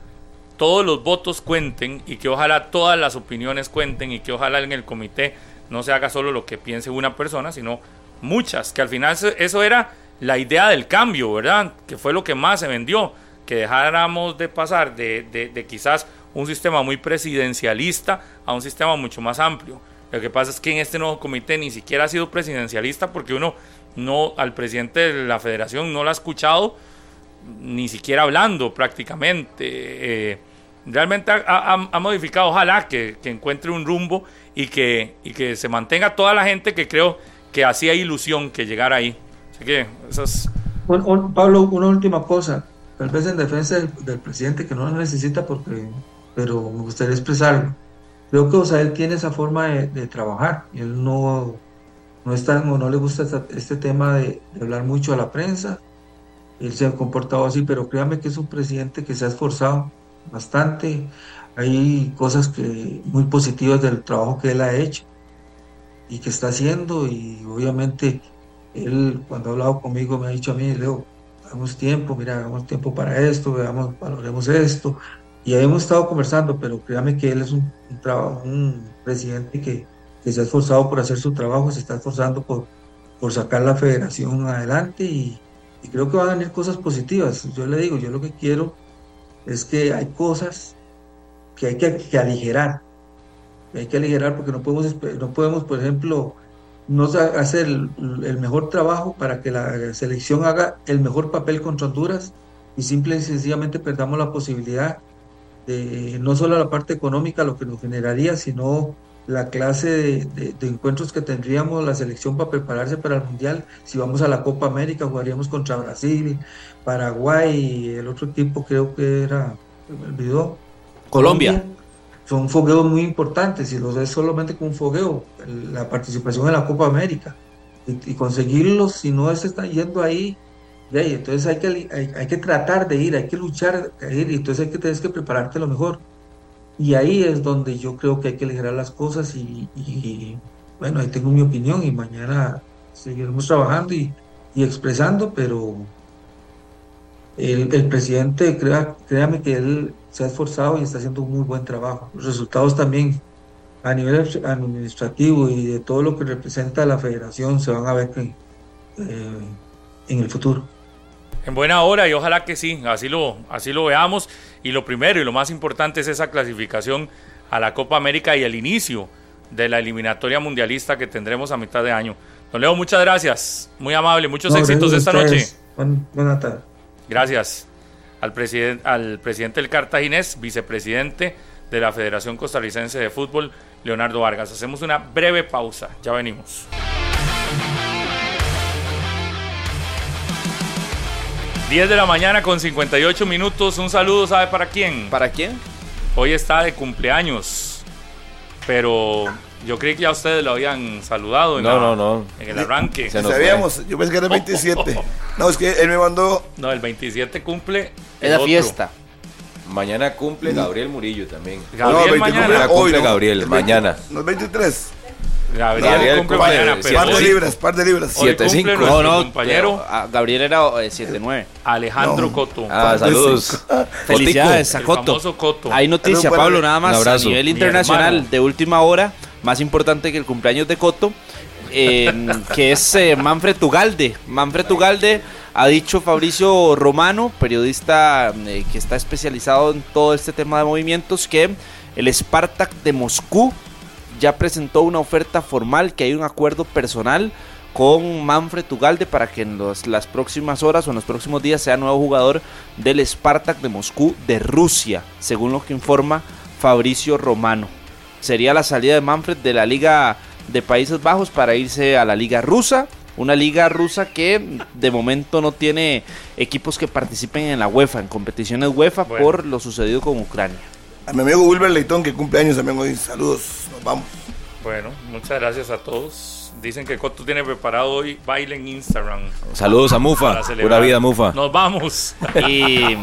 todos los votos cuenten y que ojalá todas las opiniones cuenten y que ojalá en el comité no se haga solo lo que piense una persona, sino muchas, que al final eso era la idea del cambio, ¿verdad? Que fue lo que más se vendió que dejáramos de pasar de, quizás un sistema muy presidencialista a un sistema mucho más amplio. Lo que pasa es que en este nuevo comité ni siquiera ha sido presidencialista porque uno no al presidente de la federación no lo ha escuchado ni siquiera hablando prácticamente. Eh, realmente ha, modificado, ojalá que, encuentre un rumbo y que, y que se mantenga toda la gente que creo que hacía ilusión que llegara ahí. Así que esas... Pablo, una última cosa tal vez en defensa del, presidente, que no lo necesita, porque, pero me gustaría expresarlo. Creo que Osael tiene esa forma de, trabajar. Y él no, no, está, no le gusta este tema de, hablar mucho a la prensa. Él se ha comportado así, pero créame que es un presidente que se ha esforzado bastante. Hay cosas que, muy positivas del trabajo que él ha hecho y que está haciendo. Y obviamente él cuando ha hablado conmigo me ha dicho a mí, Leo, hagamos tiempo, mira, hagamos tiempo para esto, veamos, valoremos esto. Y hemos estado conversando, pero créame que él es un, un, presidente que, que, se ha esforzado por hacer su trabajo, se está esforzando por, por sacar la federación adelante y, creo que van a venir cosas positivas. Yo le digo, yo lo que quiero es que hay cosas que hay que, que aligerar. Hay que aligerar porque no podemos, no podemos por ejemplo, no hacer el, el, mejor trabajo para que la selección haga el mejor papel contra Honduras y simple y sencillamente perdamos la posibilidad de no solo la parte económica, lo que nos generaría, sino la clase de, de, encuentros que tendríamos la selección para prepararse para el Mundial. Si vamos a la Copa América, jugaríamos contra Brasil, Paraguay, el otro equipo creo que era, me olvidó. Colombia son fogueos muy importantes y los es solamente con un fogueo, la participación en la Copa América. Y, conseguirlos, si no se están yendo ahí, ya, entonces hay que, hay, que tratar de ir, hay que luchar, ir, y entonces hay que tienes que prepararte lo mejor. Y ahí es donde yo creo que hay que elegir las cosas y, bueno, ahí tengo mi opinión y mañana seguiremos trabajando y, y expresando, pero el, el presidente, crea, créame que él se ha esforzado y está haciendo un muy buen trabajo. Los resultados también a nivel administrativo y de todo lo que representa la federación se van a ver eh, en el futuro. En buena hora y ojalá que sí, así lo, así lo veamos. Y lo primero y lo más importante es esa clasificación a la Copa América y el inicio de la eliminatoria mundialista que tendremos a mitad de año. Don Leo, muchas gracias. Muy amable, muchos éxitos esta noche. buenas tardes. Gracias al, presidente al presidente del Cartaginés, vicepresidente de la Federación Costarricense de Fútbol, Leonardo Vargas. Hacemos una breve pausa, ya venimos. ...10 de la mañana con 58 minutos. Un saludo, ¿sabe para quién? ¿Para quién? Hoy está de cumpleaños. Pero yo creí que ya ustedes lo habían saludado en, no, no, no. en el arranque. Se Sabíamos, yo pensé que era el 27. No, es que él me mandó. No, el 27 cumple. Es la fiesta. Mañana cumple Gabriel Murillo también. Gabriel no, mañana. cumple Gabriel, mañana. No es 23. Gabriel, cumple mañana, pero par de libras, par de libras. 7-5. No, no, compañero. Gabriel era 7-9. Alejandro Coto. Ah, saludos. Felicidades a Coto. Coto. Hay noticia, Pablo, nada más a nivel internacional de última hora más importante que el cumpleaños de Coto, (laughs) que es eh, Manfred Tugalde. Manfred Tugalde ha dicho Fabricio Romano, periodista eh, que está especializado en todo este tema de movimientos, que el Spartak de Moscú ya presentó una oferta formal, que hay un acuerdo personal con Manfred Tugalde para que en las próximas horas o en los próximos días sea nuevo jugador del Spartak de Moscú de Rusia, según lo que informa Fabricio Romano sería la salida de Manfred de la Liga de Países Bajos para irse a la Liga Rusa. Una liga rusa que de momento no tiene equipos que participen en la UEFA, en competiciones UEFA, por lo sucedido con Ucrania. A mi amigo Wilber Leitón, que cumple años también hoy. Saludos, nos vamos. Bueno, muchas gracias a todos. Dicen que Coto tiene preparado hoy baile en Instagram. Saludos a Mufa. Pura vida, Mufa. Nos vamos. Y,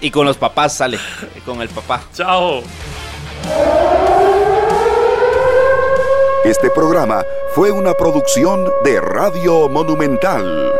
y con los papás sale. Con el papá. Chao. Este programa fue una producción de Radio Monumental.